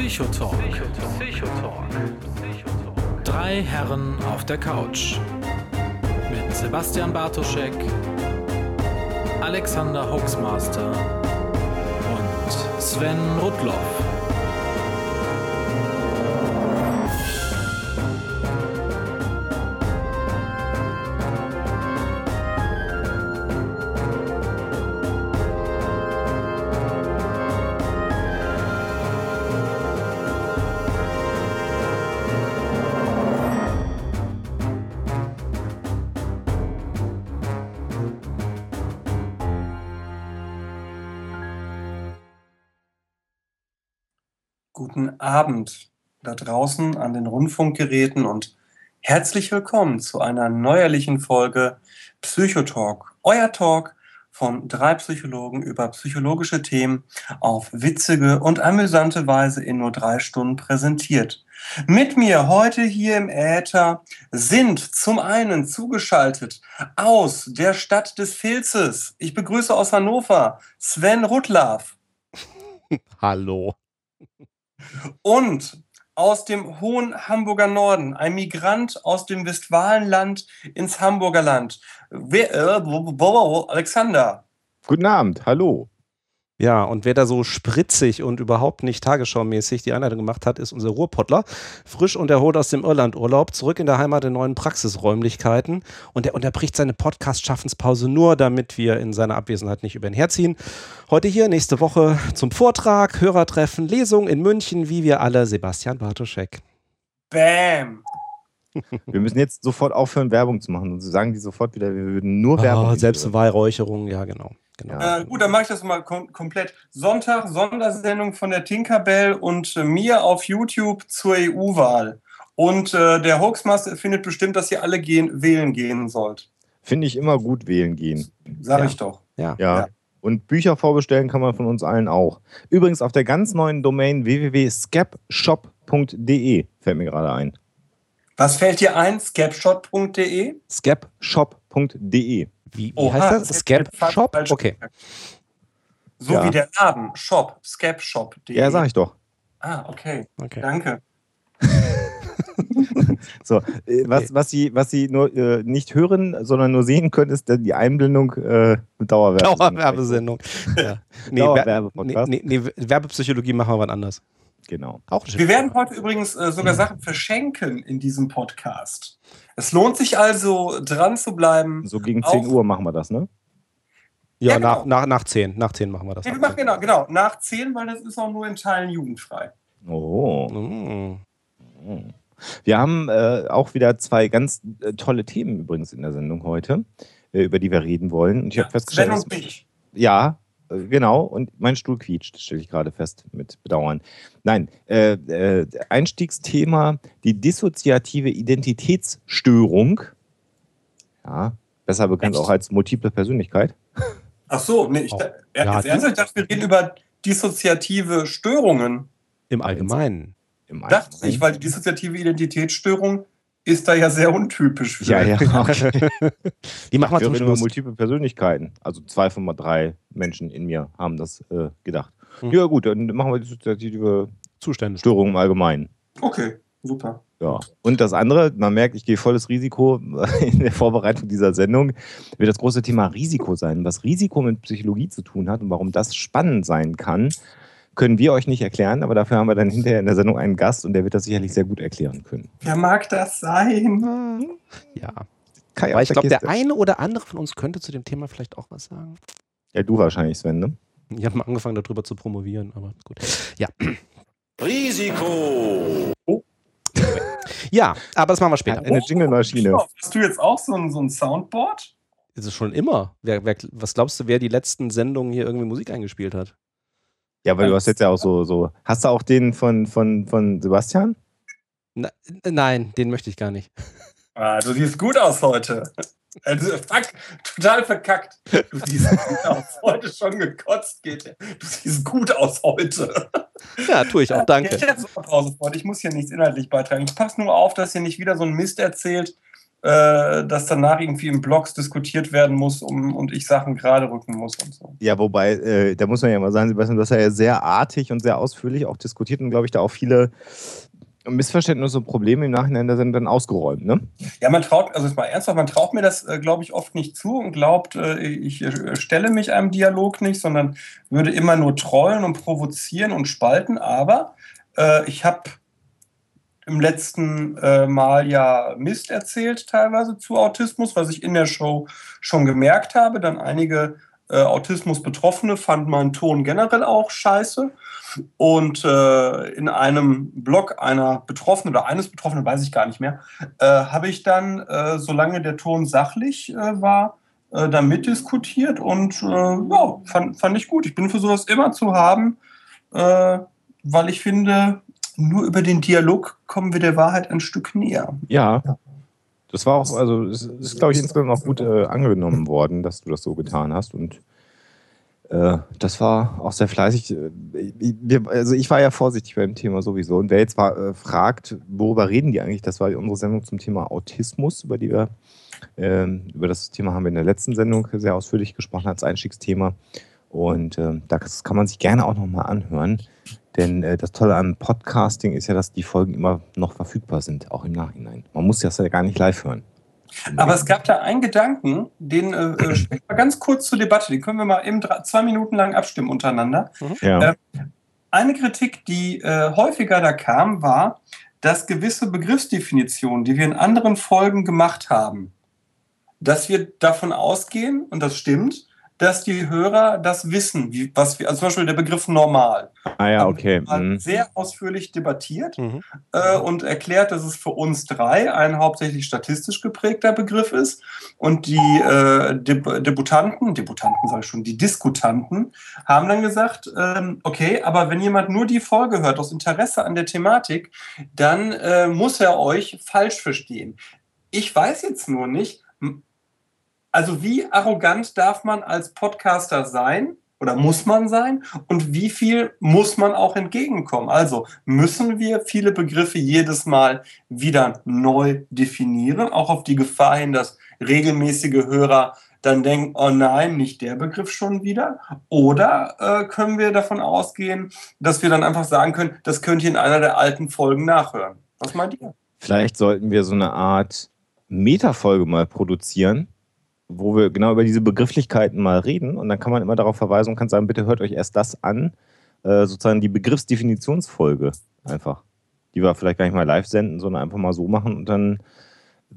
Psychotalk. Psychotalk. Drei Herren auf der Couch. Mit Sebastian Bartoschek, Alexander Hoaxmaster und Sven Rudloff. Abend da draußen an den Rundfunkgeräten und herzlich willkommen zu einer neuerlichen Folge Psychotalk. Euer Talk von drei Psychologen über psychologische Themen auf witzige und amüsante Weise in nur drei Stunden präsentiert. Mit mir heute hier im Äther sind zum einen zugeschaltet aus der Stadt des Filzes. Ich begrüße aus Hannover Sven Rudlaff. Hallo. Und aus dem hohen Hamburger Norden, ein Migrant aus dem Westfalenland ins Hamburger Land. Äh, Alexander. Guten Abend, hallo. Ja, und wer da so spritzig und überhaupt nicht tagesschaumäßig die Einleitung gemacht hat, ist unser Ruhrpottler. Frisch und erholt aus dem Irlandurlaub, zurück in der Heimat in neuen Praxisräumlichkeiten. Und er unterbricht seine Podcast-Schaffenspause nur, damit wir in seiner Abwesenheit nicht über ihn herziehen. Heute hier, nächste Woche zum Vortrag, Hörertreffen, Lesung in München, wie wir alle, Sebastian Bartoschek. Bam! Wir müssen jetzt sofort aufhören, Werbung zu machen. Und so sagen die sofort wieder, wir würden nur Werbung. Oh, Selbstbeweihräucherung, ja, genau. Genau. Äh, gut, dann mache ich das mal kom komplett. Sonntag, Sondersendung von der Tinkerbell und äh, mir auf YouTube zur EU-Wahl. Und äh, der Hoaxmaster findet bestimmt, dass ihr alle gehen, wählen gehen sollt. Finde ich immer gut, wählen gehen. Sag Ja. ich doch. Ja. Ja. Ja. Und Bücher vorbestellen kann man von uns allen auch. Übrigens auf der ganz neuen Domain www.scapshop.de fällt mir gerade ein. Was fällt dir ein? Scapshot.de? Scapshop.de. Wie, wie Oha, heißt das? Scap Shop? Okay. So Ja. wie der Laden. Shop. Scapshop.de. Ja, sag ich doch. Ah, okay. okay. Danke. So, äh, was, was, Sie, was Sie nur äh, nicht hören, sondern nur sehen können, ist die Einblendung äh, mit Dauerwerbesendung. Dauerwerbesendung. Ja. Nee, Wer- Dauerwerbepodcast. nee, nee, nee, Werbepsychologie machen wir wann anders. Genau. Auch Wir werden heute übrigens äh, sogar Sachen verschenken in diesem Podcast. Es lohnt sich also, dran zu bleiben. So gegen Auch- 10 Uhr machen wir das, ne? Ja, Ja, nach, genau. nach, nach 10. Nach 10 machen wir das. Nee, wir machen genau, genau, nach 10, weil das ist auch nur in Teilen jugendfrei. Oh. Mm. Wir haben äh, auch wieder zwei ganz äh, tolle Themen übrigens in der Sendung heute, äh, über die wir reden wollen. Und ich habe Sven festgestellt, und dass, mich. ja, genau. Und mein Stuhl quietscht, stelle ich gerade fest mit Bedauern. Nein, äh, äh, Einstiegsthema: die dissoziative Identitätsstörung. Ja, besser bekannt Echt? auch als multiple Persönlichkeit. Ach so, nee, ich, Oh. Ja, ja, ich dachte, wir reden über dissoziative Störungen. Im Allgemeinen. Im Dachte Allgemeinen. ich, weil die dissoziative Identitätsstörung ist da ja sehr untypisch für. Ja, ja, okay. Die machen wir zum Schluss. multiple Persönlichkeiten. Also zwei von mal drei Menschen in mir haben das äh, gedacht. Hm. Ja, gut, dann machen wir die dissoziative Zustände. Störung im Allgemeinen. Okay, super. Ja. Und das andere, man merkt, ich gehe volles Risiko in der Vorbereitung dieser Sendung, wird das große Thema Risiko sein. Was Risiko mit Psychologie zu tun hat und warum das spannend sein kann, können wir euch nicht erklären, aber dafür haben wir dann hinterher in der Sendung einen Gast und der wird das sicherlich sehr gut erklären können. Wer mag das sein? Ja. Kai, Aber ich glaube, der eine oder andere von uns könnte zu dem Thema vielleicht auch was sagen. Ja, du wahrscheinlich, Sven, ne? Ich habe mal angefangen, darüber zu promovieren, aber gut. Ja. Risiko. Ja, aber das machen wir später. Eine Jingle-Maschine. Oh, Hast du jetzt auch so ein, so ein Soundboard? Das ist schon immer. Wer, wer, was glaubst du, wer die letzten Sendungen hier irgendwie Musik eingespielt hat? Ja, weil du hast jetzt ja auch so, so. Hast du auch den von, von, von Sebastian? Na, nein, den möchte ich gar nicht. Ah, du siehst gut aus heute. Also, fuck, total verkackt. Du siehst gut aus. Heute schon gekotzt geht. Du siehst gut aus heute. Ja, tue ich auch, Ja, danke. ich hätte so eine Pause vor. Ich muss hier nichts inhaltlich beitragen. Ich passe nur auf, dass ihr nicht wieder so einen Mist erzählt äh, dass danach irgendwie in Blogs diskutiert werden muss um, und ich Sachen gerade rücken muss und so. Ja, wobei, äh, da muss man ja mal sagen, Sebastian, du hast ja sehr artig und sehr ausführlich auch diskutiert und glaube ich da auch viele Missverständnisse und Probleme im Nachhinein da sind dann ausgeräumt, ne? Ja, man traut, also mal ernsthaft, man traut mir das, äh, glaube ich, oft nicht zu und glaubt, äh, ich stelle mich einem Dialog nicht, sondern würde immer nur trollen und provozieren und spalten. Aber äh, ich habe im letzten äh, Mal ja Mist erzählt, teilweise zu Autismus, was ich in der Show schon gemerkt habe. Dann einige äh, Autismus-Betroffene fanden meinen Ton generell auch scheiße. Und äh, in einem Blog einer Betroffenen oder eines Betroffenen, weiß ich gar nicht mehr, äh, habe ich dann, äh, solange der Ton sachlich äh, war, äh, dann mitdiskutiert und ja, fand, fand ich gut. Ich bin für sowas immer zu haben, weil ich finde, nur über den Dialog kommen wir der Wahrheit ein Stück näher. Ja. Das war auch, also es ist, glaube ich, insgesamt auch gut angenommen worden, dass du das so getan hast und äh, das war auch sehr fleißig. Äh, also ich war ja vorsichtig beim Thema sowieso. Und wer jetzt war, äh, fragt, worüber reden die eigentlich? Das war unsere Sendung zum Thema Autismus, über die wir ähm, über das Thema haben wir in der letzten Sendung sehr ausführlich gesprochen als Einstiegsthema. Und äh, das kann man sich gerne auch nochmal anhören. Denn äh, das Tolle am Podcasting ist ja, dass die Folgen immer noch verfügbar sind, auch im Nachhinein. Man muss das ja gar nicht live hören. Aber es gab da einen Gedanken, den äh, äh mal ganz kurz zur Debatte, den können wir mal eben drei, zwei Minuten lang abstimmen untereinander. Mhm. Ja. Äh, eine Kritik, die äh, häufiger da kam, war, dass gewisse Begriffsdefinitionen, die wir in anderen Folgen gemacht haben, dass wir davon ausgehen, und das stimmt, dass die Hörer das wissen, wie, was wir, also zum Beispiel der Begriff normal. Ah ja, okay. Mhm. Sehr ausführlich debattiert mhm. äh, und erklärt, dass es für uns drei ein hauptsächlich statistisch geprägter Begriff ist und die äh, Deb Debutanten, Debutanten sage ich schon, die Diskutanten haben dann gesagt, ähm, okay, aber wenn jemand nur die Folge hört aus Interesse an der Thematik, dann äh, muss er euch falsch verstehen. Ich weiß jetzt nur nicht, also wie arrogant darf man als Podcaster sein oder muss man sein und wie viel muss man auch entgegenkommen? Also müssen wir viele Begriffe jedes Mal wieder neu definieren, auch auf die Gefahr hin, dass regelmäßige Hörer dann denken, oh nein, nicht der Begriff schon wieder? Oder äh, können wir davon ausgehen, dass wir dann einfach sagen können, das könnt ihr in einer der alten Folgen nachhören? Was meint ihr? Vielleicht sollten wir so eine Art Metafolge mal produzieren, wo wir genau über diese Begrifflichkeiten mal reden und dann kann man immer darauf verweisen und kann sagen, bitte hört euch erst das an, äh, sozusagen die Begriffsdefinitionsfolge einfach. Die wir vielleicht gar nicht mal live senden, sondern einfach mal so machen und dann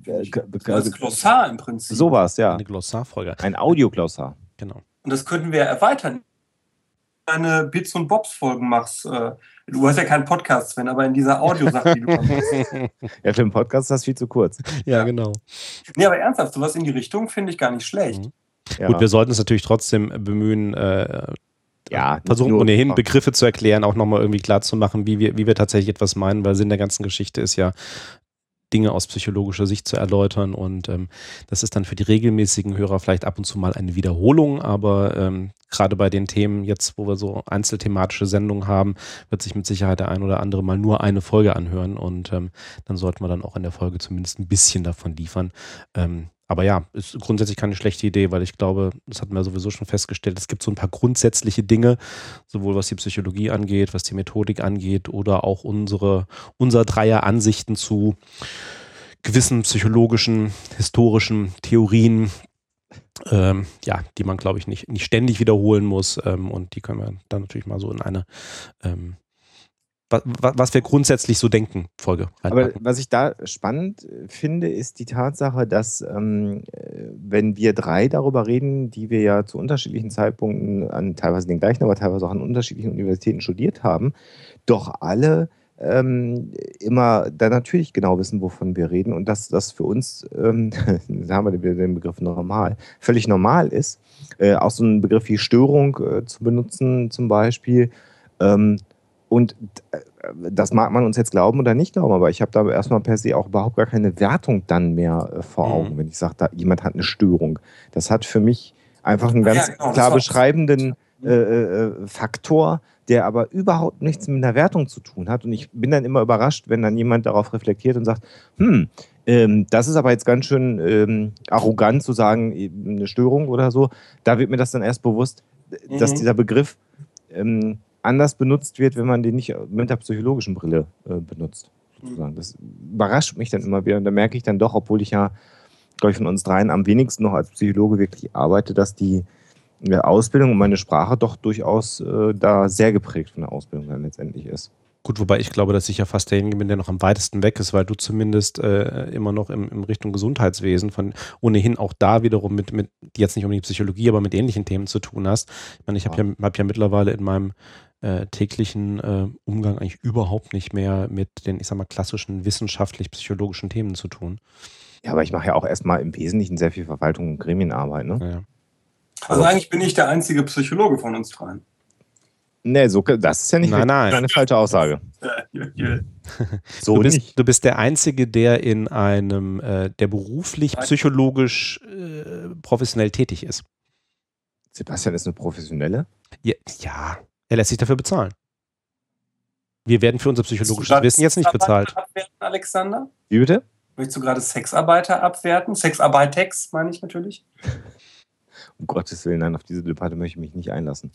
äh, das Glossar im Prinzip. Sowas, ja. Eine Glossarfolge. Ein Audioglossar. Genau. Und das könnten wir erweitern. Eine Bits und Bobs Folgen machst. Äh, du hast ja keinen Podcast, Sven, aber in dieser Audiosache, die du machst. ja, für einen Podcast ist das viel zu kurz. Ja, ja. genau. Nee, aber ernsthaft, sowas in die Richtung finde ich gar nicht schlecht. Mhm. Ja. Gut, wir sollten es natürlich trotzdem bemühen, äh, ja, versuchen ohnehin Begriffe zu erklären, auch nochmal irgendwie klar zu machen, wie wir, wie wir tatsächlich etwas meinen, weil Sinn der ganzen Geschichte ist ja, Dinge aus psychologischer Sicht zu erläutern. Und ähm, das ist dann für die regelmäßigen Hörer vielleicht ab und zu mal eine Wiederholung, aber ähm, gerade bei den Themen jetzt, wo wir so einzelthematische Sendungen haben, wird sich mit Sicherheit der ein oder andere mal nur eine Folge anhören und ähm, dann sollten wir dann auch in der Folge zumindest ein bisschen davon liefern. Ähm, aber ja, ist grundsätzlich keine schlechte Idee, weil ich glaube, das hatten wir sowieso schon festgestellt, es gibt so ein paar grundsätzliche Dinge, sowohl was die Psychologie angeht, was die Methodik angeht oder auch unsere, unser Dreier Ansichten zu gewissen psychologischen, historischen Theorien, ähm, ja, die man, glaube ich, nicht, nicht ständig wiederholen muss. Ähm, und die können wir dann natürlich mal so in eine ähm, was wir grundsätzlich so denken, Folge. Aber was ich da spannend finde, ist die Tatsache, dass ähm, äh, wenn wir drei darüber reden, die wir ja zu unterschiedlichen Zeitpunkten an teilweise den gleichen, aber teilweise auch an unterschiedlichen Universitäten studiert haben, doch alle ähm, immer dann natürlich genau wissen, wovon wir reden und dass das für uns, ähm, da haben wir den Begriff normal, völlig normal ist, äh, auch so einen Begriff wie Störung äh, zu benutzen zum Beispiel. Ähm, und äh, das mag man uns jetzt glauben oder nicht glauben, aber ich habe da erstmal per se auch überhaupt gar keine Wertung dann mehr äh, vor mhm. Augen, mhm. wenn ich sage, jemand hat eine Störung. Das hat für mich einfach einen ganz ja, genau, klar beschreibenden äh, äh, Faktor, der aber überhaupt nichts mit einer Wertung zu tun hat. Und ich bin dann immer überrascht, wenn dann jemand darauf reflektiert und sagt, hm, ähm, das ist aber jetzt ganz schön ähm, arrogant zu sagen, eine Störung oder so. Da wird mir das dann erst bewusst, mhm. dass dieser Begriff ähm, anders benutzt wird, wenn man den nicht mit der psychologischen Brille äh, benutzt. Sozusagen. Das überrascht mich dann immer wieder und da merke ich dann doch, obwohl ich ja, glaube ich, von uns dreien am wenigsten noch als Psychologe wirklich arbeite, dass die Ausbildung und meine Sprache doch durchaus äh, da sehr geprägt von der Ausbildung dann letztendlich ist. Gut, wobei ich glaube, dass ich ja fast derjenige bin, der noch am weitesten weg ist, weil du zumindest äh, immer noch im, im, Richtung Gesundheitswesen von ohnehin auch da wiederum mit, mit jetzt nicht unbedingt Psychologie, aber mit ähnlichen Themen zu tun hast. Ich meine, ich habe ja, hab ja mittlerweile in meinem äh, täglichen äh, Umgang eigentlich überhaupt nicht mehr mit den, ich sag mal, klassischen wissenschaftlich-psychologischen Themen zu tun. Ja, aber ich mache ja auch erstmal im Wesentlichen sehr viel Verwaltung und Gremienarbeit, ne? Ja. Also eigentlich bin ich der einzige Psychologe von uns dreien. Nee, so, das ist ja nicht nein, nein. eine falsche Aussage. so du, bist, nicht. du bist der Einzige, der in einem, äh, der beruflich psychologisch äh, professionell tätig ist. Sebastian ist eine professionelle? Ja, ja, er lässt sich dafür bezahlen. Wir werden für unser psychologisches Wissen jetzt nicht bezahlt. Abwerten, Alexander? Wie bitte? Möchtest du gerade Sexarbeiter abwerten? Sexarbeitex meine ich natürlich. Um Gottes Willen, nein, auf diese Debatte möchte ich mich nicht einlassen.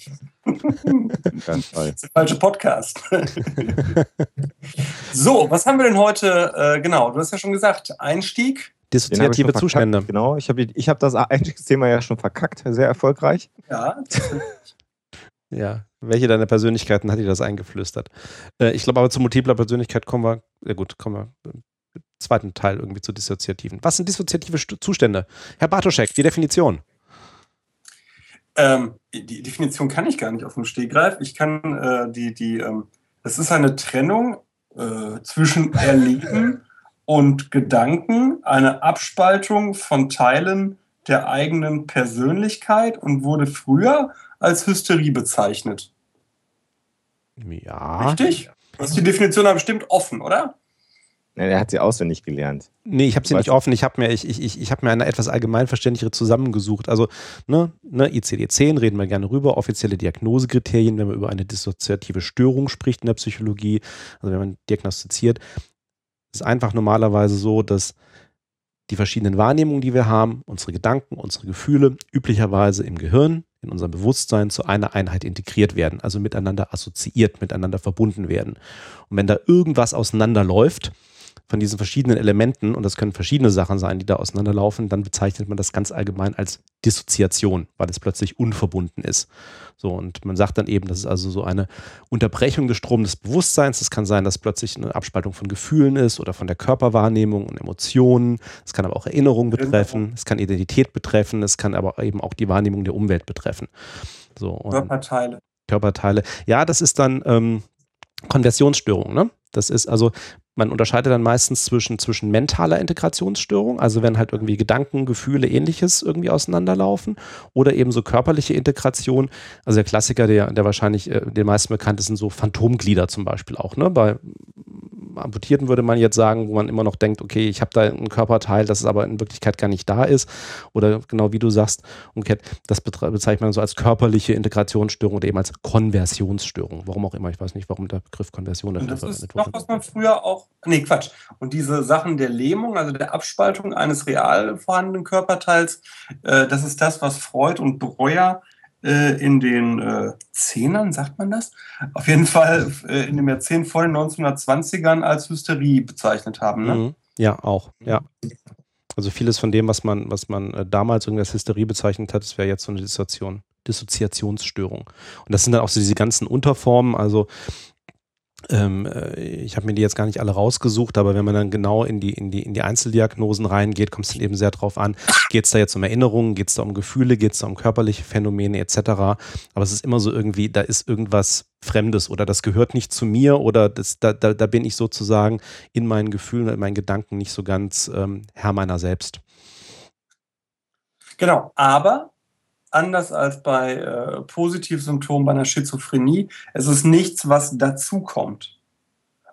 das ist der falsche Podcast. so, was haben wir denn heute? Äh, genau, du hast ja schon gesagt, Einstieg. Dissoziative Zustände. Genau, ich habe ich hab das Einstiegsthema ja schon verkackt, sehr erfolgreich. Ja. ja, welche deiner Persönlichkeiten hat dir das eingeflüstert? Äh, ich glaube aber zu multipler Persönlichkeit kommen wir, ja gut, kommen wir im zweiten Teil irgendwie zu dissoziativen. Was sind dissoziative Zustände? Herr Bartoschek, die Definition. Ähm, die Definition kann ich gar nicht auf dem Stegreif. Ich kann äh, die, die, ähm, das ist eine Trennung äh, zwischen Erleben und Gedanken, eine Abspaltung von Teilen der eigenen Persönlichkeit und wurde früher als Hysterie bezeichnet. Ja. Richtig? Das ist die Definition aber bestimmt offen, oder? Er hat sie auswendig gelernt. Nee, ich habe sie nicht offen. Ich habe mir, ich, ich, ich hab mir eine etwas allgemeinverständlichere zusammengesucht. Also ne, ne, ICD-10 reden wir gerne rüber, offizielle Diagnosekriterien, wenn man über eine dissoziative Störung spricht in der Psychologie, also wenn man diagnostiziert, ist einfach normalerweise so, dass die verschiedenen Wahrnehmungen, die wir haben, unsere Gedanken, unsere Gefühle, üblicherweise im Gehirn, in unserem Bewusstsein zu einer Einheit integriert werden, also miteinander assoziiert, miteinander verbunden werden. Und wenn da irgendwas auseinanderläuft, von diesen verschiedenen Elementen, und das können verschiedene Sachen sein, die da auseinanderlaufen, dann bezeichnet man das ganz allgemein als Dissoziation, weil es plötzlich unverbunden ist. So, und man sagt dann eben, das ist also so eine Unterbrechung des Stroms des Bewusstseins. Es kann sein, dass plötzlich eine Abspaltung von Gefühlen ist oder von der Körperwahrnehmung und Emotionen. Es kann aber auch Erinnerungen betreffen, es kann Identität betreffen, es kann aber eben auch die Wahrnehmung der Umwelt betreffen. So, Körperteile. Körperteile. Ja, das ist dann ähm, Konversionsstörung, ne? Das ist also, man unterscheidet dann meistens zwischen, zwischen mentaler Integrationsstörung, also wenn halt irgendwie Gedanken, Gefühle, ähnliches irgendwie auseinanderlaufen, oder eben so körperliche Integration. Also der Klassiker, der, der wahrscheinlich äh, den meisten bekannt ist, sind so Phantomglieder zum Beispiel auch. Ne? Bei Amputierten würde man jetzt sagen, wo man immer noch denkt, okay, ich habe da ein Körperteil, das aber in Wirklichkeit gar nicht da ist. Oder genau wie du sagst, umgekehrt, das bezeichnet man so als körperliche Integrationsstörung oder eben als Konversionsstörung. Warum auch immer, ich weiß nicht, warum der Begriff Konversion wurde. Das ist doch, was man früher auch, nee, Quatsch. Und diese Sachen der Lähmung, also der Abspaltung eines real vorhandenen Körperteils, äh, das ist das, was Freud und Breuer äh, in den äh, Zehnern, sagt man das? Auf jeden Fall äh, in dem Jahrzehnt vor den 1920ern als Hysterie bezeichnet haben. Ne? Mhm. Ja, auch, ja. Also vieles von dem, was man, was man äh, damals irgendwie als Hysterie bezeichnet hat, das wäre jetzt so eine Dissoziation, Dissoziationsstörung. Und das sind dann auch so diese ganzen Unterformen, also ähm, äh, ich habe mir die jetzt gar nicht alle rausgesucht, aber wenn man dann genau in die, in die, in die Einzeldiagnosen reingeht, kommt es dann eben sehr drauf an, geht es da jetzt um Erinnerungen, geht es da um Gefühle, geht es da um körperliche Phänomene etc. Aber es ist immer so irgendwie, da ist irgendwas Fremdes oder das gehört nicht zu mir oder das, da, da, da bin ich sozusagen in meinen Gefühlen, in meinen Gedanken nicht so ganz ähm, Herr meiner selbst. Genau, aber anders als bei äh, Positivsymptomen bei einer Schizophrenie. Es ist nichts, was dazukommt.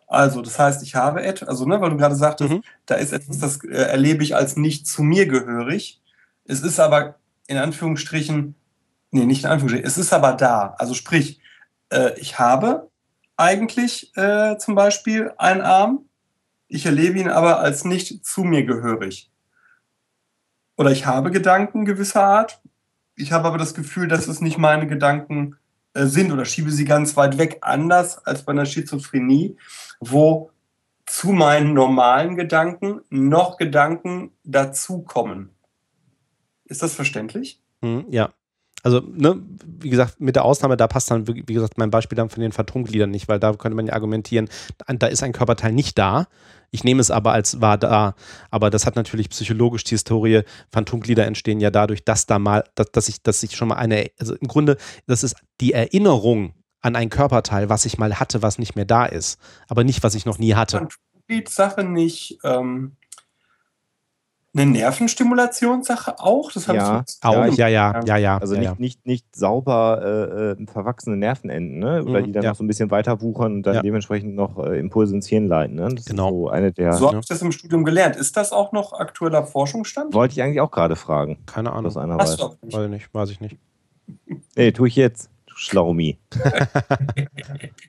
Also, das heißt, ich habe etwas, also, ne, weil du gerade sagtest, mhm. da ist etwas, das äh, erlebe ich als nicht zu mir gehörig. Es ist aber in Anführungsstrichen Nee, nicht in Anführungsstrichen. Es ist aber da. Also sprich, äh, ich habe eigentlich äh, zum Beispiel einen Arm, ich erlebe ihn aber als nicht zu mir gehörig. Oder ich habe Gedanken gewisser Art, ich habe aber das Gefühl, dass es nicht meine Gedanken äh, sind oder schiebe sie ganz weit weg, anders als bei einer Schizophrenie, wo zu meinen normalen Gedanken noch Gedanken dazukommen. Ist das verständlich? Hm, ja. Also, ne, wie gesagt, mit der Ausnahme, da passt dann, wie gesagt, mein Beispiel dann von den Phantomgliedern nicht, weil da könnte man ja argumentieren, da ist ein Körperteil nicht da. Ich nehme es aber als war da. Aber das hat natürlich psychologisch die Historie. Phantomglieder entstehen ja dadurch, dass da mal, dass, dass ich, dass ich schon mal eine, also im Grunde, das ist die Erinnerung an ein Körperteil, was ich mal hatte, was nicht mehr da ist, aber nicht, was ich noch nie hatte. Sache nicht ähm, eine Nervenstimulationssache auch? Das ja, auch, ja, ja, ja, ja. Also ja, nicht, Nicht, nicht sauber äh, äh, verwachsene Nervenenden, ne? Oder mhm, die dann ja. noch so ein bisschen weiter wuchern und dann ja. dementsprechend noch äh, Impulse ins Hirn leiten. Ne? Das genau. so eine der. So habe ich das im Studium gelernt. Ist das auch noch aktueller Forschungsstand? Wollte ich eigentlich auch gerade fragen. Keine Ahnung. Was einer weiß. Weiß ich nicht. Weiß ich nicht. Nee, tue ich jetzt. Schlaumi.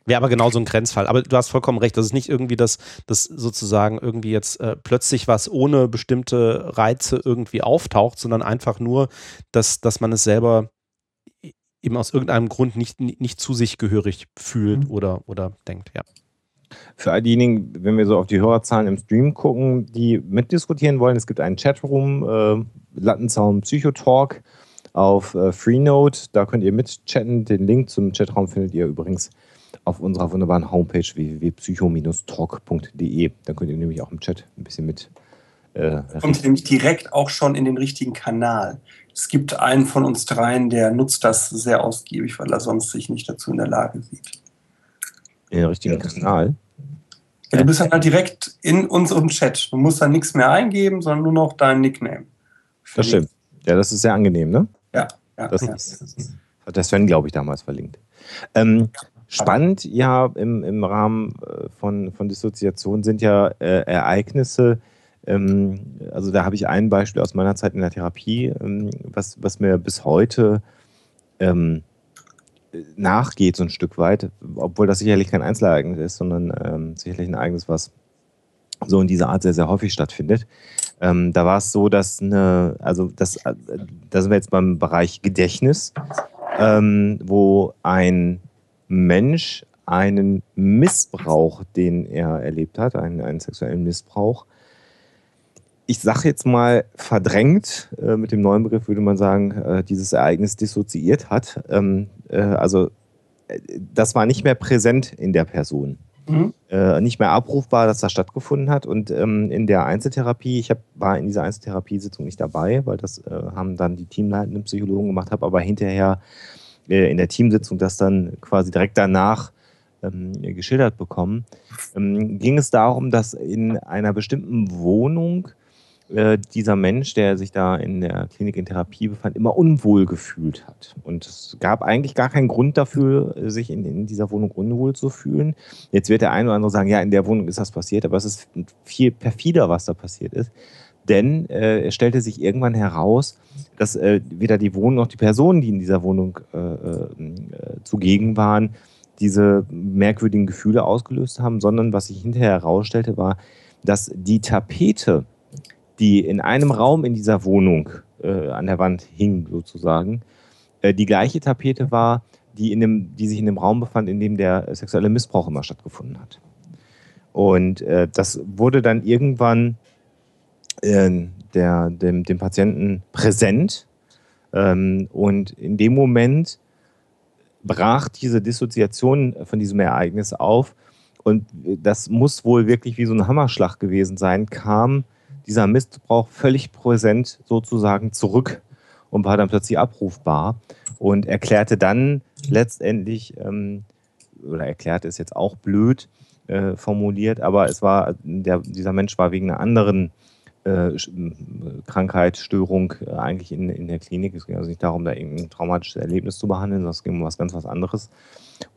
Wäre aber genau so ein Grenzfall. Aber du hast vollkommen recht. Das ist nicht irgendwie, dass, dass sozusagen irgendwie jetzt äh, plötzlich was ohne bestimmte Reize irgendwie auftaucht, sondern einfach nur, dass, dass man es selber eben aus irgendeinem Grund nicht, nicht zu sich gehörig fühlt mhm. oder, oder denkt, ja. Für all diejenigen, wenn wir so auf die Hörerzahlen im Stream gucken, die mitdiskutieren wollen, es gibt einen Chatroom, äh, Lattenzaun Psychotalk auf äh, Freenode. Da könnt ihr mitchatten. Den Link zum Chatraum findet ihr übrigens auf unserer wunderbaren Homepage www.psycho-talk.de. Da könnt ihr nämlich auch im Chat ein bisschen mit. Äh, Kommt nämlich direkt auch schon in den richtigen Kanal. Es gibt einen von uns dreien, der nutzt das sehr ausgiebig, weil er sonst sich nicht dazu in der Lage sieht. In den richtigen ja. Kanal? Ja, du bist dann halt direkt in unserem Chat. Du musst da nichts mehr eingeben, sondern nur noch deinen Nickname. Das stimmt. Ja, das ist sehr angenehm, ne? Ja, ja. Das, ist, hat der Sven, glaube ich, damals verlinkt. Ähm, spannend, ja, im, im Rahmen äh, von, von Dissoziation sind ja äh, Ereignisse, ähm, also da habe ich ein Beispiel aus meiner Zeit in der Therapie, ähm, was, was mir bis heute ähm, nachgeht, so ein Stück weit, obwohl das sicherlich kein Einzelereignis ist, sondern ähm, sicherlich ein Ereignis, was so in dieser Art sehr, sehr häufig stattfindet. Ähm, da war es so, dass eine, also das, äh, da sind wir jetzt beim Bereich Gedächtnis, ähm, wo ein Mensch einen Missbrauch, den er erlebt hat, einen, einen sexuellen Missbrauch, ich sage jetzt mal verdrängt, äh, mit dem neuen Begriff würde man sagen, äh, dieses Ereignis dissoziiert hat. Ähm, äh, also äh, das war nicht mehr präsent in der Person mhm. äh, nicht mehr abrufbar, dass das stattgefunden hat. Und ähm, in der Einzeltherapie, ich hab, war in dieser Einzeltherapiesitzung nicht dabei, weil das äh, haben dann die teamleitenden Psychologen gemacht, habe aber hinterher äh, in der Teamsitzung das dann quasi direkt danach ähm, geschildert bekommen. Ähm, ging es darum, dass in einer bestimmten Wohnung äh, dieser Mensch, der sich da in der Klinik in Therapie befand, immer unwohl gefühlt hat. Und es gab eigentlich gar keinen Grund dafür, sich in, in, dieser Wohnung unwohl zu fühlen. Jetzt wird der eine oder andere sagen, ja, in der Wohnung ist das passiert, aber es ist viel perfider, was da passiert ist. Denn äh, es stellte sich irgendwann heraus, dass äh, weder die Wohnung noch die Personen, die in dieser Wohnung äh, äh zugegen waren, diese merkwürdigen Gefühle ausgelöst haben, sondern was sich hinterher herausstellte, war, dass die Tapete, die in einem Raum in dieser Wohnung äh, an der Wand hing, sozusagen, äh, die gleiche Tapete war, die, in dem, die sich in dem Raum befand, in dem der sexuelle Missbrauch immer stattgefunden hat. Und äh, das wurde dann irgendwann äh, der, dem, dem Patienten präsent. Ähm, und in dem Moment brach diese Dissoziation von diesem Ereignis auf. Und das muss wohl wirklich wie so ein Hammerschlag gewesen sein, kam dieser Missbrauch völlig präsent sozusagen zurück und war dann plötzlich abrufbar und erklärte dann letztendlich, ähm, oder erklärte es jetzt auch blöd äh, formuliert, aber es war, der, dieser Mensch war wegen einer anderen äh, Krankheit, Störung äh, eigentlich in, in der Klinik. Es ging also nicht darum, da irgendein traumatisches Erlebnis zu behandeln, sondern es ging um was ganz was anderes.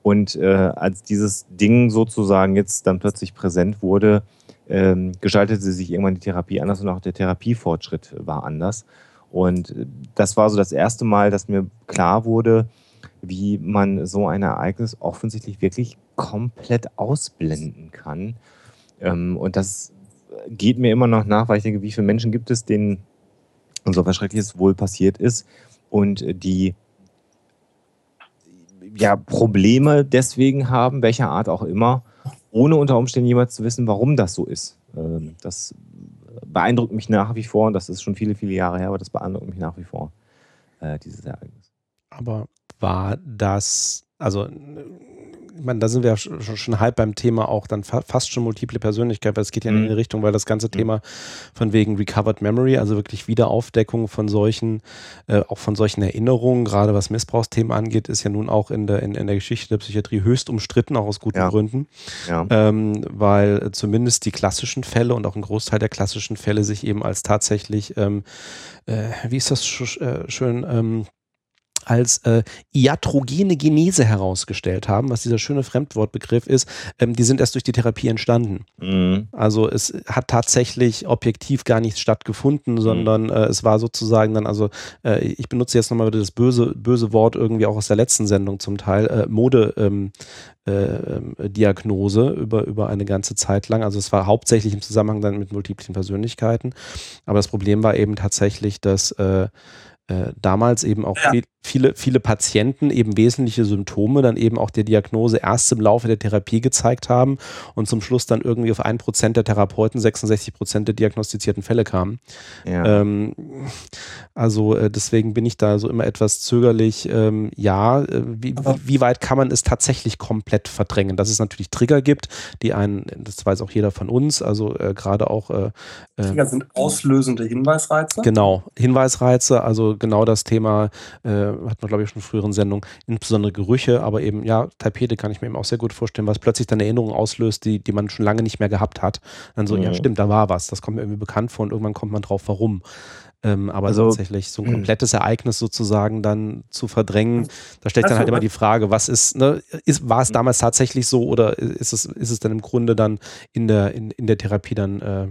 Und äh, als dieses Ding sozusagen jetzt dann plötzlich präsent wurde, ähm, gestaltete sich irgendwann die Therapie anders und auch der Therapiefortschritt war anders. Und das war so das erste Mal, dass mir klar wurde, wie man so ein Ereignis offensichtlich wirklich komplett ausblenden kann. Ähm, und das geht mir immer noch nach, weil ich denke, wie viele Menschen gibt es, denen so was Schreckliches wohl passiert ist und die ja, Probleme deswegen haben, welcher Art auch immer, ohne unter Umständen jemals zu wissen, warum das so ist. Ähm, das beeindruckt mich nach wie vor, und das ist schon viele, viele Jahre her, aber das beeindruckt mich nach wie vor, äh, dieses Ereignis. Aber war das, also ich meine, da sind wir schon, schon halb beim Thema auch dann fa fast schon multiple Persönlichkeit, weil es geht ja in eine mhm. Richtung, weil das ganze mhm. Thema von wegen Recovered Memory, also wirklich Wiederaufdeckung von solchen, äh, auch von solchen Erinnerungen, gerade was Missbrauchsthemen angeht, ist ja nun auch in der, in, in der Geschichte der Psychiatrie höchst umstritten, auch aus guten ja. Gründen. Ja. Ähm, weil zumindest die klassischen Fälle und auch ein Großteil der klassischen Fälle sich eben als tatsächlich, ähm, äh, wie ist das sch äh, schön, ähm, als äh, iatrogene Genese herausgestellt haben, was dieser schöne Fremdwortbegriff ist, ähm, die sind erst durch die Therapie entstanden. Mhm. Also es hat tatsächlich objektiv gar nichts stattgefunden, mhm. sondern mhm. äh, es war sozusagen dann, also äh, ich benutze jetzt nochmal wieder das böse, böse Wort irgendwie auch aus der letzten Sendung zum Teil, äh, Mode. Ähm, äh, Diagnose über, über eine ganze Zeit lang. Also es war hauptsächlich im Zusammenhang dann mit multiplen Persönlichkeiten. Aber das Problem war eben tatsächlich, dass äh, äh, damals eben auch ja. viele, viele Patienten eben wesentliche Symptome dann eben auch der Diagnose erst im Laufe der Therapie gezeigt haben und zum Schluss dann irgendwie auf ein Prozent der Therapeuten 66 Prozent der diagnostizierten Fälle kamen. Ja. Ähm, also äh, deswegen bin ich da so immer etwas zögerlich. Ähm, ja, äh, wie, wie, weit kann man es tatsächlich komplett verdrängen? Dass es natürlich Trigger gibt, die einen, das weiß auch jeder von uns, also äh, gerade auch. Äh, Trigger sind auslösende Hinweisreize. Genau, Hinweisreize, also genau das Thema, äh, hat man glaube ich schon in früheren Sendungen, insbesondere Gerüche, aber eben, ja, Tapete kann ich mir eben auch sehr gut vorstellen, was plötzlich dann Erinnerungen auslöst, die, die man schon lange nicht mehr gehabt hat. Dann so, mhm. ja, stimmt, da war was, das kommt mir irgendwie bekannt vor und irgendwann kommt man drauf, warum. Ähm, aber also, tatsächlich so ein hm. komplettes Ereignis sozusagen dann zu verdrängen, da stellt also, dann halt immer die Frage, was ist, ne, ist, war es hm. damals tatsächlich so oder ist es, ist es dann im Grunde dann in der, in, in der Therapie dann äh,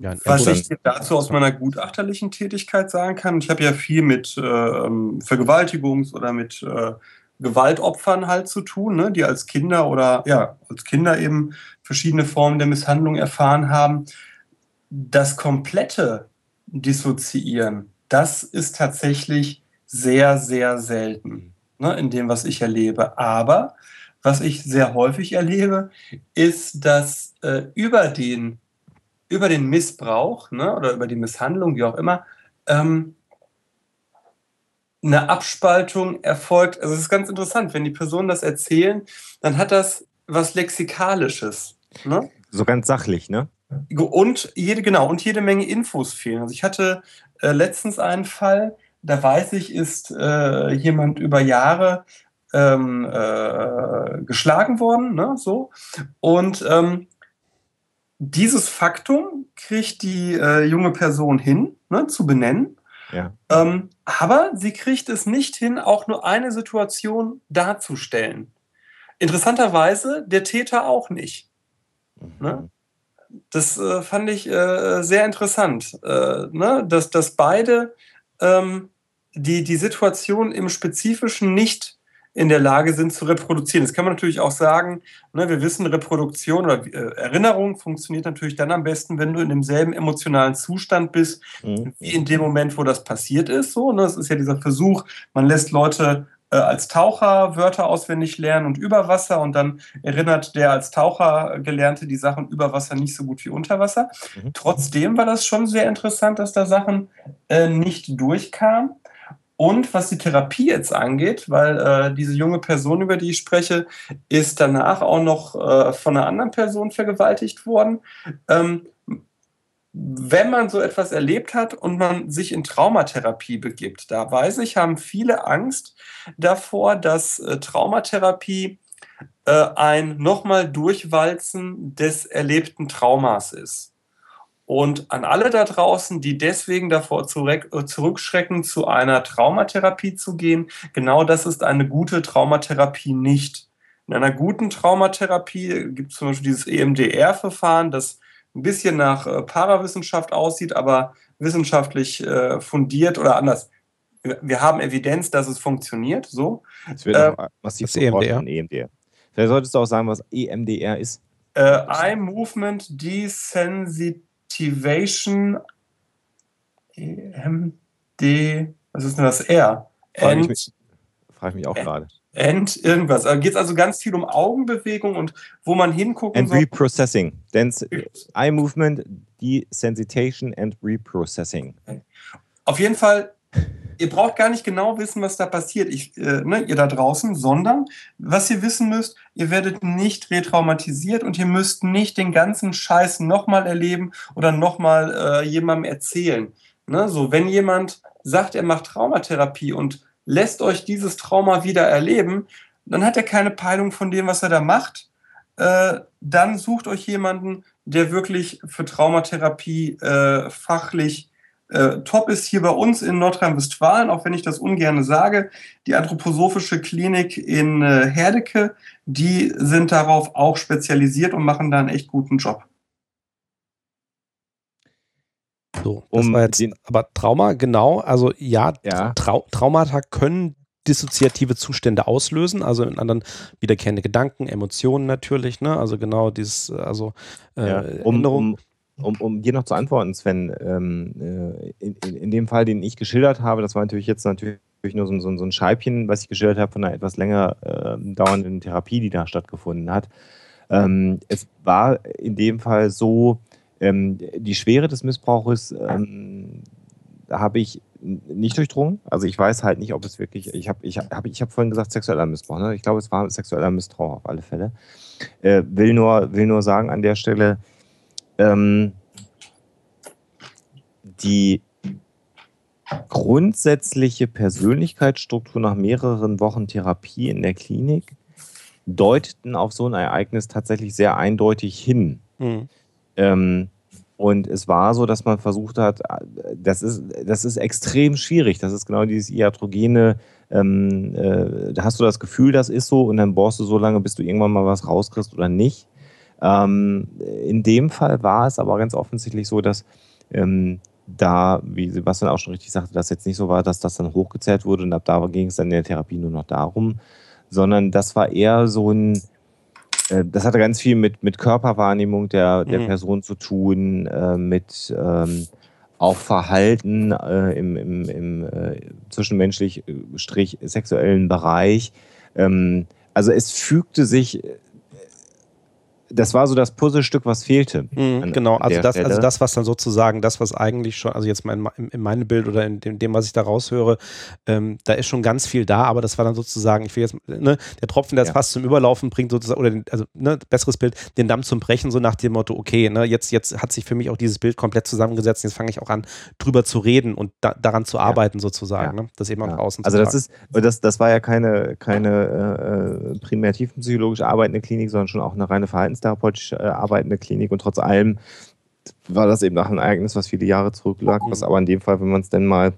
ja, Was ich dir dazu aus meiner gutachterlichen Tätigkeit sagen kann, ich habe ja viel mit äh, Vergewaltigungs- oder mit äh, Gewaltopfern halt zu tun, ne, die als Kinder oder ja, als Kinder eben verschiedene Formen der Misshandlung erfahren haben. Das komplette Dissoziieren, das ist tatsächlich sehr, sehr selten ne, in dem, was ich erlebe. Aber was ich sehr häufig erlebe, ist, dass äh, über den über den Missbrauch ne, oder über die Misshandlung, wie auch immer, ähm, eine Abspaltung erfolgt. Also es ist ganz interessant, wenn die Personen das erzählen, dann hat das was Lexikalisches. Ne? So ganz sachlich, ne? Und jede, genau, und jede Menge Infos fehlen. Also ich hatte äh, letztens einen Fall, da weiß ich, ist äh, jemand über Jahre ähm, äh, geschlagen worden, ne, so. Und ähm, dieses Faktum kriegt die äh, junge Person hin, ne, zu benennen. Ja. Ähm, aber sie kriegt es nicht hin, auch nur eine Situation darzustellen. Interessanterweise der Täter auch nicht. Mhm. Ne? Das äh, fand ich äh, sehr interessant, äh, ne? dass, dass beide ähm, die, die Situation im Spezifischen nicht in der Lage sind zu reproduzieren. Das kann man natürlich auch sagen, ne, wir wissen, Reproduktion oder äh, Erinnerung funktioniert natürlich dann am besten, wenn du in demselben emotionalen Zustand bist, mhm. wie in dem Moment, wo das passiert ist. So, ne, das ist ja dieser Versuch, man lässt Leute äh, als Taucher Wörter auswendig lernen und über Wasser und dann erinnert der als Taucher Gelernte die Sachen über Wasser nicht so gut wie unter Wasser. Mhm. Trotzdem war das schon sehr interessant, dass da Sachen äh, nicht durchkamen. Und was die Therapie jetzt angeht, weil äh, diese junge Person, über die ich spreche, ist danach auch noch äh, von einer anderen Person vergewaltigt worden. Ähm, wenn man so etwas erlebt hat und man sich in Traumatherapie begibt, da weiß ich, haben viele Angst davor, dass äh, Traumatherapie äh, ein nochmal Durchwalzen des erlebten Traumas ist. Und an alle da draußen, die deswegen davor äh, zurückschrecken, zu einer Traumatherapie zu gehen, genau das ist eine gute Traumatherapie nicht. In einer guten Traumatherapie gibt es zum Beispiel dieses EMDR-Verfahren, das ein bisschen nach äh, Parawissenschaft aussieht, aber wissenschaftlich äh, fundiert oder anders. Wir haben Evidenz, dass es funktioniert. So. Es wird äh, massiv EMDR. EMDR. Vielleicht solltest du auch sagen, was EMDR ist. Äh, Eye Movement Desensitivation EMD, was ist denn das R? Frage ich mich, frage ich mich auch gerade. End irgendwas. Da geht es also ganz viel um Augenbewegung und wo man hingucken and soll. Reprocessing. Dens Eye Movement, Desensitation and Reprocessing. Auf jeden Fall, ihr braucht gar nicht genau wissen, was da passiert, ich, äh, ne, ihr da draußen, sondern was ihr wissen müsst, ihr werdet nicht retraumatisiert und ihr müsst nicht den ganzen Scheiß nochmal erleben oder nochmal äh, jemandem erzählen. Ne? So, wenn jemand sagt, er macht Traumatherapie und lässt euch dieses Trauma wieder erleben, dann hat er keine Peilung von dem, was er da macht. Äh, dann sucht euch jemanden, der wirklich für Traumatherapie äh, fachlich äh, top ist. Hier bei uns in Nordrhein-Westfalen, auch wenn ich das ungern sage, die Anthroposophische Klinik in äh, Herdecke, die sind darauf auch spezialisiert und machen da einen echt guten Job. So, das um war jetzt aber Trauma, genau. Also ja, ja. Trau Traumata können dissoziative Zustände auslösen, also in anderen wiederkehrende Gedanken, Emotionen natürlich, ne? Also genau dieses, also äh, ja, um, Erinnerung. Um, um, um, dir noch zu antworten, Sven, ähm, äh, in, in, dem Fall, den ich geschildert habe, das war natürlich jetzt natürlich nur so, so, so ein Scheibchen, was ich geschildert habe von einer etwas länger äh, dauernden Therapie, die da stattgefunden hat. Ähm, es war in dem Fall so, ähm, die Schwere des Missbrauches ähm, habe ich nicht durchdrungen. Also ich weiß halt nicht, ob es wirklich, ich habe ich hab, ich hab vorhin gesagt sexueller Missbrauch. Ne? Ich glaube, es war sexueller Missbrauch auf alle Fälle. Äh, will, nur, will nur sagen an der Stelle, ähm, die grundsätzliche Persönlichkeitsstruktur nach mehreren Wochen Therapie in der Klinik deuteten auf so ein Ereignis tatsächlich sehr eindeutig hin. Mhm. Ähm, und es war so, dass man versucht hat, das ist, das ist extrem schwierig. Das ist genau dieses iatrogene, ähm, äh, da hast du das Gefühl, das ist so, und dann bohrst du so lange, bis du irgendwann mal was rauskriegst oder nicht. Ähm, in dem Fall war es aber ganz offensichtlich so, dass ähm, da, wie Sebastian auch schon richtig sagte, das jetzt nicht so war, dass das dann hochgezählt wurde und ab da ging es dann in der Therapie nur noch darum, sondern das war eher so ein, äh, das hatte ganz viel mit, mit Körperwahrnehmung der, der mhm. Person zu tun, äh, mit ähm, auch Verhalten äh, im, im, im äh, zwischenmenschlich äh, Bereich. Ähm, also es fügte sich das war so das Puzzlestück, was fehlte. Mhm, an, genau, also das, also das, was dann sozusagen, das, was eigentlich schon, also jetzt mein, in meinem Bild oder in dem, dem was ich da raushöre, ähm, da ist schon ganz viel da, aber das war dann sozusagen, ich will jetzt, ne, der Tropfen, der es ja. fast zum Überlaufen bringt, sozusagen, oder den, also, ne, besseres Bild, den Damm zum Brechen, so nach dem Motto, okay, ne, jetzt, jetzt hat sich für mich auch dieses Bild komplett zusammengesetzt, jetzt fange ich auch an, drüber zu reden und da, daran zu arbeiten, ja. sozusagen, ja. ne, das eben auch draußen Also das ist, das, das war ja keine, keine äh, primär tiefenpsychologisch arbeitende Klinik, sondern schon auch eine reine Verhaltens verhaltenstherapeutisch äh, arbeitende Klinik und trotz allem war das eben nach einem Ereignis, was viele Jahre zurücklag, was aber in dem Fall, wenn man es denn mal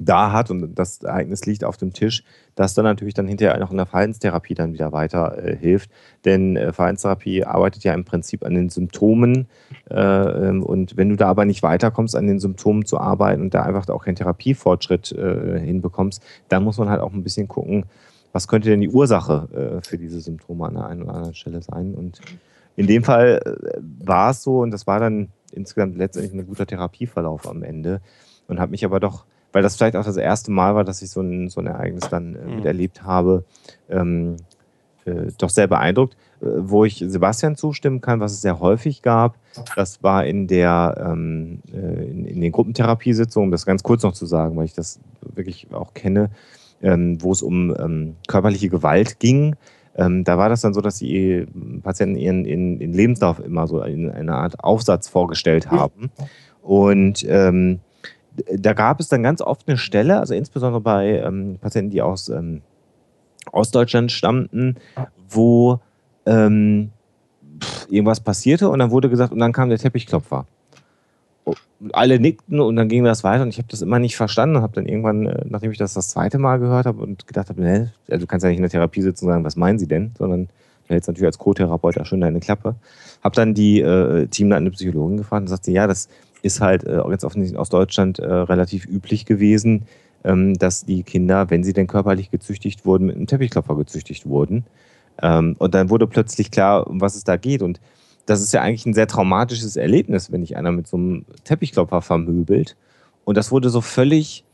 da hat und das Ereignis liegt auf dem Tisch, das dann natürlich dann hinterher auch in der Verhaltenstherapie dann wieder weiter äh, hilft. Denn äh, Verhaltenstherapie arbeitet ja im Prinzip an den Symptomen äh, ähm, und wenn du da aber nicht weiterkommst, an den Symptomen zu arbeiten und da einfach auch keinen Therapiefortschritt äh, hinbekommst, dann muss man halt auch ein bisschen gucken, was könnte denn die Ursache äh, für diese Symptome an der einen oder anderen Stelle sein. Und in dem Fall äh, war es so, und das war dann insgesamt letztendlich ein guter Therapieverlauf am Ende. Und habe mich aber doch, weil das vielleicht auch das erste Mal war, dass ich so ein, so ein Ereignis dann äh, mhm. miterlebt habe, ähm, äh, doch sehr beeindruckt. Äh, wo ich Sebastian zustimmen kann, was es sehr häufig gab, das war in der ähm, äh, in, in, den Gruppentherapiesitzungen, um das ganz kurz noch zu sagen, weil ich das wirklich auch kenne, ähm, wo es um ähm, körperliche Gewalt ging. Ähm, da war das dann so, dass die Patienten ihren, ihren, ihren Lebenslauf immer so in einer Art Aufsatz vorgestellt haben. Und ähm, da gab es dann ganz oft eine Stelle, also insbesondere bei ähm, Patienten, die aus ähm, Ostdeutschland stammten, wo irgendwas passierte und dann wurde gesagt, und dann kam der Teppichklopfer alle nickten und dann ging das weiter und ich habe das immer nicht verstanden und habe dann irgendwann, äh, nachdem ich das das zweite Mal gehört habe und gedacht habe, ne, du kannst ja nicht in der Therapie sitzen und sagen, was meinen Sie denn, sondern du hältst natürlich als Co-Therapeut auch schön deine Klappe. Habe dann die äh, Teamleitende Psychologin gefragt und sagte, ja, das ist halt äh, jetzt offensichtlich aus Deutschland äh, relativ üblich gewesen, ähm, dass die Kinder, wenn sie denn körperlich gezüchtigt wurden, mit einem Teppichklopfer gezüchtigt wurden. Ähm, und dann wurde plötzlich klar, um was es da geht. Und das ist ja eigentlich ein sehr traumatisches Erlebnis, wenn dich einer mit so einem Teppichklopfer vermöbelt. Und das wurde so völlig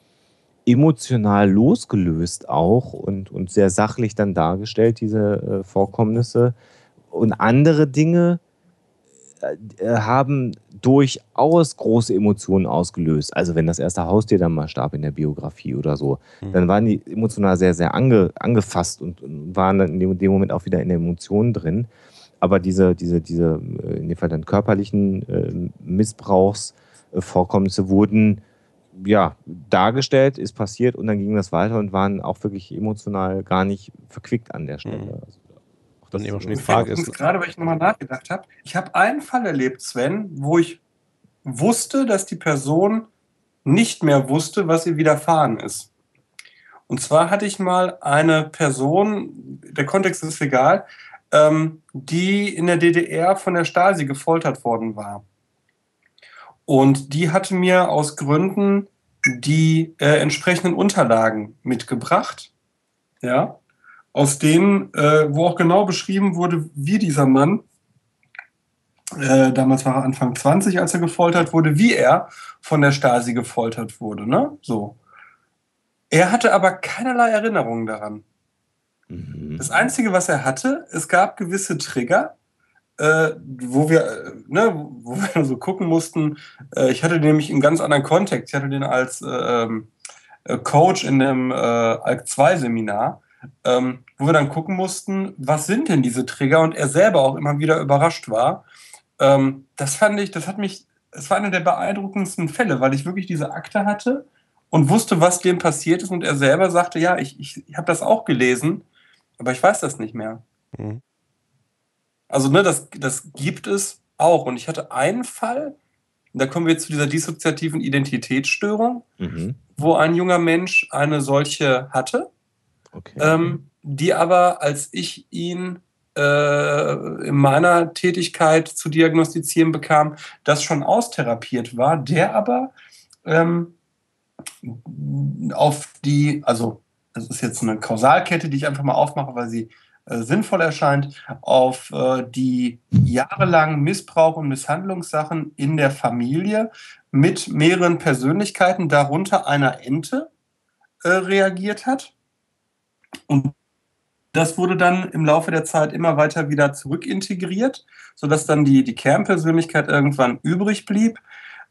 emotional losgelöst auch und, und sehr sachlich dann dargestellt, diese äh, Vorkommnisse. Und andere Dinge äh, haben durchaus große Emotionen ausgelöst. Also wenn das erste Haustier dann mal starb in der Biografie oder so, mhm. dann waren die emotional sehr, sehr ange, angefasst und, und waren dann in dem, dem, Moment auch wieder in der Emotion drin. Aber diese, diese, diese äh, in dem Fall dann körperlichen äh, Missbrauchsvorkommnisse wurden ja, dargestellt, ist passiert und dann ging das weiter und waren auch wirklich emotional gar nicht verquickt an der Stelle. Mhm. Also, dann immer schon die Frage ist. Gerade, weil ich nochmal nachgedacht habe, ich habe einen Fall erlebt, Sven, wo ich wusste, dass die Person nicht mehr wusste, was ihr widerfahren ist. Und zwar hatte ich mal eine Person, der Kontext ist egal, ähm, die in der DDR von der Stasi gefoltert worden war. Und die hatte mir aus Gründen die äh, entsprechenden Unterlagen mitgebracht. Ja aus denen, äh, wo auch genau beschrieben wurde, wie dieser Mann, äh, damals war er Anfang 20, als er gefoltert wurde, wie er von der Stasi gefoltert wurde. Ne? So. Er hatte aber keinerlei Erinnerungen daran. Mhm. Das Einzige, was er hatte, es gab gewisse Trigger, äh, wo wir, äh, ne, wo wir so gucken mussten. Äh, ich hatte den nämlich in ganz anderen Kontext. Ich hatte den als äh, ähm, äh Coach in einem äh, ALK 2 Seminar ähm, wo wir dann gucken mussten, was sind denn diese Trigger und er selber auch immer wieder überrascht war. Ähm, das fand ich, das hat mich, es war einer der beeindruckendsten Fälle, weil ich wirklich diese Akte hatte und wusste, was dem passiert ist und er selber sagte, ja, ich, ich, ich habe das auch gelesen, aber ich weiß das nicht mehr. Mhm. Also, ne, das, das gibt es auch. Und ich hatte einen Fall, da kommen wir zu dieser dissoziativen Identitätsstörung, mhm. wo ein junger Mensch eine solche hatte Okay. Ähm, die aber, als ich ihn äh, in meiner Tätigkeit zu diagnostizieren bekam, das schon austherapiert war, der aber ähm, auf die, also das ist jetzt eine Kausalkette, die ich einfach mal aufmache, weil sie äh, sinnvoll erscheint, auf äh, die jahrelangen Missbrauch- und Misshandlungssachen in der Familie mit mehreren Persönlichkeiten, darunter einer Ente, äh, reagiert hat und das wurde dann im Laufe der Zeit immer weiter wieder zurückintegriert, sodass dann die, die Kernpersönlichkeit irgendwann übrig blieb.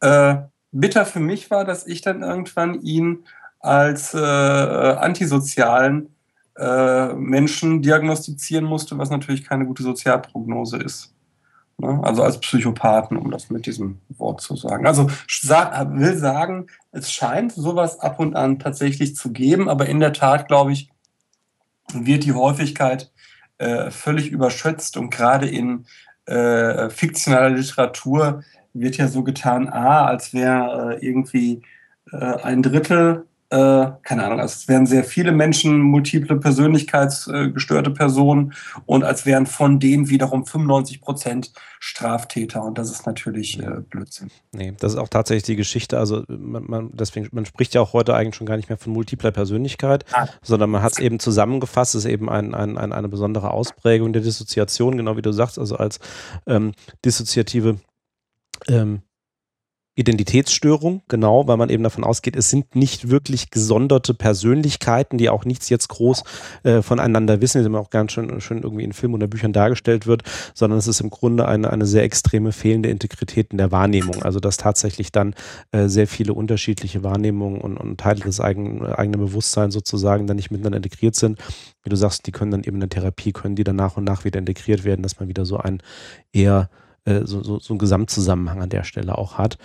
Äh, bitter für mich war, dass ich dann irgendwann ihn als äh, antisozialen äh, Menschen diagnostizieren musste, was natürlich keine gute Sozialprognose ist. Ne? Also als Psychopathen, um das mit diesem Wort zu sagen. Also will sagen, es scheint sowas ab und an tatsächlich zu geben, aber in der Tat, glaube ich, wird die Häufigkeit äh, völlig überschätzt und gerade in äh, fiktionaler Literatur wird ja so getan, ah, als wäre äh, irgendwie äh, ein Drittel äh, keine Ahnung, also es wären sehr viele Menschen multiple persönlichkeitsgestörte Personen und als wären von denen wiederum 95 Prozent Straftäter und das ist natürlich äh, Blödsinn. Nee, das ist auch tatsächlich die Geschichte, also man, man, deswegen, man spricht ja auch heute eigentlich schon gar nicht mehr von multipler Persönlichkeit, ah. sondern man hat es eben zusammengefasst, es ist eben ein, ein, ein, eine besondere Ausprägung der Dissoziation, genau wie du sagst, also als ähm, dissoziative ähm, Identitätsstörung, genau, weil man eben davon ausgeht, es sind nicht wirklich gesonderte Persönlichkeiten, die auch nichts jetzt groß äh, voneinander wissen, die immer auch ganz schön, schön irgendwie in Filmen oder Büchern dargestellt wird, sondern es ist im Grunde eine, eine sehr extreme fehlende Integrität in der Wahrnehmung. Also dass tatsächlich dann äh, sehr viele unterschiedliche Wahrnehmungen und, und Teile des eigenen, eigenen Bewusstseins sozusagen dann nicht miteinander integriert sind. Wie du sagst, die können dann eben in der Therapie, können die dann nach und nach wieder integriert werden, dass man wieder so ein eher äh, so, so, so einen Gesamtzusammenhang an der Stelle auch hat.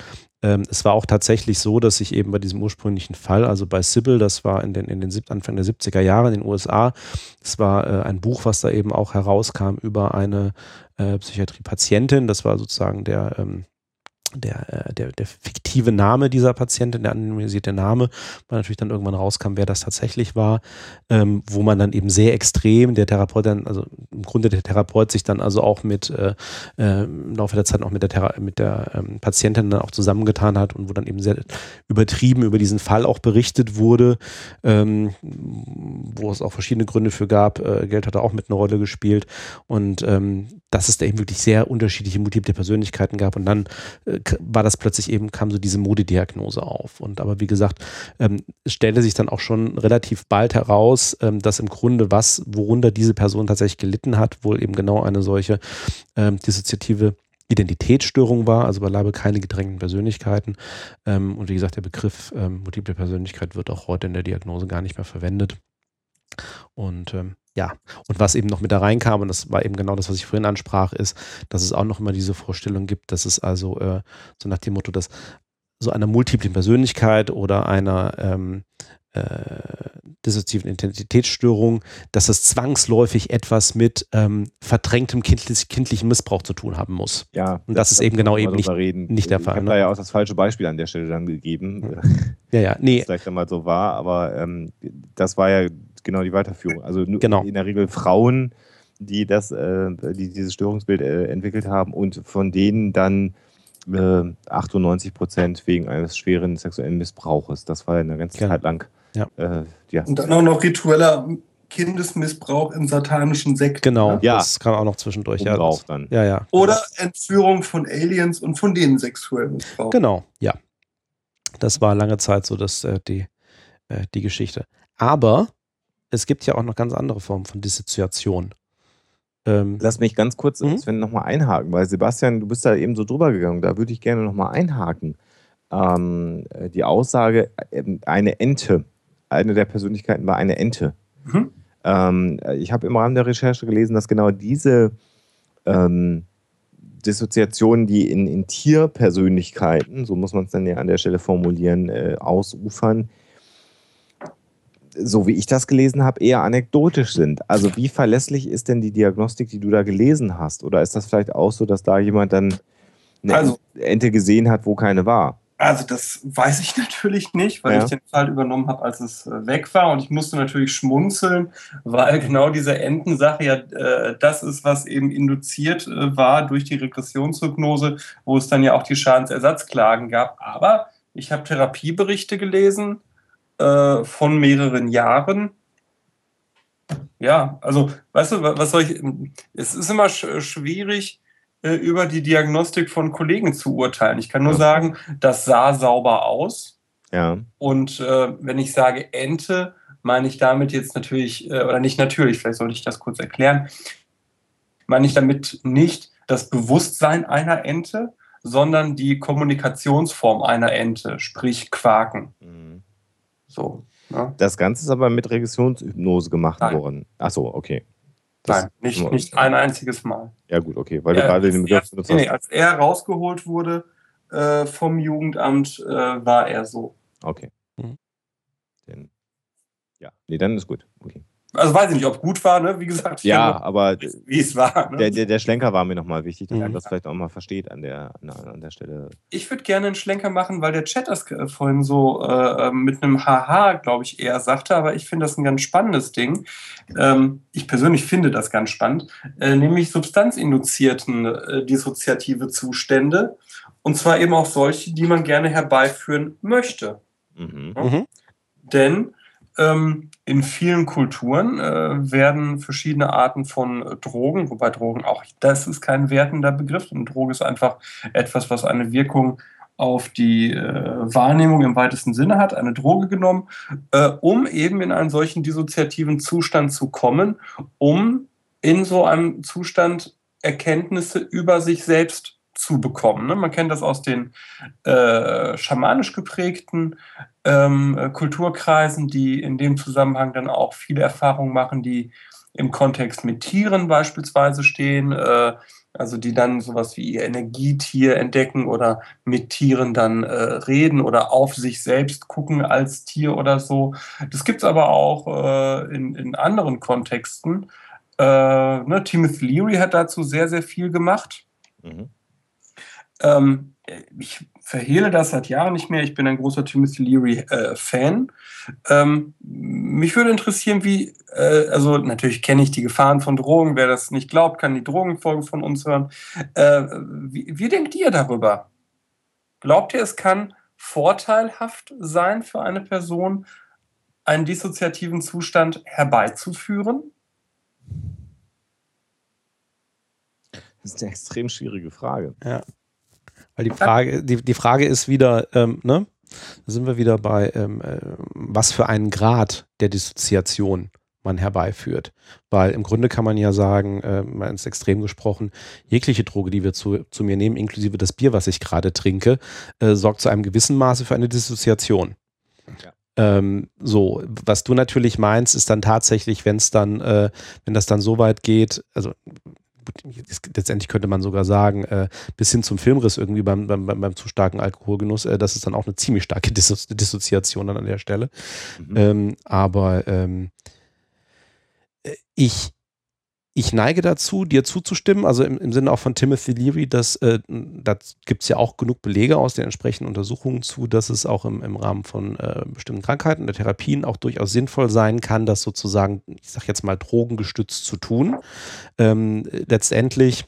Ähm, es war auch tatsächlich so, dass sich eben bei diesem ursprünglichen Fall, also bei Sybil, das war in den, in den Anfang der 70er Jahre in den USA, das war äh, ein Buch, was da eben auch herauskam über eine äh, Psychiatrie-Patientin, das war sozusagen der ähm, der, äh, der, der fiktive Name dieser Patientin, der anonymisierte Name, weil natürlich dann irgendwann rauskam, wer das tatsächlich war, ähm, wo man dann eben sehr extrem, der Therapeut dann, also im Grunde der Therapeut sich dann also auch mit äh, äh, im Laufe der Zeit auch mit der, Thera mit der ähm, Patientin dann auch zusammengetan hat und wo dann eben sehr übertrieben über diesen Fall auch berichtet wurde, ähm, wo es auch verschiedene Gründe für gab. Äh, Geld hat da auch mit eine Rolle gespielt und ähm, dass es da eben wirklich sehr unterschiedliche multiple Persönlichkeiten gab und dann äh, war das plötzlich eben, kam so diese Modediagnose auf. Und aber wie gesagt, ähm, es stellte sich dann auch schon relativ bald heraus, ähm, dass im Grunde was, worunter diese Person tatsächlich gelitten hat, wohl eben genau eine solche ähm, dissoziative Identitätsstörung war, also beileibe keine gedrängten Persönlichkeiten. Ähm, und wie gesagt, der Begriff ähm, multiple Persönlichkeit wird auch heute in der Diagnose gar nicht mehr verwendet. Und ähm, ja, und was eben noch mit da reinkam, und das war eben genau das, was ich vorhin ansprach, ist, dass es auch noch immer diese Vorstellung gibt, dass es also äh, so nach dem Motto, dass so einer multiplen Persönlichkeit oder einer ähm, äh, dissoziativen Identitätsstörung, dass das zwangsläufig etwas mit ähm, verdrängtem kindlich, kindlichen Missbrauch zu tun haben muss. Ja. Und das, das ist eben genau eben nicht, nicht der Fall. Ich habe ne? da ja auch das falsche Beispiel an der Stelle dann gegeben. Ja, ja, nee. Das vielleicht einmal so war, aber ähm, das war ja genau die Weiterführung. Also genau. in der Regel Frauen, die das, äh, die dieses Störungsbild äh, entwickelt haben und von denen dann äh, 98 Prozent wegen eines schweren sexuellen Missbrauches. Das war ja eine ganze Genau. Zeit lang. Ja. Äh, ja. Und dann auch noch ritueller Kindesmissbrauch im satanischen Sekt. Genau, ne? Ja. das kam auch noch zwischendurch. Ja, das, dann. ja, ja. Oder Entführung von Aliens und von denen sexuell Missbrauch. Genau, ja. Das war lange Zeit so dass, äh, die, äh, die Geschichte. Aber es gibt ja auch noch ganz andere Formen von Dissoziation. Ähm, Lass mich ganz kurz, Mhm. Sven, nochmal einhaken, weil Sebastian, du bist da eben so drüber gegangen, da würde ich gerne nochmal einhaken. Ähm, äh, die Aussage, ähm, eine Ente, eine der Persönlichkeiten war eine Ente. Mhm. Ähm, ich habe im Rahmen der Recherche gelesen, dass genau diese ähm, Dissoziationen, die in, in Tierpersönlichkeiten, so muss man es dann ja an der Stelle formulieren, äh, ausufern, so wie ich das gelesen habe, eher anekdotisch sind. Also wie verlässlich ist denn die Diagnostik, die du da gelesen hast? Oder ist das vielleicht auch so, dass da jemand dann eine Also- Ente gesehen hat, wo keine war? Also das weiß ich natürlich nicht, weil Ja. ich den Fall übernommen habe, als es äh, weg war. Und ich musste natürlich schmunzeln, weil genau diese Entensache ja äh, das ist, was eben induziert äh, war durch die Regressionshypnose, wo es dann ja auch die Schadensersatzklagen gab. Aber ich habe Therapieberichte gelesen äh, von mehreren Jahren. Ja, also, weißt du, wa- was soll ich. Es ist immer sch schwierig, äh, über die Diagnostik von Kollegen zu urteilen. Ich kann nur Ja. sagen, das sah sauber aus. Ja. Und äh, wenn ich sage Ente, meine ich damit jetzt natürlich, äh, oder nicht natürlich, vielleicht sollte ich das kurz erklären, meine ich damit nicht das Bewusstsein einer Ente, sondern die Kommunikationsform einer Ente, sprich Quaken. Mhm. So. Ne? Das Ganze ist aber mit Regressionshypnose gemacht Nein. worden. Achso, okay. Das- Nein, nicht, nicht ein einziges Mal. Ja, gut, okay, weil du Er- gerade den Begriff benutzt nee, nee, hast. als er rausgeholt wurde äh, vom Jugendamt, äh, war er so. Okay. Mhm. Denn, ja, nee, dann ist gut. Okay. Also weiß ich nicht, ob gut war, ne? Wie gesagt, Ja, aber wie es war. Ne? der, der, der Schlenker war mir nochmal wichtig, dass Mhm. man das vielleicht auch mal versteht an der, an der, an der Stelle. Ich würde gerne einen Schlenker machen, weil der Chat das äh, vorhin so äh, mit einem Haha, glaube ich, eher sagte, aber ich finde das ein ganz spannendes Ding. Ähm, ich persönlich finde das ganz spannend, äh, nämlich substanzinduzierten äh, dissoziative Zustände. Und zwar eben auch solche, die man gerne herbeiführen möchte. Mhm. Mhm. Denn ähm, in vielen Kulturen äh, werden verschiedene Arten von Drogen, wobei Drogen auch, das ist kein wertender Begriff, eine Droge ist einfach etwas, was eine Wirkung auf die äh, Wahrnehmung im weitesten Sinne hat, eine Droge genommen, äh, um eben in einen solchen dissoziativen Zustand zu kommen, um in so einem Zustand Erkenntnisse über sich selbst zu bekommen. Ne? Man kennt das aus den äh, schamanisch geprägten ähm, äh, Kulturkreisen, die in dem Zusammenhang dann auch viele Erfahrungen machen, die im Kontext mit Tieren beispielsweise stehen, äh, also die dann sowas wie ihr Energietier entdecken oder mit Tieren dann äh, reden oder auf sich selbst gucken als Tier oder so. Das gibt es aber auch äh, in, in anderen Kontexten. Äh, ne, Timothy Leary hat dazu sehr, sehr viel gemacht. Mhm. Ähm, ich verhehle das seit Jahren nicht mehr. Ich bin ein großer Timothy Leary-Fan. Äh, ähm, mich würde interessieren, wie, äh, also natürlich kenne ich die Gefahren von Drogen. Wer das nicht glaubt, kann die Drogenfolge von uns hören. Äh, wie, wie denkt ihr darüber? Glaubt ihr, es kann vorteilhaft sein für eine Person, einen dissoziativen Zustand herbeizuführen? Das ist eine extrem schwierige Frage. Ja. Weil die Frage, die, die Frage ist wieder, ähm, ne? Da sind wir wieder bei, ähm, äh, was für einen Grad der Dissoziation man herbeiführt. Weil im Grunde kann man ja sagen, äh, mal ins Extrem gesprochen, jegliche Droge, die wir zu, zu mir nehmen, inklusive das Bier, was ich gerade trinke, äh, sorgt zu einem gewissen Maße für eine Dissoziation. Ja. Ähm, so, was du natürlich meinst, ist dann tatsächlich, wenn es dann, äh, wenn das dann so weit geht, also letztendlich könnte man sogar sagen, äh, bis hin zum Filmriss irgendwie beim, beim, beim zu starken Alkoholgenuss, äh, das ist dann auch eine ziemlich starke Dissozi Dissoziation dann an der Stelle. Mhm. Ähm, aber ähm, äh, ich, ich neige dazu, dir zuzustimmen, also im, im Sinne auch von Timothy Leary, dass äh, da gibt es ja auch genug Belege aus den entsprechenden Untersuchungen zu, dass es auch im, im Rahmen von äh, bestimmten Krankheiten der Therapien auch durchaus sinnvoll sein kann, das sozusagen, ich sag jetzt mal, drogengestützt zu tun. Ähm, letztendlich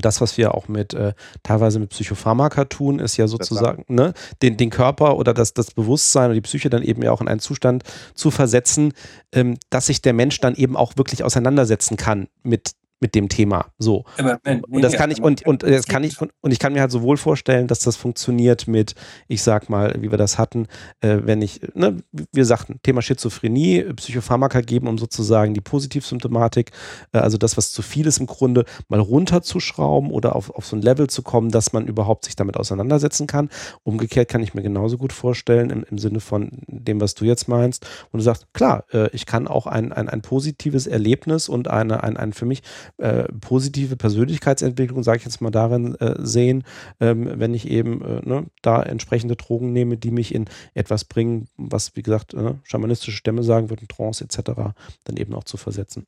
das, was wir auch mit äh, teilweise mit Psychopharmaka tun, ist ja sozusagen ne, den, den Körper oder das, das Bewusstsein oder die Psyche dann eben ja auch in einen Zustand zu versetzen, ähm, dass sich der Mensch dann eben auch wirklich auseinandersetzen kann mit mit dem Thema. So. Und das kann ich, und, und das kann ich, und, und ich kann mir halt sowohl vorstellen, dass das funktioniert mit, ich sag mal, wie wir das hatten, äh, wenn ich, ne, wir sagten, Thema Schizophrenie, Psychopharmaka geben, um sozusagen die Positivsymptomatik, äh, also das, was zu viel ist im Grunde, mal runterzuschrauben oder auf, auf so ein Level zu kommen, dass man überhaupt sich damit auseinandersetzen kann. Umgekehrt kann ich mir genauso gut vorstellen, im, im Sinne von dem, was du jetzt meinst, und du sagst, klar, äh, ich kann auch ein, ein, ein positives Erlebnis und eine, ein, ein für mich äh, positive Persönlichkeitsentwicklung, sage ich jetzt mal, darin äh, sehen, ähm, wenn ich eben äh, ne, da entsprechende Drogen nehme, die mich in etwas bringen, was, wie gesagt, äh, schamanistische Stämme sagen würden, Trance etc., dann eben auch zu versetzen.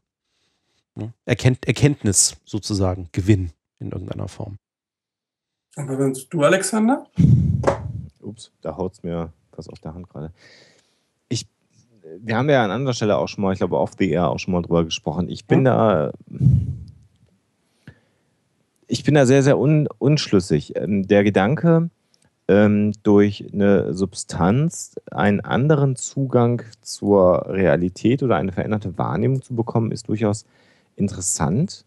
Ne? Erkennt, Erkenntnis sozusagen, Gewinn in irgendeiner Form. Und was du, Alexander? Ups, da haut es mir was auf der Hand gerade wir haben ja an anderer Stelle auch schon mal, ich glaube, off the air auch schon mal drüber gesprochen. Ich bin ja. da, ich bin da sehr, sehr un, unschlüssig. Ähm, der Gedanke, ähm, durch eine Substanz einen anderen Zugang zur Realität oder eine veränderte Wahrnehmung zu bekommen, ist durchaus interessant.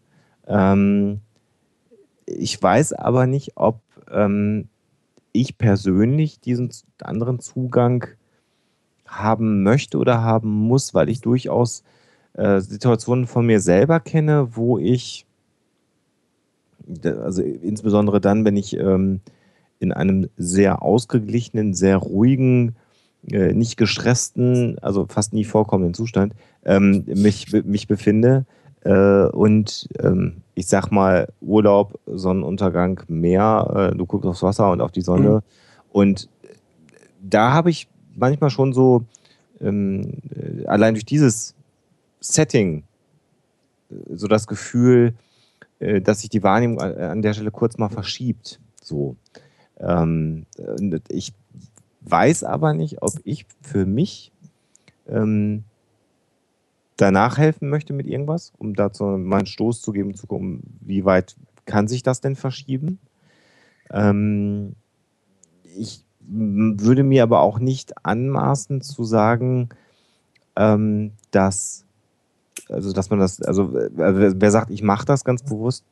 Ähm, ich weiß aber nicht, ob ich persönlich diesen anderen Zugang haben möchte oder haben muss, weil ich durchaus äh, Situationen von mir selber kenne, wo ich, also insbesondere dann, wenn ich ähm, in einem sehr ausgeglichenen, sehr ruhigen, äh, nicht gestressten, also fast nie vorkommenden Zustand ähm, mich, mich befinde äh, und ähm, ich sag mal Urlaub, Sonnenuntergang, Meer, äh, du guckst aufs Wasser und auf die Sonne mhm. und da habe ich manchmal schon so, ähm, äh, allein durch dieses Setting, äh, so das Gefühl, äh, dass sich die Wahrnehmung an der Stelle kurz mal verschiebt. So. Ähm, ich weiß aber nicht, ob ich für mich ähm, danach helfen möchte mit irgendwas, um dazu mal einen Stoß zu geben, zu gucken, wie weit kann sich das denn verschieben. Ähm, ich würde mir aber auch nicht anmaßen zu sagen, ähm, dass, also dass man das, also wer sagt, ich mache das ganz bewusst,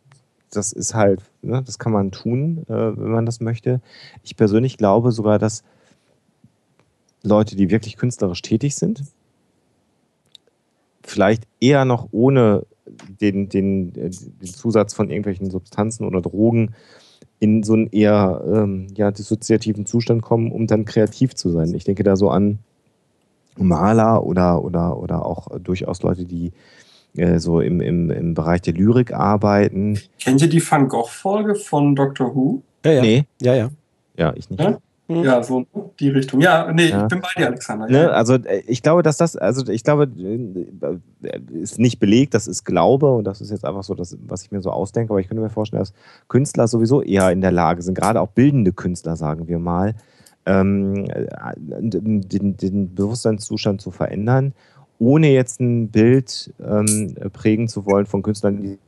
das ist halt, ne, das kann man tun, äh, wenn man das möchte. Ich persönlich glaube sogar, dass Leute, die wirklich künstlerisch tätig sind, vielleicht eher noch ohne den, den, den Zusatz von irgendwelchen Substanzen oder Drogen in so einen eher ähm, ja, dissoziativen Zustand kommen, um dann kreativ zu sein. Ich denke da so an Maler oder, oder, oder auch durchaus Leute, die äh, so im, im, im Bereich der Lyrik arbeiten. Kennt ihr die Van Gogh-Folge von Doctor Who? Ja, ja. Nee. Ja, ja. Ja, ich nicht. Ja? Hm. Ja, so die Richtung. Ja, nee, ja. ich bin bei dir, Alexander. Ne? Also äh, ich glaube, dass das, also ich glaube, äh, ist nicht belegt, das ist Glaube und das ist jetzt einfach so, das, was ich mir so ausdenke, aber ich könnte mir vorstellen, dass Künstler sowieso eher in der Lage sind, gerade auch bildende Künstler, sagen wir mal, ähm, den, den Bewusstseinszustand zu verändern, ohne jetzt ein Bild ähm, prägen zu wollen von Künstlern, die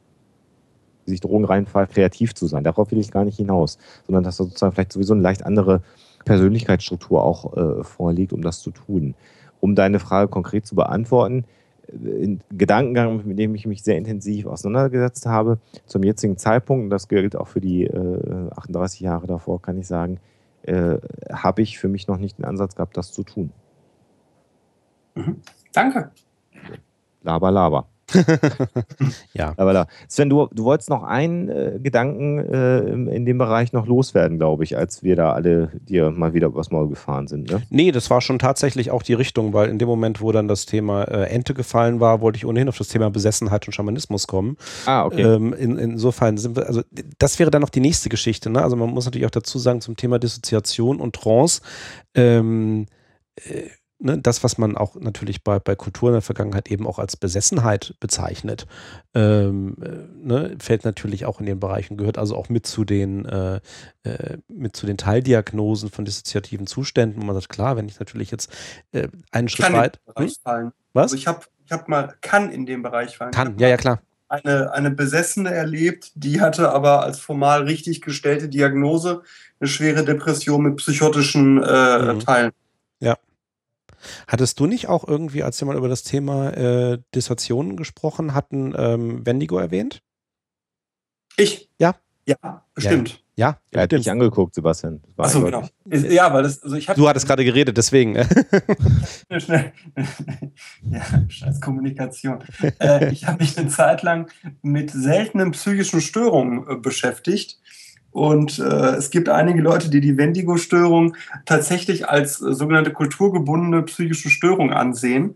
sich Drogen reinfallen, kreativ zu sein. Darauf will ich gar nicht hinaus, sondern dass sozusagen vielleicht sowieso eine leicht andere Persönlichkeitsstruktur auch äh, vorliegt, um das zu tun. Um deine Frage konkret zu beantworten, äh, ein Gedankengang, mit dem ich mich sehr intensiv auseinandergesetzt habe, zum jetzigen Zeitpunkt, und das gilt auch für die äh, 38 Jahre davor, kann ich sagen, äh, habe ich für mich noch nicht den Ansatz gehabt, das zu tun. Mhm. Danke. Laber, laber. ja. Aber da. Sven, du, du wolltest noch einen äh, Gedanken äh, in dem Bereich noch loswerden, glaube ich, als wir da alle dir mal wieder übers Maul gefahren sind. Ne? Nee, das war schon tatsächlich auch die Richtung, weil in dem Moment, wo dann das Thema äh, Ente gefallen war, wollte ich ohnehin auf das Thema Besessenheit und Schamanismus kommen. Ah, okay. Ähm, in, insofern sind wir, also das wäre dann noch die nächste Geschichte. Ne? Also man muss natürlich auch dazu sagen, zum Thema Dissoziation und Trance. Ähm, äh, ne, das, was man auch natürlich bei, bei Kultur in der Vergangenheit eben auch als Besessenheit bezeichnet, ähm, äh, ne, fällt natürlich auch in den Bereichen, gehört also auch mit zu den, äh, äh, mit zu den Teildiagnosen von dissoziativen Zuständen, wo man sagt, klar, wenn ich natürlich jetzt äh, einen Schritt weit. Hm? Was? Also ich habe ich hab mal, kann in dem Bereich fallen. Kann, ja, ja, klar. Eine, eine Besessene erlebt, die hatte aber als formal richtig gestellte Diagnose eine schwere Depression mit psychotischen äh, mhm. Teilen. Ja. Hattest du nicht auch irgendwie, als wir mal über das Thema äh, Dissertationen gesprochen hatten, ähm, Wendigo erwähnt? Ich? Ja. Ja, bestimmt. Ja, ja er hat dich angeguckt, Sebastian. Achso, genau. Ja, weil das, also ich Du hattest gerade geredet, deswegen. Schnell. ja, scheiß Kommunikation. äh, ich habe mich eine Zeit lang mit seltenen psychischen Störungen äh, beschäftigt und äh, es gibt einige Leute, die die Wendigo-Störung tatsächlich als äh, sogenannte kulturgebundene psychische Störung ansehen.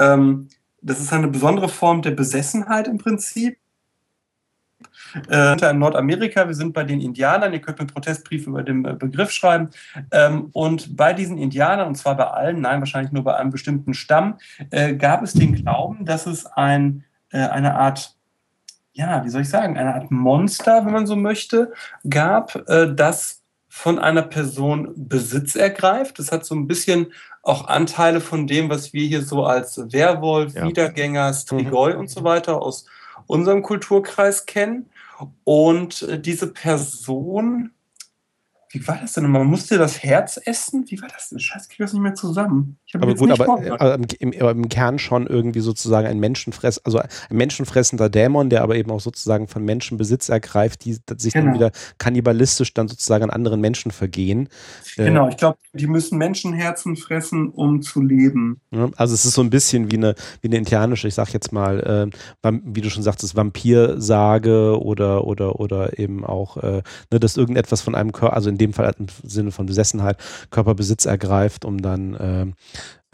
Ähm, das ist eine besondere Form der Besessenheit im Prinzip. Äh, in Nordamerika, wir sind bei den Indianern, ihr könnt mir Protestbriefe über den äh, Begriff schreiben. Ähm, und bei diesen Indianern, und zwar bei allen, nein, wahrscheinlich nur bei einem bestimmten Stamm, äh, gab es den Glauben, dass es ein, äh, eine Art ja, wie soll ich sagen, eine Art Monster, wenn man so möchte, gab, äh, das von einer Person Besitz ergreift. Das hat so ein bisschen auch Anteile von dem, was wir hier so als Werwolf, ja. Wiedergänger, Strigoi mhm. und so weiter aus unserem Kulturkreis kennen. Und äh, diese Person wie war das denn? Man musste das Herz essen? Wie war das denn? Scheiße, kriege das nicht mehr zusammen. aber gut, aber, äh, im, im, Kern schon irgendwie sozusagen ein Menschenfress, also ein menschenfressender Dämon, der aber eben auch sozusagen von Menschen Besitz ergreift, die sich genau. dann wieder kannibalistisch dann sozusagen an anderen Menschen vergehen. Äh, genau, ich glaube, die müssen Menschenherzen fressen, um zu leben. also es ist so ein bisschen wie eine, wie eine indianische, ich sag jetzt mal, äh, wie du schon sagtest, Vampirsage oder, oder, oder eben auch, äh, ne, dass irgendetwas von einem Körper, also in dem Fall im Sinne von Besessenheit, Körperbesitz ergreift, um dann äh,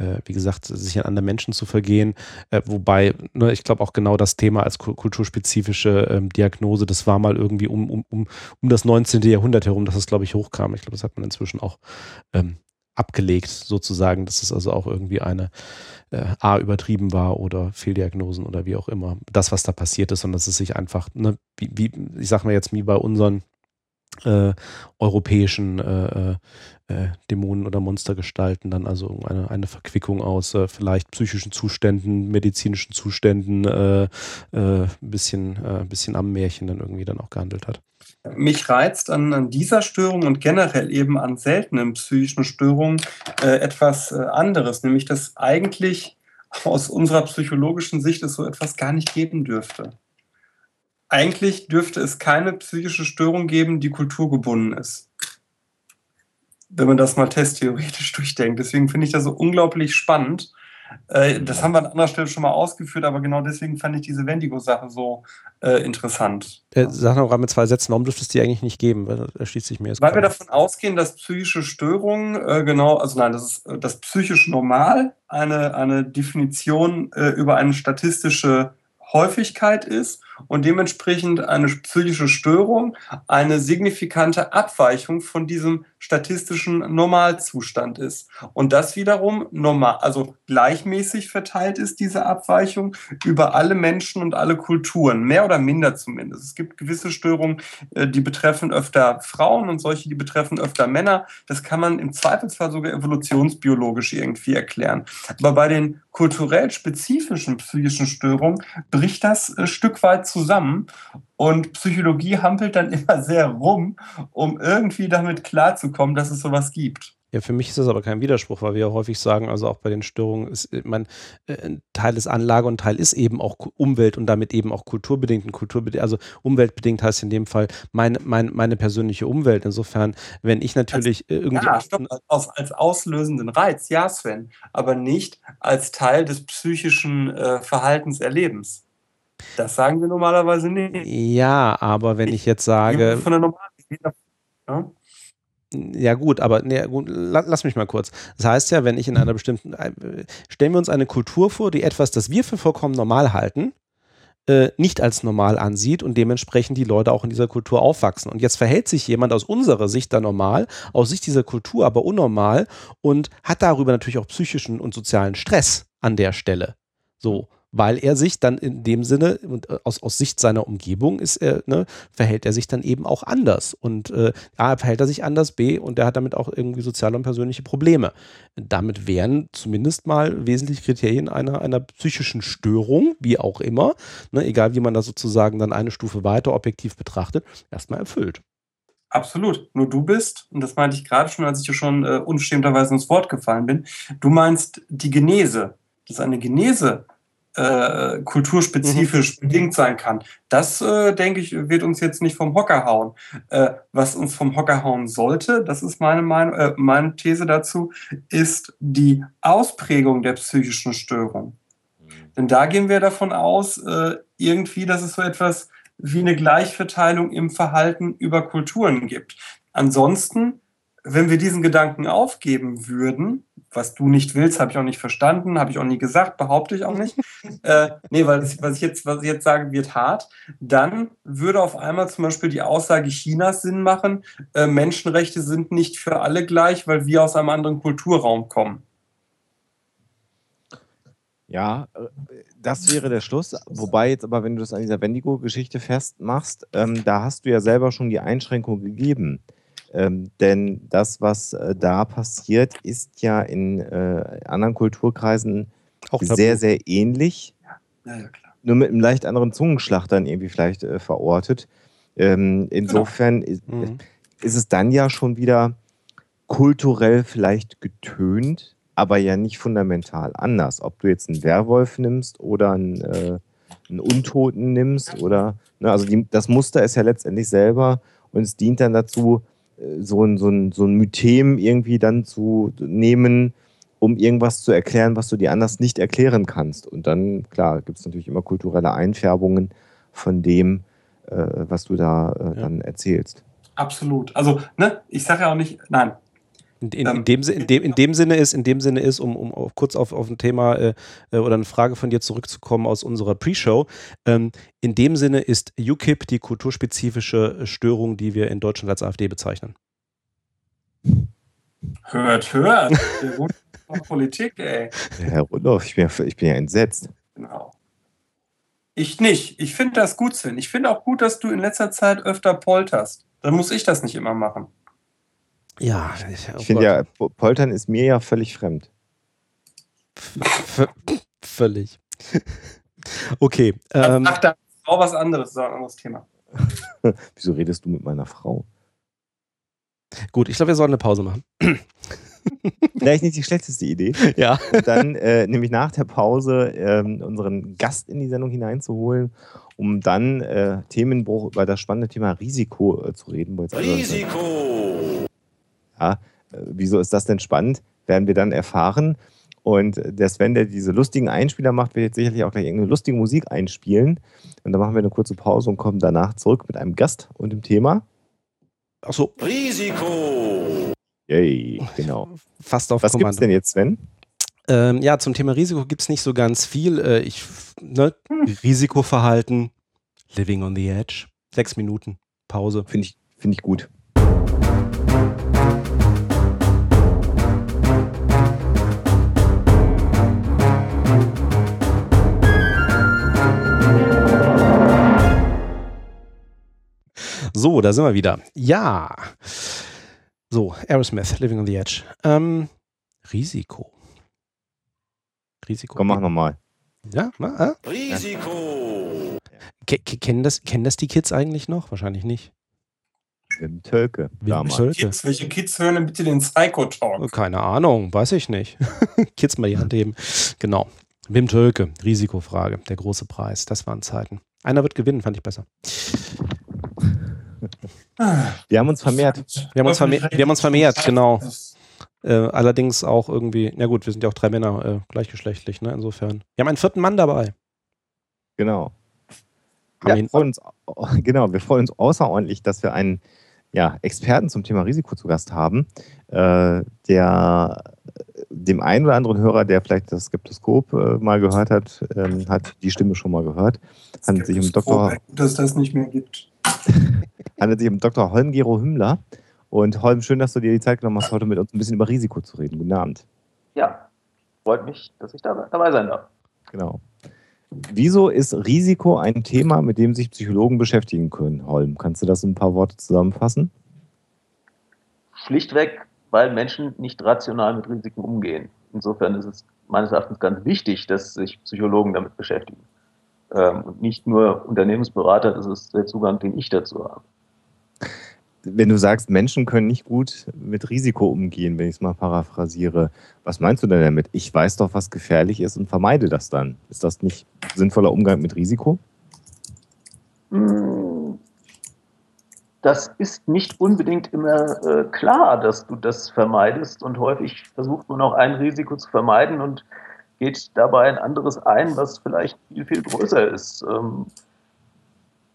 äh, wie gesagt, sich an andere Menschen zu vergehen. Äh, wobei, ne, ich glaube auch genau das Thema als kulturspezifische ähm, Diagnose, das war mal irgendwie um, um, um, um das 19. Jahrhundert herum, dass es, glaube ich, hochkam. Ich glaube, das hat man inzwischen auch ähm, abgelegt, sozusagen, dass es also auch irgendwie eine äh, A übertrieben war oder Fehldiagnosen oder wie auch immer. Das, was da passiert ist, sondern dass es sich einfach, ne, wie, wie ich sag mal jetzt, wie bei unseren äh, europäischen äh, äh, äh, Dämonen oder Monstergestalten dann also eine, eine Verquickung aus äh, vielleicht psychischen Zuständen, medizinischen Zuständen, ein bisschen, bisschen am Märchen dann irgendwie dann auch gehandelt hat. Mich reizt an, an dieser Störung und generell eben an seltenen psychischen Störungen etwas anderes, nämlich dass eigentlich aus unserer psychologischen Sicht es so etwas gar nicht geben dürfte eigentlich dürfte es keine psychische Störung geben, die kulturgebunden ist. Wenn man das mal testtheoretisch durchdenkt. Deswegen finde ich das so unglaublich spannend. Äh, das haben wir an anderer Stelle schon mal ausgeführt, aber genau deswegen fand ich diese Wendigo-Sache so äh, interessant. Äh, sag noch mal mit zwei Sätzen, warum dürfte es die eigentlich nicht geben? Weil da schließt sich mir jetzt Weil wir davon ausgehen, dass psychische Störungen, äh, genau, also nein, das ist äh, das psychisch normal, eine, eine Definition äh, über eine statistische Häufigkeit ist und dementsprechend eine psychische Störung eine signifikante Abweichung von diesem statistischen Normalzustand ist. Und das wiederum normal, also gleichmäßig verteilt ist, diese Abweichung über alle Menschen und alle Kulturen, mehr oder minder zumindest. Es gibt gewisse Störungen, äh, die betreffen öfter Frauen und solche, die betreffen öfter Männer. Das kann man im Zweifelsfall sogar evolutionsbiologisch irgendwie erklären. Aber bei den kulturell spezifischen psychischen Störungen bricht das ein äh, Stück weit zusammen und Psychologie hampelt dann immer sehr rum, um irgendwie damit klarzukommen, dass es sowas gibt. Ja, für mich ist das aber kein Widerspruch, weil wir ja häufig sagen, also auch bei den Störungen ist, äh, man, äh, ein Teil ist Anlage und ein Teil ist eben auch Umwelt und damit eben auch kulturbedingt und kulturbedingt, also umweltbedingt heißt in dem Fall meine, meine, meine persönliche Umwelt. Insofern, wenn ich natürlich als, irgendwie. Ja, stopp, als, als auslösenden Reiz, ja, Sven, aber nicht als Teil des psychischen äh, Verhaltenserlebens. Das sagen wir normalerweise nicht. Ja, aber wenn ich jetzt sage. Von der normalen. Ja? Ja, gut, aber nee, gut, lass mich mal kurz. Das heißt ja, wenn ich in einer bestimmten. Äh, stellen wir uns eine Kultur vor, die etwas, das wir für vollkommen normal halten, äh, nicht als normal ansieht und dementsprechend die Leute auch in dieser Kultur aufwachsen. Und jetzt verhält sich jemand aus unserer Sicht da normal, aus Sicht dieser Kultur aber unnormal und hat darüber natürlich auch psychischen und sozialen Stress an der Stelle. So weil er sich dann in dem Sinne, äh, aus, aus Sicht seiner Umgebung ist er, ne, verhält er sich dann eben auch anders. Und äh, A, verhält er sich anders, B, und er hat damit auch irgendwie soziale und persönliche Probleme. Damit wären zumindest mal wesentliche Kriterien einer, einer psychischen Störung, wie auch immer, ne, egal wie man das sozusagen dann eine Stufe weiter objektiv betrachtet, erstmal erfüllt. Absolut. Nur du bist, und das meinte ich gerade schon, als ich dir schon äh, unverschämterweise ins Wort gefallen bin, du meinst die Genese. Das ist eine Genese äh, kulturspezifisch mhm. bedingt sein kann. Das, äh, denke ich, wird uns jetzt nicht vom Hocker hauen. Äh, was uns vom Hocker hauen sollte, das ist meine, Meinung, äh, meine These dazu, ist die Ausprägung der psychischen Störung. Mhm. Denn da gehen wir davon aus, äh, irgendwie, dass es so etwas wie eine Gleichverteilung im Verhalten über Kulturen gibt. Ansonsten, wenn wir diesen Gedanken aufgeben würden, was du nicht willst, habe ich auch nicht verstanden, habe ich auch nie gesagt, behaupte ich auch nicht. äh, nee, weil das, was, ich jetzt, was ich jetzt sage, wird hart. Dann würde auf einmal zum Beispiel die Aussage Chinas Sinn machen, äh, Menschenrechte sind nicht für alle gleich, weil wir aus einem anderen Kulturraum kommen. Ja, äh, das wäre der Schluss. Wobei jetzt aber, wenn du das an dieser Wendigo-Geschichte festmachst, ähm, da hast du ja selber schon die Einschränkung gegeben. Ähm, denn das, was äh, da passiert, ist ja in äh, anderen Kulturkreisen Auch sehr, sehr ähnlich. Ja, ja, klar. Nur mit einem leicht anderen Zungenschlag dann irgendwie vielleicht äh, verortet. Ähm, insofern genau. ist, mhm. ist es dann ja schon wieder kulturell vielleicht getönt, aber ja nicht fundamental anders. Ob du jetzt einen Werwolf nimmst oder einen, äh, einen Untoten nimmst oder, ne, also die, das Muster ist ja letztendlich selber und es dient dann dazu, so ein, so, ein, so ein Mythem irgendwie dann zu nehmen, um irgendwas zu erklären, was du dir anders nicht erklären kannst. Und dann, klar, gibt es natürlich immer kulturelle Einfärbungen von dem, äh, was du da äh, ja. dann erzählst. Absolut. Also, ne, ich sage ja auch nicht, nein, in, in, in, dem, in, dem, in dem Sinne ist, in dem Sinne ist, um, um auf, kurz auf, auf ein Thema äh, äh, oder eine Frage von dir zurückzukommen aus unserer Pre-Show, ähm, in dem Sinne ist UKIP die kulturspezifische Störung, die wir in Deutschland als AfD bezeichnen. Hört, hört. Politik, ey. Herr Rudolf, ich bin, ja, ich bin ja entsetzt. Genau. Ich nicht. Ich finde das gut, Sven. Ich finde auch gut, dass du in letzter Zeit öfter polterst. Dann muss ich das nicht immer machen. Ja, ich, oh ich finde ja, Poltern ist mir ja völlig fremd. V völlig. okay. Ähm, Ach, da ist auch was anderes, das ist ein anderes Thema. Wieso redest du mit meiner Frau? Gut, ich glaube, wir sollen eine Pause machen. Vielleicht nicht die schlechteste Idee. Ja. Und dann äh, nämlich nach der Pause ähm, unseren Gast in die Sendung hineinzuholen, um dann äh, Themenbruch über das spannende Thema Risiko äh, zu reden. Risiko! Ja, äh, wieso ist das denn spannend? Werden wir dann erfahren. Und der Sven, der diese lustigen Einspieler macht, wird jetzt sicherlich auch gleich irgendeine lustige Musik einspielen. Und dann machen wir eine kurze Pause und kommen danach zurück mit einem Gast und dem Thema. Achso. Risiko! Yay, genau. Fast auf Was gibt es denn jetzt, Sven? Ähm, ja, zum Thema Risiko gibt es nicht so ganz viel. Äh, ich, ne, Risikoverhalten, Living on the Edge. Sechs Minuten Pause. Finde ich, find ich gut. So, da sind wir wieder. Ja. So, Aerosmith, Living on the Edge. Ähm, Risiko. Risiko. Komm, mach nochmal. Ja, na, äh? Risiko. Ke- ke- kennen, das, kennen das die Kids eigentlich noch? Wahrscheinlich nicht. Wim Tölke Wim damals. Tölke. Kids, welche Kids hören denn bitte den Psycho Talk? Keine Ahnung, weiß ich nicht. Kids mal die Hand heben. Genau. Wim Tölke, Risikofrage, der große Preis. Das waren Zeiten. Einer wird gewinnen, fand ich besser. Wir haben uns vermehrt. Wir haben uns, verme wir haben uns vermehrt, genau. Äh, allerdings auch irgendwie, ja gut, wir sind ja auch drei Männer äh, gleichgeschlechtlich, ne? Insofern. Wir haben einen vierten Mann dabei. Genau. Ja, wir freuen uns, genau, wir freuen uns außerordentlich, dass wir einen ja, Experten zum Thema Risiko zu Gast haben, äh, der dem einen oder anderen Hörer, der vielleicht das Skeptoskop äh, mal gehört hat, ähm, hat die Stimme schon mal gehört. Handelt sich um Dr. Gut, dass das nicht mehr gibt. Handelt sich um Dr. Holm-Gero Hümmler. Und Holm, schön, dass du dir die Zeit genommen hast, heute mit uns ein bisschen über Risiko zu reden. Guten Abend. Ja, freut mich, dass ich da, dabei sein darf. Genau. Wieso ist Risiko ein Thema, mit dem sich Psychologen beschäftigen können, Holm? Kannst du das in ein paar Worte zusammenfassen? Schlichtweg, weil Menschen nicht rational mit Risiken umgehen. Insofern ist es meines Erachtens ganz wichtig, dass sich Psychologen damit beschäftigen. Ähm, und nicht nur Unternehmensberater, das ist der Zugang, den ich dazu habe. Wenn du sagst, Menschen können nicht gut mit Risiko umgehen, wenn ich es mal paraphrasiere, was meinst du denn damit? Ich weiß doch, was gefährlich ist und vermeide das dann. Ist das nicht sinnvoller Umgang mit Risiko? Das ist nicht unbedingt immer äh, klar, dass du das vermeidest und häufig versucht man auch ein Risiko zu vermeiden und geht dabei ein anderes ein, was vielleicht viel, viel größer ist. Ähm,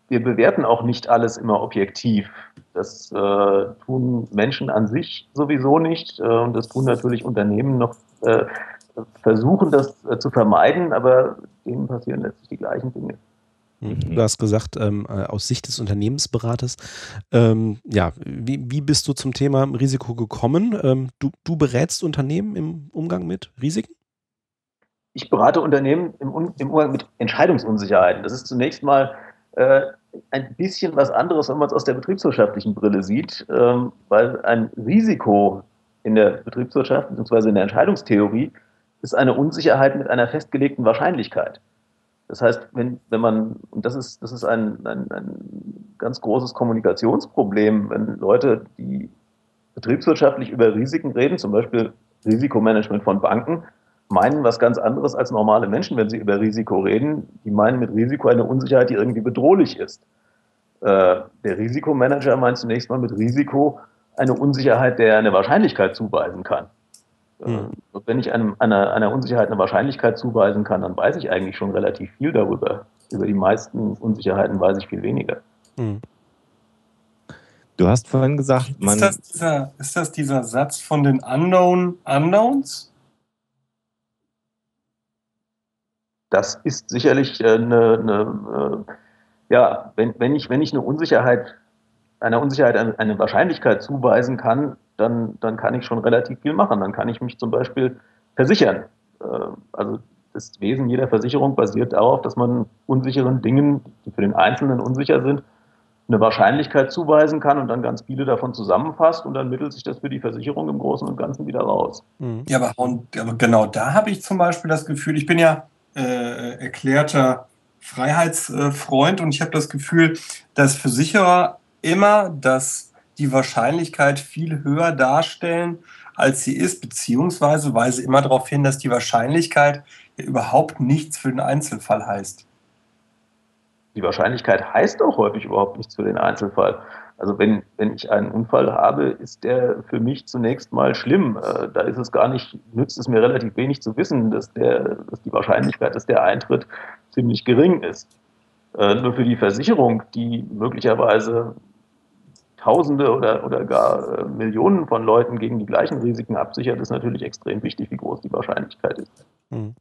wir bewerten auch nicht alles immer objektiv. Das äh, tun Menschen an sich sowieso nicht äh, und das tun natürlich Unternehmen noch, äh, versuchen das äh, zu vermeiden, aber denen passieren letztlich die gleichen Dinge. Mhm. Du hast gesagt, ähm, äh, aus Sicht des Unternehmensberaters, ähm, ja, wie, wie bist du zum Thema Risiko gekommen? Ähm, du, du berätst Unternehmen im Umgang mit Risiken? Ich berate Unternehmen im, im Umgang mit Entscheidungsunsicherheiten. Das ist zunächst mal äh, ein bisschen was anderes, wenn man es aus der betriebswirtschaftlichen Brille sieht, ähm, weil ein Risiko in der Betriebswirtschaft bzw. in der Entscheidungstheorie ist eine Unsicherheit mit einer festgelegten Wahrscheinlichkeit. Das heißt, wenn, wenn man, und das ist, das ist ein, ein, ein ganz großes Kommunikationsproblem, wenn Leute, die betriebswirtschaftlich über Risiken reden, zum Beispiel Risikomanagement von Banken, meinen was ganz anderes als normale Menschen, wenn sie über Risiko reden. Die meinen mit Risiko eine Unsicherheit, die irgendwie bedrohlich ist. Äh, der Risikomanager meint zunächst mal mit Risiko eine Unsicherheit, der er eine Wahrscheinlichkeit zuweisen kann. Äh, Hm. Und wenn ich einem, einer, einer Unsicherheit eine Wahrscheinlichkeit zuweisen kann, dann weiß ich eigentlich schon relativ viel darüber. Über die meisten Unsicherheiten weiß ich viel weniger. Mhm. Du hast vorhin gesagt, man. Ist das, dieser, ist das dieser Satz von den Unknown Unknowns? Das ist sicherlich äh, eine, eine äh, ja, wenn, wenn, ich, wenn ich eine Unsicherheit, einer Unsicherheit eine, eine Wahrscheinlichkeit zuweisen kann, dann, dann kann ich schon relativ viel machen. Dann kann ich mich zum Beispiel versichern. Äh, also das Wesen jeder Versicherung basiert darauf, dass man unsicheren Dingen, die für den Einzelnen unsicher sind, eine Wahrscheinlichkeit zuweisen kann und dann ganz viele davon zusammenfasst und dann mittelt sich das für die Versicherung im Großen und Ganzen wieder raus. Mhm. Ja, aber, und, aber genau da habe ich zum Beispiel das Gefühl, ich bin ja äh, erklärter Freiheitsfreund und ich habe das Gefühl, dass Versicherer immer dass die Wahrscheinlichkeit viel höher darstellen, als sie ist, beziehungsweise weise immer darauf hin, dass die Wahrscheinlichkeit ja überhaupt nichts für den Einzelfall heißt. Die Wahrscheinlichkeit heißt auch häufig überhaupt nichts für den Einzelfall. Also wenn, wenn ich einen Unfall habe, ist der für mich zunächst mal schlimm. Äh, Da ist es gar nicht, nützt es mir relativ wenig zu wissen, dass, der, dass die Wahrscheinlichkeit, dass der eintritt, ziemlich gering ist. Äh, Nur für die Versicherung, die möglicherweise Tausende oder, oder gar äh, Millionen von Leuten gegen die gleichen Risiken absichert, ist natürlich extrem wichtig, wie groß die Wahrscheinlichkeit ist. Mhm.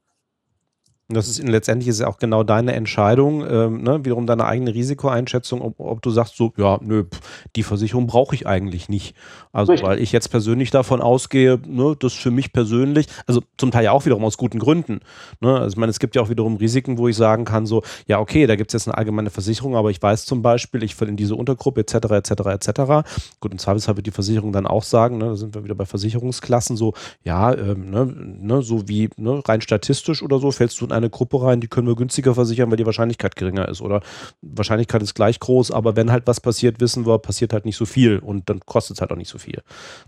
Und das ist letztendlich ist ja auch genau deine Entscheidung, ähm, ne? wiederum deine eigene Risikoeinschätzung, ob, ob, du sagst so, ja, nö, pff, die Versicherung brauche ich eigentlich nicht. Also Richtig. weil ich jetzt persönlich davon ausgehe, ne, das für mich persönlich, also zum Teil ja auch wiederum aus guten Gründen. Ne? Also ich meine, es gibt ja auch wiederum Risiken, wo ich sagen kann, so, ja, okay, da gibt es jetzt eine allgemeine Versicherung, aber ich weiß zum Beispiel, ich falle in diese Untergruppe etc. etc. etc. Gut, im Zweifelsfall wird die Versicherung dann auch sagen, ne, da sind wir wieder bei Versicherungsklassen, so, ja, ähm, ne, ne, so wie ne, rein statistisch oder so, fällst du in eine Gruppe rein, die können wir günstiger versichern, weil die Wahrscheinlichkeit geringer ist. Oder Wahrscheinlichkeit ist gleich groß, aber wenn halt was passiert, wissen wir, passiert halt nicht so viel und dann kostet es halt auch nicht so viel.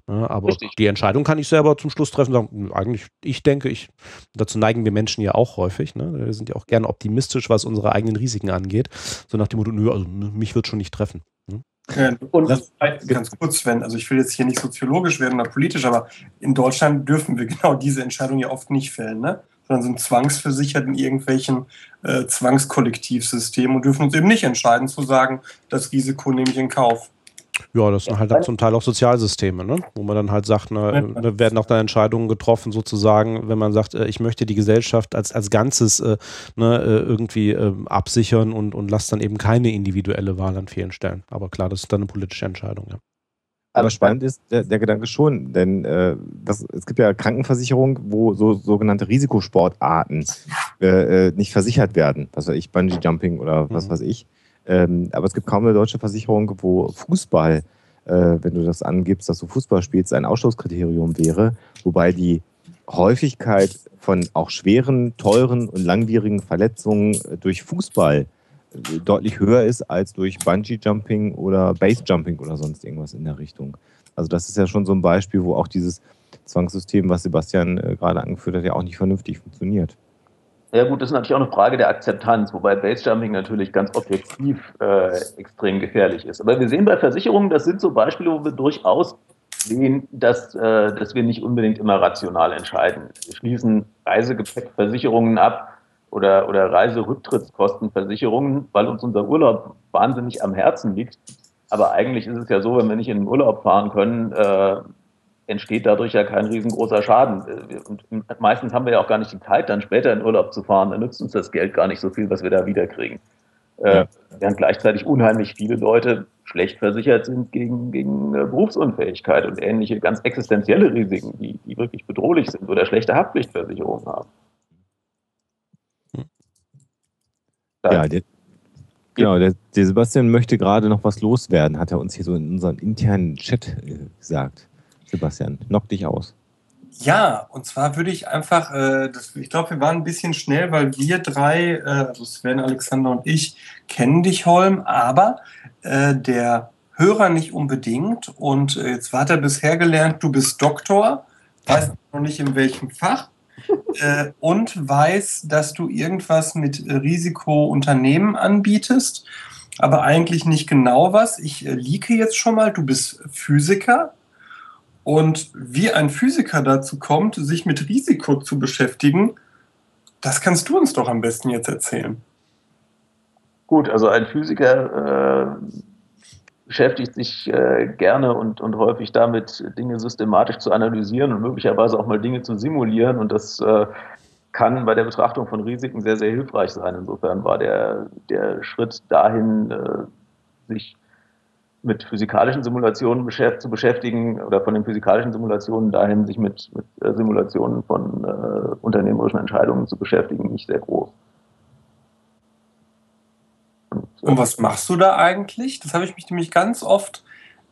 Ne? Aber Richtig. die Entscheidung kann ich selber zum Schluss treffen und sagen, eigentlich, ich denke, ich, dazu neigen wir Menschen ja auch häufig. Ne? Wir sind ja auch gerne optimistisch, was unsere eigenen Risiken angeht. So nach dem Motto, nö, also mich wird schon nicht treffen. Ne? und das ganz kurz, Sven, also ich will jetzt hier nicht soziologisch werden oder politisch, aber in Deutschland dürfen wir genau diese Entscheidung ja oft nicht fällen. Ne? Sondern sind zwangsversichert in irgendwelchen äh, Zwangskollektivsystemen und dürfen uns eben nicht entscheiden zu sagen, das Risiko nehme ich in Kauf. Ja, das sind halt dann zum Teil auch Sozialsysteme, ne? wo man dann halt sagt, ne, da werden auch dann Entscheidungen getroffen, sozusagen, wenn man sagt, äh, ich möchte die Gesellschaft als, als Ganzes äh, ne, äh, irgendwie äh, absichern und, und lasse dann eben keine individuelle Wahl an vielen Stellen. Aber klar, das ist dann eine politische Entscheidung, ja. Aber spannend ist der, der Gedanke schon, denn äh, das, es gibt ja Krankenversicherungen, wo so sogenannte Risikosportarten äh, äh, nicht versichert werden. Was weiß ich, Bungee Jumping oder was mhm. weiß ich. Ähm, aber es gibt kaum eine deutsche Versicherung, wo Fußball, äh, wenn du das angibst, dass du Fußball spielst, ein Ausschlusskriterium wäre, wobei die Häufigkeit von auch schweren, teuren und langwierigen Verletzungen durch Fußball deutlich höher ist als durch Bungee-Jumping oder Base-Jumping oder sonst irgendwas in der Richtung. Also das ist ja schon so ein Beispiel, wo auch dieses Zwangssystem, was Sebastian äh, gerade angeführt hat, ja auch nicht vernünftig funktioniert. Ja gut, das ist natürlich auch eine Frage der Akzeptanz, wobei Base-Jumping natürlich ganz objektiv äh, extrem gefährlich ist. Aber wir sehen bei Versicherungen, das sind so Beispiele, wo wir durchaus sehen, dass, äh, dass wir nicht unbedingt immer rational entscheiden. Wir schließen Reisegepäckversicherungen ab, oder, oder Reiserücktrittskostenversicherungen, weil uns unser Urlaub wahnsinnig am Herzen liegt. Aber eigentlich ist es ja so, wenn wir nicht in den Urlaub fahren können, äh, entsteht dadurch ja kein riesengroßer Schaden. Und meistens haben wir ja auch gar nicht die Zeit, dann später in Urlaub zu fahren. Dann nützt uns das Geld gar nicht so viel, was wir da wiederkriegen. Äh. Während gleichzeitig unheimlich viele Leute schlecht versichert sind gegen, gegen äh, Berufsunfähigkeit und ähnliche ganz existenzielle Risiken, die, die wirklich bedrohlich sind oder schlechte Haftpflichtversicherungen haben. Ja, der, genau, der, der, Sebastian möchte gerade noch was loswerden, hat er uns hier so in unserem internen Chat äh, gesagt. Sebastian, knock dich aus. Ja, und zwar würde ich einfach, äh, das, ich glaube, wir waren ein bisschen schnell, weil wir drei, äh, also Sven, Alexander und ich, kennen dich, Holm, aber äh, der Hörer nicht unbedingt. Und äh, jetzt hat er bisher gelernt, du bist Doktor, weiß noch nicht in welchem Fach äh, und weiß, dass du irgendwas mit Risikounternehmen anbietest, aber eigentlich nicht genau was. Ich äh, liege jetzt schon mal, du bist Physiker. Und wie ein Physiker dazu kommt, sich mit Risiko zu beschäftigen, das kannst du uns doch am besten jetzt erzählen. Gut, also ein Physiker äh, beschäftigt sich äh, gerne und, und häufig damit, Dinge systematisch zu analysieren und möglicherweise auch mal Dinge zu simulieren. Und das äh, kann bei der Betrachtung von Risiken sehr, sehr hilfreich sein. Insofern war der, der Schritt dahin, äh, sich mit physikalischen Simulationen beschäft, zu beschäftigen oder von den physikalischen Simulationen dahin, sich mit, mit äh, Simulationen von äh, unternehmerischen Entscheidungen zu beschäftigen, nicht sehr groß. Und was machst du da eigentlich? Das habe ich mich nämlich ganz oft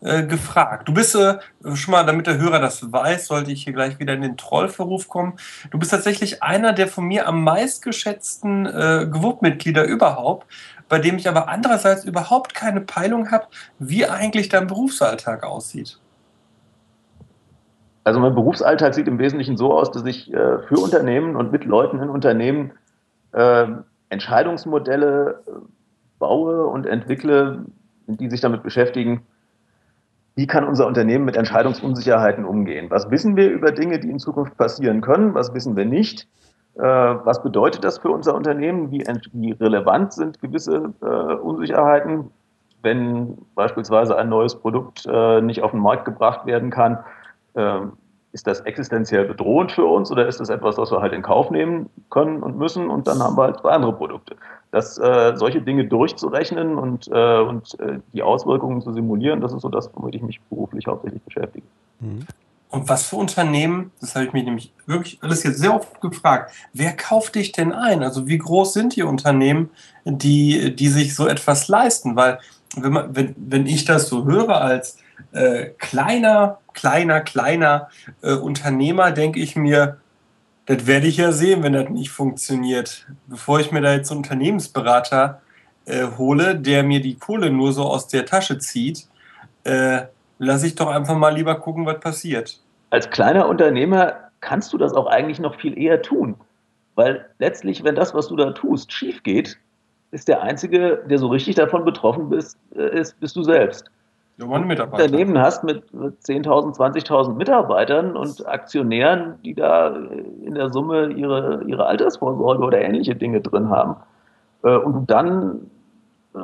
äh, gefragt. Du bist äh, schon mal, damit der Hörer das weiß, sollte ich hier gleich wieder in den Trollverruf kommen. Du bist tatsächlich einer der von mir am meistgeschätzten äh, Gewupp-Mitglieder überhaupt, bei dem ich aber andererseits überhaupt keine Peilung habe, wie eigentlich dein Berufsalltag aussieht. Also mein Berufsalltag sieht im Wesentlichen so aus, dass ich äh, für Unternehmen und mit Leuten in Unternehmen äh, Entscheidungsmodelle äh, baue und entwickle, die sich damit beschäftigen, wie kann unser Unternehmen mit Entscheidungsunsicherheiten umgehen? Was wissen wir über Dinge, die in Zukunft passieren können? Was wissen wir nicht? Äh, was bedeutet das für unser Unternehmen? Wie, relevant sind gewisse äh, Unsicherheiten, wenn beispielsweise ein neues Produkt äh, nicht auf den Markt gebracht werden kann? Ähm, ist das existenziell bedrohend für uns oder ist das etwas, was wir halt in Kauf nehmen können und müssen und dann haben wir halt zwei andere Produkte. Das, äh, solche Dinge durchzurechnen und, äh, und äh, die Auswirkungen zu simulieren, das ist so das, womit ich mich beruflich hauptsächlich beschäftige. Mhm. Und was für Unternehmen, das habe ich mich nämlich wirklich alles jetzt sehr oft gefragt, wer kauft dich denn ein? Also wie groß sind die Unternehmen, die, die sich so etwas leisten? Weil wenn, man, wenn, wenn ich das so höre als äh, kleiner, kleiner, kleiner äh, Unternehmer, denke ich mir, das werde ich ja sehen, wenn das nicht funktioniert. Bevor ich mir da jetzt einen Unternehmensberater äh, hole, der mir die Kohle nur so aus der Tasche zieht, äh, lasse ich doch einfach mal lieber gucken, was passiert. Als kleiner Unternehmer kannst du das auch eigentlich noch viel eher tun. Weil letztlich, wenn das, was du da tust, schief geht, ist der Einzige, der so richtig davon betroffen bist, äh, ist, bist du selbst. Unternehmen hast mit 10.000, 20.000 Mitarbeitern und Aktionären, die da in der Summe ihre, ihre Altersvorsorge oder ähnliche Dinge drin haben, äh, und du dann äh,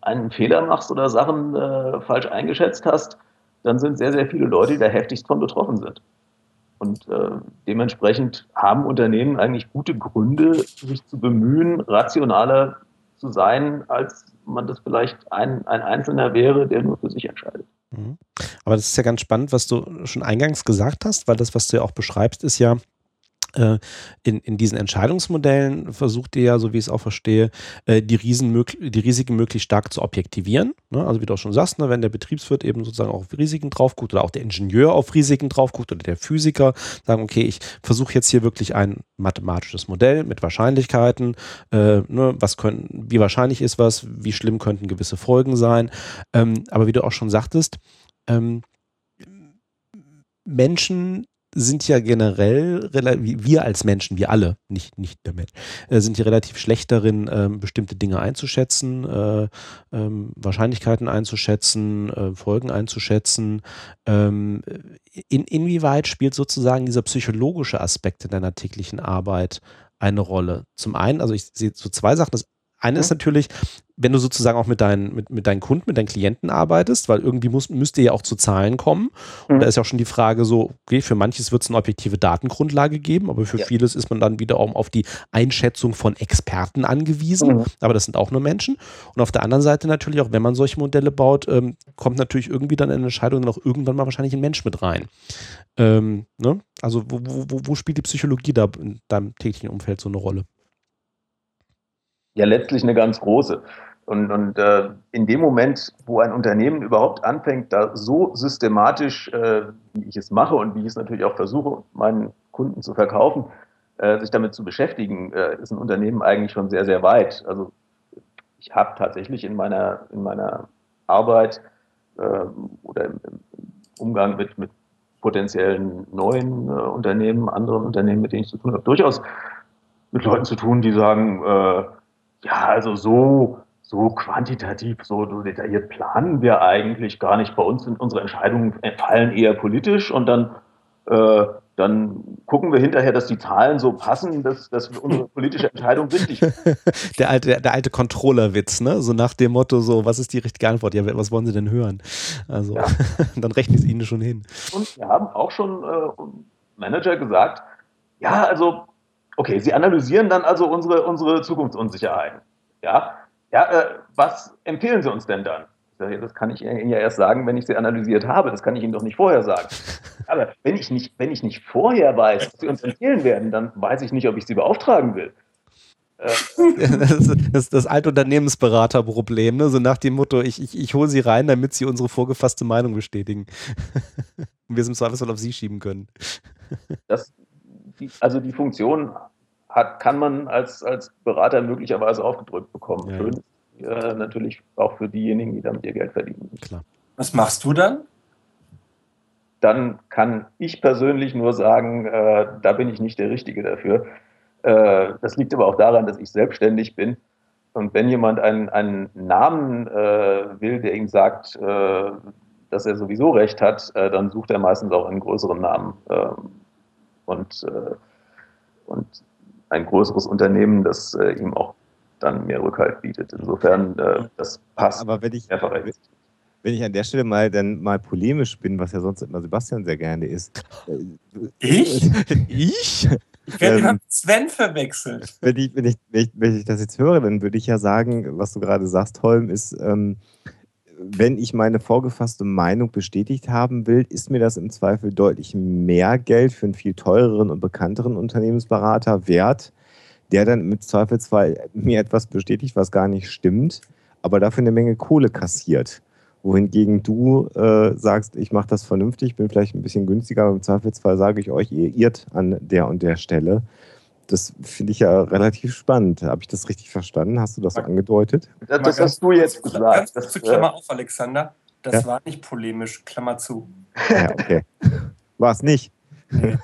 einen Fehler machst oder Sachen äh, falsch eingeschätzt hast, dann sind sehr, sehr viele Leute, die da heftigst von betroffen sind. Und äh, dementsprechend haben Unternehmen eigentlich gute Gründe, sich zu bemühen, rationaler zu sein, als man das vielleicht ein, ein Einzelner wäre, der nur für sich entscheidet. Mhm. Aber das ist ja ganz spannend, was du schon eingangs gesagt hast, weil das, was du ja auch beschreibst, ist ja, in, in diesen Entscheidungsmodellen versucht ihr ja, so wie ich es auch verstehe, äh, die, Riesen, die Risiken möglichst stark zu objektivieren. Ne? Also wie du auch schon sagst, ne, wenn der Betriebswirt eben sozusagen auf Risiken drauf guckt oder auch der Ingenieur auf Risiken drauf guckt oder der Physiker, sagen, okay, ich versuche jetzt hier wirklich ein mathematisches Modell mit Wahrscheinlichkeiten, äh, ne, was können, wie wahrscheinlich ist was, wie schlimm könnten gewisse Folgen sein. Ähm, aber wie du auch schon sagtest, ähm, Menschen sind ja generell, wir als Menschen, wir alle, nicht, nicht der Mensch, äh, sind ja relativ schlecht darin, ähm, bestimmte Dinge einzuschätzen, äh, ähm, Wahrscheinlichkeiten einzuschätzen, äh, Folgen einzuschätzen. Ähm, in, inwieweit spielt sozusagen dieser psychologische Aspekt in deiner täglichen Arbeit eine Rolle? Zum einen, also ich sehe so zwei Sachen. Das eine mhm. ist natürlich, wenn du sozusagen auch mit deinen, mit, mit deinen Kunden, mit deinen Klienten arbeitest, weil irgendwie muss, müsst ihr ja auch zu Zahlen kommen. Und mhm. da ist ja auch schon die Frage so, okay, für manches wird es eine objektive Datengrundlage geben, aber für ja. vieles ist man dann wiederum auf die Einschätzung von Experten angewiesen. Mhm. Aber das sind auch nur Menschen. Und auf der anderen Seite natürlich auch, wenn man solche Modelle baut, ähm, kommt natürlich irgendwie dann eine Entscheidung auch irgendwann mal wahrscheinlich ein Mensch mit rein. Ähm, ne? Also wo, wo, wo spielt die Psychologie da in deinem täglichen Umfeld so eine Rolle? Ja, letztlich eine ganz große. Und, und äh, in dem Moment, wo ein Unternehmen überhaupt anfängt, da so systematisch, äh, wie ich es mache und wie ich es natürlich auch versuche, meinen Kunden zu verkaufen, äh, sich damit zu beschäftigen, äh, ist ein Unternehmen eigentlich schon sehr, sehr weit. Also ich habe tatsächlich in meiner, in meiner Arbeit äh, oder im, Umgang mit, mit potenziellen neuen äh, Unternehmen, anderen Unternehmen, mit denen ich zu tun habe, durchaus mit Leuten zu tun, die sagen, ja, also so, so quantitativ, so, detailliert planen wir eigentlich gar nicht. Bei uns sind unsere Entscheidungen fallen eher politisch und dann, äh, dann gucken wir hinterher, dass die Zahlen so passen, dass, dass unsere politische Entscheidung richtig ist. Der alte, der, alte Controller-Witz, ne? So nach dem Motto, so, was ist die richtige Antwort? Ja, was wollen Sie denn hören? Also, ja. dann rechnen es Ihnen schon hin. Und wir haben auch schon äh, Manager gesagt, ja, also Okay, Sie analysieren dann also unsere, unsere Zukunftsunsicherheiten. Ja, ja äh, was empfehlen Sie uns denn dann? Das kann ich Ihnen ja erst sagen, wenn ich sie analysiert habe. Das kann ich Ihnen doch nicht vorher sagen. Aber wenn ich nicht, wenn ich nicht vorher weiß, was Sie uns empfehlen werden, dann weiß ich nicht, ob ich Sie beauftragen will. Äh. Das ist das, das alte Unternehmensberaterproblem, ne? so nach dem Motto, ich, ich, ich hole sie rein, damit sie unsere vorgefasste Meinung bestätigen. Und wir es im Zweifelsfall auf sie schieben können. Das, die, also die Funktion hat, kann man als, als Berater möglicherweise aufgedrückt bekommen. Ja. Schön äh, natürlich auch für diejenigen, die damit ihr Geld verdienen. Klar. Was machst du dann? Dann kann ich persönlich nur sagen, äh, da bin ich nicht der Richtige dafür. Äh, das liegt aber auch daran, dass ich selbstständig bin. Und wenn jemand einen, einen Namen äh, will, der ihm sagt, äh, dass er sowieso recht hat, äh, dann sucht er meistens auch einen größeren Namen. Ähm, und, und ein größeres Unternehmen, das äh, ihm auch dann mehr Rückhalt bietet. Insofern, äh, das passt. Aber wenn ich, wenn ich an der Stelle mal dann mal polemisch bin, was ja sonst immer Sebastian sehr gerne ist. Ich? Ich? Ich werde Ähm, Sven verwechselt. Wenn ich, wenn, ich, wenn, ich, wenn ich das jetzt höre, dann würde ich ja sagen, was du gerade sagst, Holm, ist, ähm, wenn ich meine vorgefasste Meinung bestätigt haben will, ist mir das im Zweifel deutlich mehr Geld für einen viel teureren und bekannteren Unternehmensberater wert, der dann im Zweifelsfall mir etwas bestätigt, was gar nicht stimmt, aber dafür eine Menge Kohle kassiert. Wohingegen du äh, sagst, ich mache das vernünftig, bin vielleicht ein bisschen günstiger, aber im Zweifelsfall sage ich euch, ihr irrt an der und der Stelle. Das finde ich ja relativ spannend. Habe ich das richtig verstanden? Hast du das so angedeutet? Das, Mal das ganz hast du jetzt gesagt. Ganz kurz Das, zu äh, Klammer auf, Alexander. Das Ja. war nicht polemisch, Klammer zu. Ja, okay. War es nicht.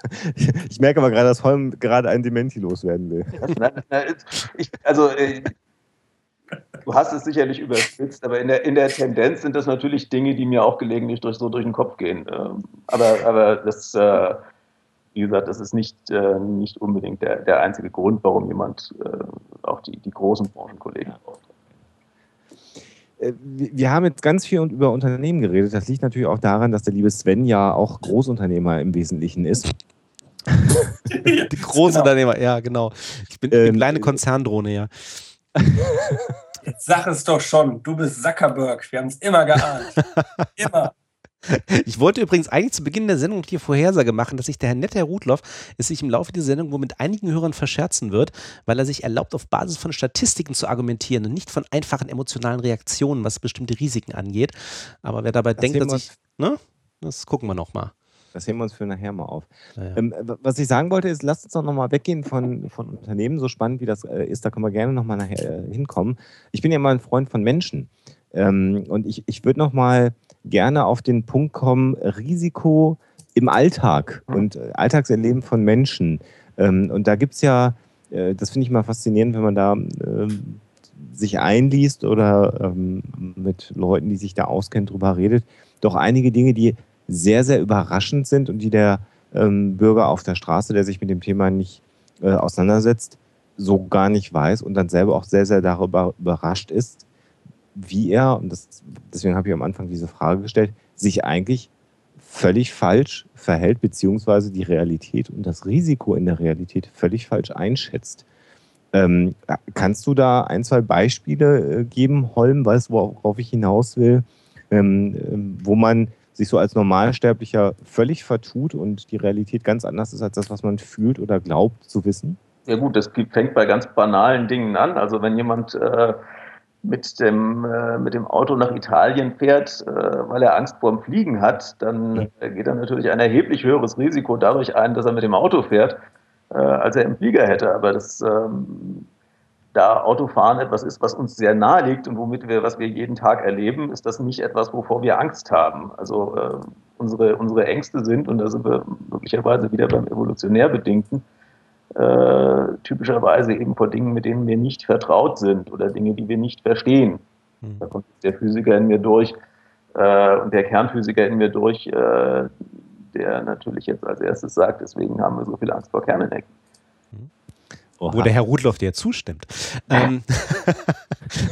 Ich merke aber gerade, dass Holm gerade ein Dementi loswerden will. Nein, nein, ich, also, äh, du hast es sicherlich überspitzt, aber in der, in der Tendenz sind das natürlich Dinge, die mir auch gelegentlich durch, so durch den Kopf gehen. Ähm, aber, aber das, äh, wie gesagt, das ist nicht, äh, nicht unbedingt der, der einzige Grund, warum jemand äh, auch die, die großen Branchenkollegen braucht. Äh, Wir haben jetzt ganz viel über Unternehmen geredet. Das liegt natürlich auch daran, dass der liebe Sven ja auch Großunternehmer im Wesentlichen ist. Die Großunternehmer, ja, genau. Ich bin Ähm, eine kleine Konzerndrohne, ja. Jetzt sag es doch schon, du bist Zuckerberg. Wir haben es immer geahnt. immer. Ich wollte übrigens eigentlich zu Beginn der Sendung die Vorhersage machen, dass sich der Herr Nette, Herr Rudloff, es sich im Laufe dieser Sendung wohl mit einigen Hörern verscherzen wird, weil er sich erlaubt, auf Basis von Statistiken zu argumentieren und nicht von einfachen emotionalen Reaktionen, was bestimmte Risiken angeht. Aber wer dabei Das denkt, dass ich, ne? Das gucken wir nochmal. Das heben wir uns für nachher mal auf. Naja. Ähm, was ich sagen wollte, ist, lasst uns doch nochmal weggehen von, von Unternehmen. So spannend wie das äh, ist, da können wir gerne nochmal nachher äh, hinkommen. Ich bin ja mal ein Freund von Menschen. Ähm, und ich, ich würde nochmal gerne auf den Punkt kommen, Risiko im Alltag und äh, Alltagserleben von Menschen. Ähm, und da gibt es ja, äh, das finde ich mal faszinierend, wenn man da ähm, sich einliest oder ähm, mit Leuten, die sich da auskennen, drüber redet, doch einige Dinge, die sehr, sehr überraschend sind und die der ähm, Bürger auf der Straße, der sich mit dem Thema nicht äh, auseinandersetzt, so gar nicht weiß und dann selber auch sehr, sehr darüber überrascht ist, wie er, und das, deswegen habe ich am Anfang diese Frage gestellt, sich eigentlich völlig falsch verhält, beziehungsweise die Realität und das Risiko in der Realität völlig falsch einschätzt. Ähm, kannst du da ein, zwei Beispiele äh, geben, Holm, weißt du, worauf ich hinaus will, ähm, ähm, wo man sich so als Normalsterblicher völlig vertut und die Realität ganz anders ist als das, was man fühlt oder glaubt zu wissen? Ja gut, das fängt bei ganz banalen Dingen an. Also wenn jemand äh, mit, dem, äh, mit dem Auto nach Italien fährt, äh, weil er Angst vor dem Fliegen hat, dann äh, geht er natürlich ein erheblich höheres Risiko dadurch ein, dass er mit dem Auto fährt, äh, als er im Flieger hätte. Aber das, ähm, da Autofahren etwas ist, was uns sehr nahe liegt und womit wir, was wir jeden Tag erleben, ist das nicht etwas, wovor wir Angst haben. Also äh, unsere, unsere Ängste sind, und da sind wir möglicherweise wieder beim evolutionär Bedingten, äh, typischerweise eben vor Dingen, mit denen wir nicht vertraut sind oder Dinge, die wir nicht verstehen. Hm. Da kommt der Physiker in mir durch äh, und der Kernphysiker in mir durch, äh, der natürlich jetzt als erstes sagt, deswegen haben wir so viel Angst vor Kernenergie. Wo der Herr Rudloff dir zustimmt. Ähm,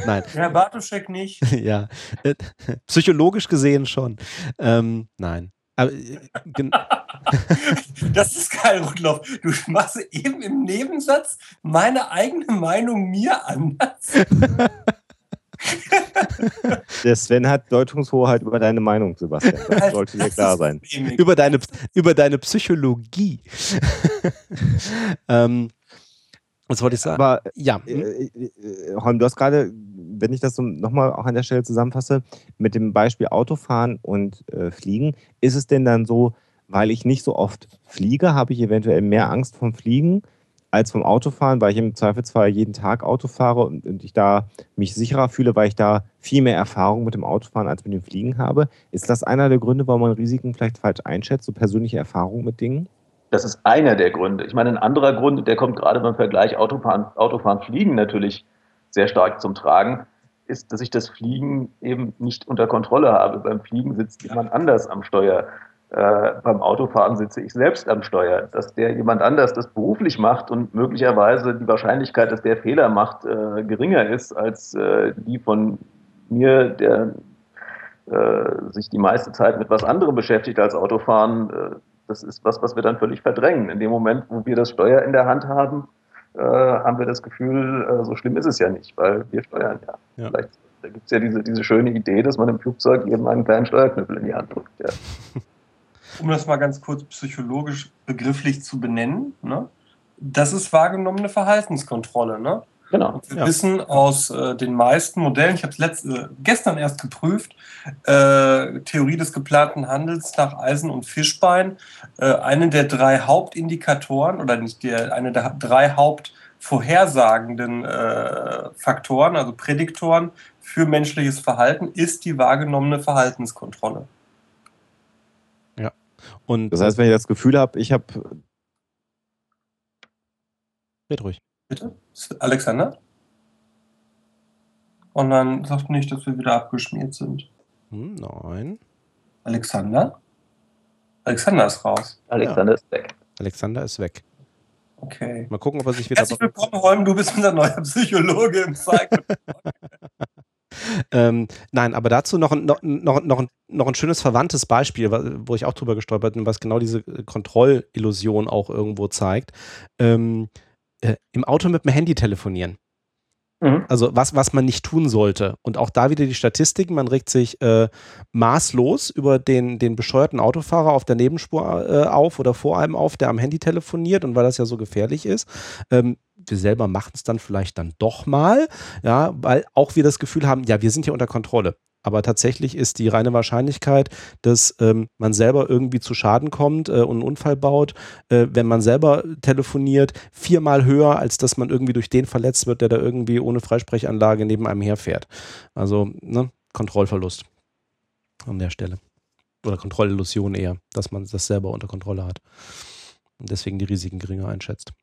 Nein, Herr Bartoschek nicht. ja. Äh, Psychologisch gesehen schon. Ähm, nein. Aber, äh, Das ist geil, Rudloff. Du machst eben im Nebensatz meine eigene Meinung mir anders. Der Sven hat Deutungshoheit über deine Meinung, Sebastian. Das sollte dir klar sein. über, deine, über deine Psychologie. ähm, was wollte ich sagen? Aber ja, äh, hm? äh, Holm, du hast gerade, wenn ich das so nochmal auch an der Stelle zusammenfasse, mit dem Beispiel Autofahren und äh, Fliegen, ist es denn dann so, weil ich nicht so oft fliege, habe ich eventuell mehr Angst vom Fliegen als vom Autofahren, weil ich im Zweifelsfall jeden Tag Auto fahre und, und ich da mich sicherer fühle, weil ich da viel mehr Erfahrung mit dem Autofahren als mit dem Fliegen habe. Ist das einer der Gründe, warum man Risiken vielleicht falsch einschätzt, so persönliche Erfahrung mit Dingen? Das ist einer der Gründe. Ich meine, ein anderer Grund, der kommt gerade beim Vergleich Autofahren, Autofahren Fliegen natürlich sehr stark zum Tragen, ist, dass ich das Fliegen eben nicht unter Kontrolle habe. Beim Fliegen sitzt jemand anders am Steuer. Äh, beim Autofahren sitze ich selbst am Steuer. Dass der jemand anders das beruflich macht und möglicherweise die Wahrscheinlichkeit, dass der Fehler macht, äh, geringer ist als äh, die von mir, der äh, sich die meiste Zeit mit was anderem beschäftigt als Autofahren, äh, das ist was, was wir dann völlig verdrängen. In dem Moment, wo wir das Steuer in der Hand haben, äh, haben wir das Gefühl, äh, so schlimm ist es ja nicht, weil wir steuern ja. ja. Vielleicht da gibt es ja diese, diese schöne Idee, dass man im Flugzeug eben einen kleinen Steuerknüppel in die Hand drückt. Ja. Um das mal ganz kurz psychologisch begrifflich zu benennen, ne? das ist wahrgenommene Verhaltenskontrolle. Ne? Genau. Wir ja. wissen aus äh, den meisten Modellen, ich habe es äh, gestern erst geprüft, äh, Theorie des geplanten Handels nach Eisen und Fischbein, äh, eine der drei Hauptindikatoren oder nicht der, eine der drei Hauptvorhersagenden äh, Faktoren, also Prädiktoren für menschliches Verhalten, ist die wahrgenommene Verhaltenskontrolle. Ja. Und das heißt, wenn ich das Gefühl habe, ich habe. Red ruhig. Bitte? Alexander? Und dann sagt nicht, dass wir wieder abgeschmiert sind. Hm, nein. Alexander? Alexander ist raus. Alexander ja. ist weg. Alexander ist weg. Okay. Mal gucken, ob er sich wieder. Herzlich willkommen, Holm, du bist unser neuer Psychologe im Cycle. ähm, nein, aber dazu noch, noch, noch, noch, noch ein schönes verwandtes Beispiel, wo ich auch drüber gestolpert bin, was genau diese Kontrollillusion auch irgendwo zeigt. Ähm, äh, im Auto mit dem Handy telefonieren. Mhm. Also was, was man nicht tun sollte. Und auch da wieder die Statistiken, man regt sich äh, maßlos über den, den bescheuerten Autofahrer auf der Nebenspur äh, auf oder vor einem auf, der am Handy telefoniert und weil das ja so gefährlich ist. Ähm, wir selber machen es dann vielleicht dann doch mal, ja, weil auch wir das Gefühl haben, ja, wir sind hier unter Kontrolle. Aber tatsächlich ist die reine Wahrscheinlichkeit, dass ähm, man selber irgendwie zu Schaden kommt äh, und einen Unfall baut, äh, wenn man selber telefoniert, viermal höher, als dass man irgendwie durch den verletzt wird, der da irgendwie ohne Freisprechanlage neben einem herfährt. Also ne, Kontrollverlust an der Stelle. Oder Kontrollillusion eher, dass man das selber unter Kontrolle hat. Und deswegen die Risiken geringer einschätzt.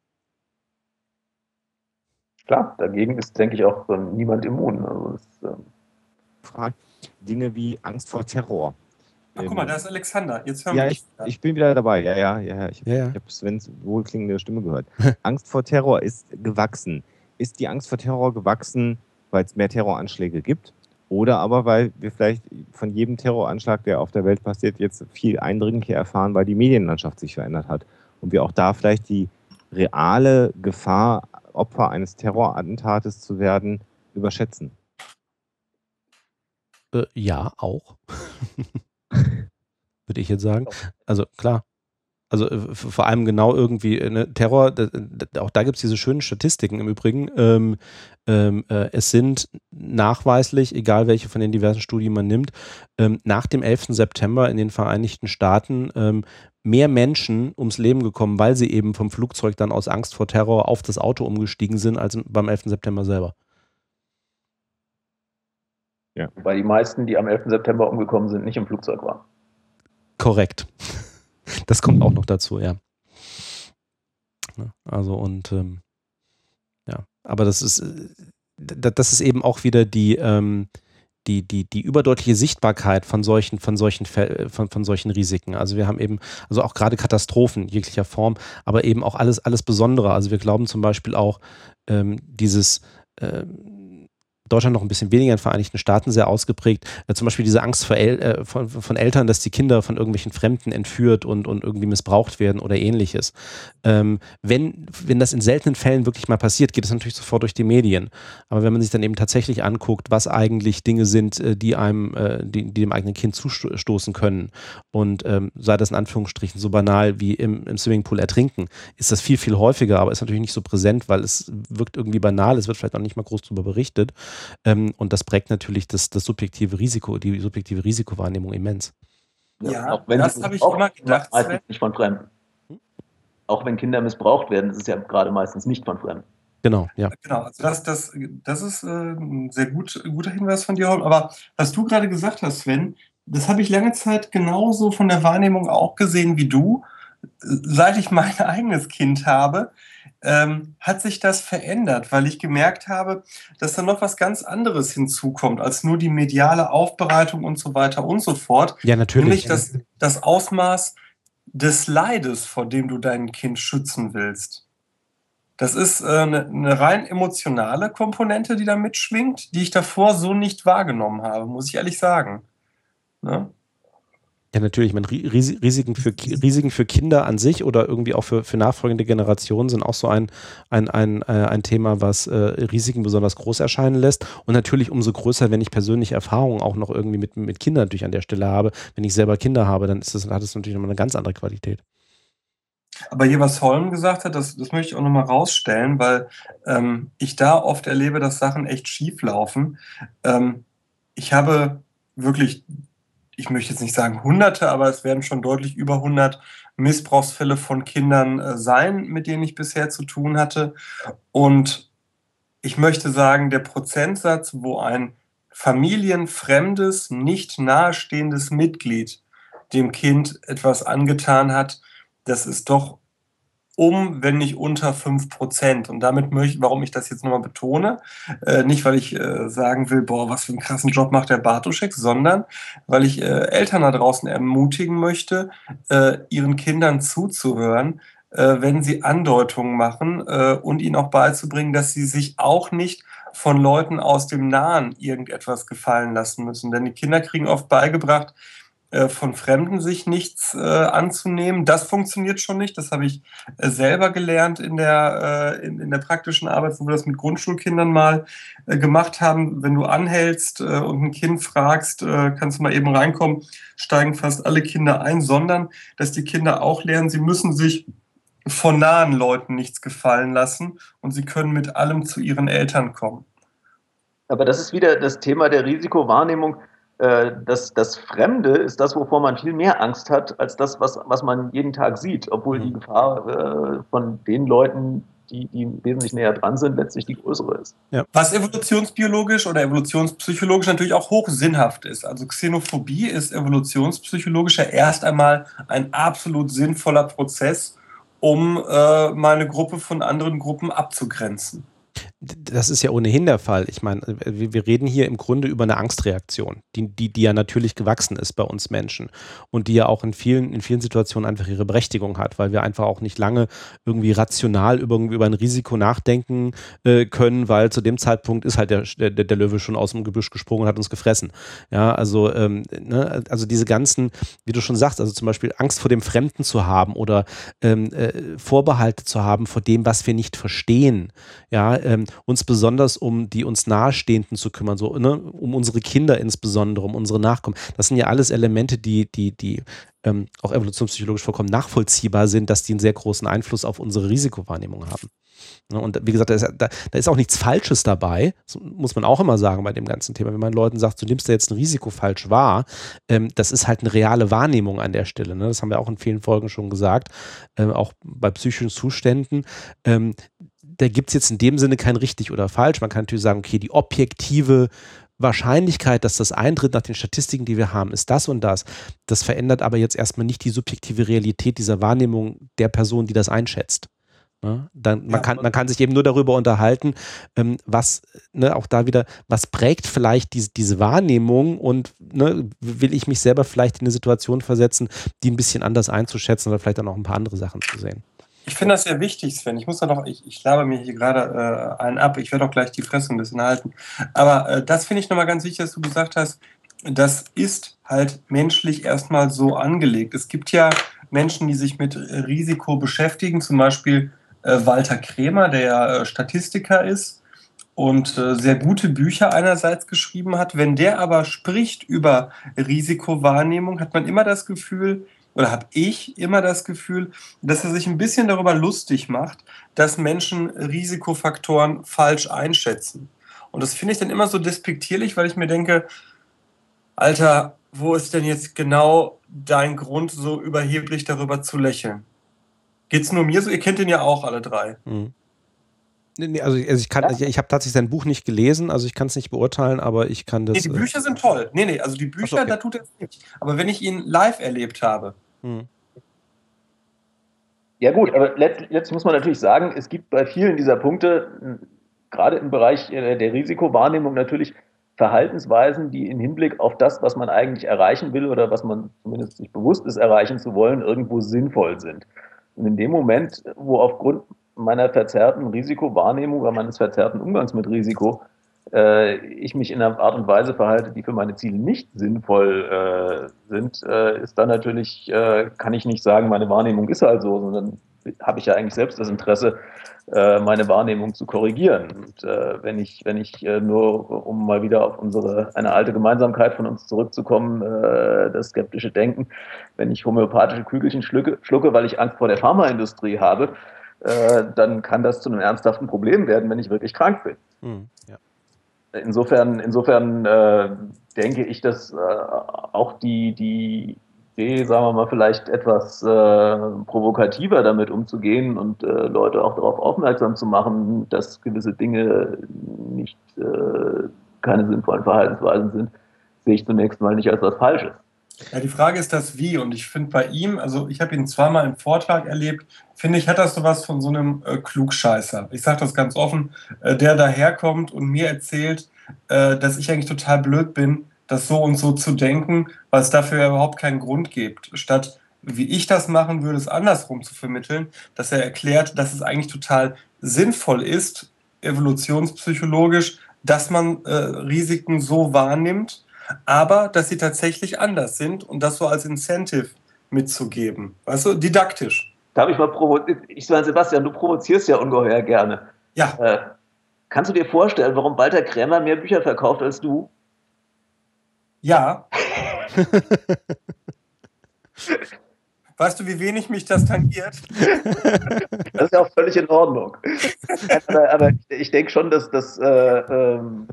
Klar, dagegen ist, denke ich, auch ähm, niemand immun. Also das, ähm Frage. Dinge wie Angst vor Terror. Ach, guck mal, da ist Alexander. Jetzt hören ja, ich, ich bin wieder dabei. Ja, ja, ja. Ich, ja, ja. ich habe Svens wohlklingende Stimme gehört. Angst vor Terror ist gewachsen. Ist die Angst vor Terror gewachsen, weil es mehr Terroranschläge gibt? Oder aber weil wir vielleicht von jedem Terroranschlag, der auf der Welt passiert, jetzt viel eindringlicher erfahren, weil die Medienlandschaft sich verändert hat. Und wir auch da vielleicht die reale Gefahr, Opfer eines Terrorattentates zu werden, überschätzen. Äh, ja, auch. Würde ich jetzt sagen. Also klar. Also äh, vor allem genau irgendwie ne, Terror, da, auch da gibt es diese schönen Statistiken im Übrigen. Ähm, ähm, äh, es sind nachweislich, egal welche von den diversen Studien man nimmt, ähm, nach dem 11. September in den Vereinigten Staaten ähm, mehr Menschen ums Leben gekommen, weil sie eben vom Flugzeug dann aus Angst vor Terror auf das Auto umgestiegen sind, als beim 11. September selber. Ja. Weil die meisten, die am 11. September umgekommen sind, nicht im Flugzeug waren. Korrekt. Das kommt auch noch dazu, ja. Also und ähm, ja, aber das ist äh, das ist eben auch wieder die ähm, die, die, die überdeutliche Sichtbarkeit von solchen, von solchen, von, von solchen Risiken. Also wir haben eben, also auch gerade Katastrophen jeglicher Form, aber eben auch alles, alles Besondere. Also wir glauben zum Beispiel auch ähm, dieses ähm, Deutschland noch ein bisschen weniger, in den Vereinigten Staaten sehr ausgeprägt. Äh, zum Beispiel diese Angst El äh, von, von, Eltern, dass die Kinder von irgendwelchen Fremden entführt und, und irgendwie missbraucht werden oder ähnliches. Ähm, wenn, wenn das in seltenen Fällen wirklich mal passiert, geht es natürlich sofort durch die Medien. Aber wenn man sich dann eben tatsächlich anguckt, was eigentlich Dinge sind, äh, die einem, äh, die, die, dem eigenen Kind zustoßen können und ähm, sei das in Anführungsstrichen so banal wie im, im Swimmingpool ertrinken, ist das viel, viel häufiger, aber ist natürlich nicht so präsent, weil es wirkt irgendwie banal, es wird vielleicht auch nicht mal groß darüber berichtet. Ähm, und das prägt natürlich das, das subjektive Risiko, die subjektive Risikowahrnehmung immens. Ja, auch wenn das habe ich immer gedacht. Meistens nicht von Fremden. Hm? Auch wenn Kinder missbraucht werden, ist es ja gerade meistens nicht von Fremden. Genau, ja. Genau, also das, das, das ist äh, ein sehr gut, guter Hinweis von dir, Holm. Aber was du gerade gesagt hast, Sven, das habe ich lange Zeit genauso von der Wahrnehmung auch gesehen wie du. Seit ich mein eigenes Kind habe, ähm, hat sich das verändert, weil ich gemerkt habe, dass da noch was ganz anderes hinzukommt, als nur die mediale Aufbereitung und so weiter und so fort. Ja, natürlich. Nämlich das, das Ausmaß des Leides, vor dem du dein Kind schützen willst. Das ist äh, eine, eine rein emotionale Komponente, die da mitschwingt, die ich davor so nicht wahrgenommen habe, muss ich ehrlich sagen. Ne? Ja, natürlich. Ich meine, Risiken für, Risiken für Kinder an sich oder irgendwie auch für, für nachfolgende Generationen sind auch so ein, ein, ein, äh, ein Thema, was äh, Risiken besonders groß erscheinen lässt. Und natürlich umso größer, wenn ich persönliche Erfahrungen auch noch irgendwie mit, mit Kindern natürlich an der Stelle habe. Wenn ich selber Kinder habe, dann ist das, hat es natürlich nochmal eine ganz andere Qualität. Aber hier, was Holm gesagt hat, das, das möchte ich auch nochmal rausstellen, weil ähm, ich da oft erlebe, dass Sachen echt schief laufen. Ähm, ich habe wirklich ich möchte jetzt nicht sagen Hunderte, aber es werden schon deutlich über 100 Missbrauchsfälle von Kindern äh, sein, mit denen ich bisher zu tun hatte. Und ich möchte sagen, der Prozentsatz, wo ein familienfremdes, nicht nahestehendes Mitglied dem Kind etwas angetan hat, das ist doch um, wenn nicht unter 5 Prozent. Und damit möchte, warum ich das jetzt nochmal betone, äh, nicht weil ich äh, sagen will, boah, was für einen krassen Job macht der Bartoschek, sondern weil ich äh, Eltern da draußen ermutigen möchte, äh, ihren Kindern zuzuhören, äh, wenn sie Andeutungen machen äh, und ihnen auch beizubringen, dass sie sich auch nicht von Leuten aus dem Nahen irgendetwas gefallen lassen müssen. Denn die Kinder kriegen oft beigebracht, von Fremden sich nichts äh, anzunehmen. Das funktioniert schon nicht. Das habe ich äh, selber gelernt in der, äh, in, in, der praktischen Arbeit, wo wir das mit Grundschulkindern mal äh, gemacht haben. Wenn du anhältst äh, und ein Kind fragst, kannst du mal eben reinkommen, steigen fast alle Kinder ein, sondern dass die Kinder auch lernen, sie müssen sich von nahen Leuten nichts gefallen lassen und sie können mit allem zu ihren Eltern kommen. Aber das ist wieder das Thema der Risikowahrnehmung äh, das, das Fremde ist das, wovor man viel mehr Angst hat, als das, was, was man jeden Tag sieht, obwohl die mhm. Gefahr äh, von den Leuten, die, die wesentlich näher dran sind, letztlich die größere ist. Ja. Was evolutionsbiologisch oder evolutionspsychologisch natürlich auch hoch sinnhaft ist. Also Xenophobie ist evolutionspsychologisch ja erst einmal ein absolut sinnvoller Prozess, um äh, meine Gruppe von anderen Gruppen abzugrenzen das ist ja ohnehin der Fall. Ich meine, wir reden hier im Grunde über eine Angstreaktion, die, die, die ja natürlich gewachsen ist bei uns Menschen und die ja auch in vielen, in vielen Situationen einfach ihre Berechtigung hat, weil wir einfach auch nicht lange irgendwie rational über, über ein Risiko nachdenken äh, können, weil zu dem Zeitpunkt ist halt der, der, der Löwe schon aus dem Gebüsch gesprungen und hat uns gefressen. Ja, also, ähm, ne, also diese ganzen, wie du schon sagst, also zum Beispiel Angst vor dem Fremden zu haben oder ähm, äh, Vorbehalte zu haben vor dem, was wir nicht verstehen. Ja, ähm, uns besonders um die uns Nahestehenden zu kümmern, so, ne, um unsere Kinder insbesondere, um unsere Nachkommen. Das sind ja alles Elemente, die, die, die ähm, auch evolutionspsychologisch vollkommen nachvollziehbar sind, dass die einen sehr großen Einfluss auf unsere Risikowahrnehmung haben. Ne, und wie gesagt, da ist, da, da ist, auch nichts Falsches dabei, das muss man auch immer sagen bei dem ganzen Thema. Wenn man Leuten sagt, du nimmst da jetzt ein Risiko falsch wahr, ähm, das ist halt eine reale Wahrnehmung an der Stelle. Ne? Das haben wir auch in vielen Folgen schon gesagt, äh, auch bei psychischen Zuständen. Ähm, da gibt es jetzt in dem Sinne kein richtig oder falsch. Man kann natürlich sagen, okay, die objektive Wahrscheinlichkeit, dass das eintritt nach den Statistiken, die wir haben, ist das und das. Das verändert aber jetzt erstmal nicht die subjektive Realität dieser Wahrnehmung der Person, die das einschätzt. Ne? Dann, man, ja, kann, man kann sich eben nur darüber unterhalten, ähm, was, ne, auch da wieder, was prägt vielleicht diese, diese Wahrnehmung und ne, will ich mich selber vielleicht in eine Situation versetzen, die ein bisschen anders einzuschätzen oder vielleicht dann auch ein paar andere Sachen zu sehen. Ich finde das sehr wichtig, Sven. Ich muss da doch, ich, ich laber mir hier gerade äh, einen ab. Ich werde auch gleich die Fresse ein bisschen halten. Aber äh, das finde ich nochmal ganz wichtig, dass du gesagt hast, das ist halt menschlich erstmal so angelegt. Es gibt ja Menschen, die sich mit Risiko beschäftigen, zum Beispiel äh, Walter Kremer, der ja äh, Statistiker ist und äh, sehr gute Bücher einerseits geschrieben hat. Wenn der aber spricht über Risikowahrnehmung, hat man immer das Gefühl, oder habe ich immer das Gefühl, dass er sich ein bisschen darüber lustig macht, dass Menschen Risikofaktoren falsch einschätzen. Und das finde ich dann immer so despektierlich, weil ich mir denke, Alter, wo ist denn jetzt genau dein Grund, so überheblich darüber zu lächeln? Geht es nur mir so? Ihr kennt ihn ja auch alle drei. Mhm. Nee, also, also ich kann, ja. ich habe tatsächlich sein Buch nicht gelesen, also ich kann es nicht beurteilen, aber ich kann das. Nee, die äh, Bücher sind toll. Nee, nee, also die Bücher, so, okay. da tut er nicht. Aber wenn ich ihn live erlebt habe. Hm. Ja, gut, aber letztlich, letztlich muss man natürlich sagen, es gibt bei vielen dieser Punkte, gerade im Bereich äh, der Risikowahrnehmung, natürlich Verhaltensweisen, die im Hinblick auf das, was man eigentlich erreichen will oder was man zumindest sich bewusst ist, erreichen zu wollen, irgendwo sinnvoll sind. Und in dem Moment, wo aufgrund meiner verzerrten Risikowahrnehmung oder meines verzerrten Umgangs mit Risiko äh, ich mich in einer Art und Weise verhalte, die für meine Ziele nicht sinnvoll äh, sind, äh, ist dann natürlich, äh, kann ich nicht sagen, meine Wahrnehmung ist halt so, sondern habe ich ja eigentlich selbst das Interesse, äh, meine Wahrnehmung zu korrigieren. Und äh, wenn ich, wenn ich nur, um mal wieder auf unsere eine alte Gemeinsamkeit von uns zurückzukommen, das skeptische Denken, wenn ich homöopathische Kügelchen schlucke, schlucke weil ich Angst vor der Pharmaindustrie habe, dann kann das zu einem ernsthaften Problem werden, wenn ich wirklich krank bin. Hm, ja. Insofern, insofern äh, denke ich, dass äh, auch die, die Idee, sagen wir mal, vielleicht etwas äh, provokativer damit umzugehen und äh, Leute auch darauf aufmerksam zu machen, dass gewisse Dinge nicht äh, keine sinnvollen Verhaltensweisen sind, sehe ich zunächst mal nicht als was Falsches. Ja, die Frage ist das Wie. Und ich finde bei ihm, also ich habe ihn zweimal im Vortrag erlebt, finde ich, hat das so was von so einem äh, Klugscheißer. Ich sage das ganz offen, äh, der daherkommt und mir erzählt, äh, dass ich eigentlich total blöd bin, das so und so zu denken, weil es dafür ja überhaupt keinen Grund gibt. Statt wie ich das machen würde, es andersrum zu vermitteln, dass er erklärt, dass es eigentlich total sinnvoll ist, evolutionspsychologisch, dass man äh, Risiken so wahrnimmt, aber dass sie tatsächlich anders sind und das so als Incentive mitzugeben. Weißt du, didaktisch. Darf ich mal provozieren? Ich meine, Sebastian, du provozierst ja ungeheuer gerne. Ja. Äh, kannst du dir vorstellen, warum Walter Krämer mehr Bücher verkauft als du? Ja. Weißt du, wie wenig mich das tangiert? Das ist ja auch völlig in Ordnung. Aber, aber ich denke schon, dass das äh, ähm,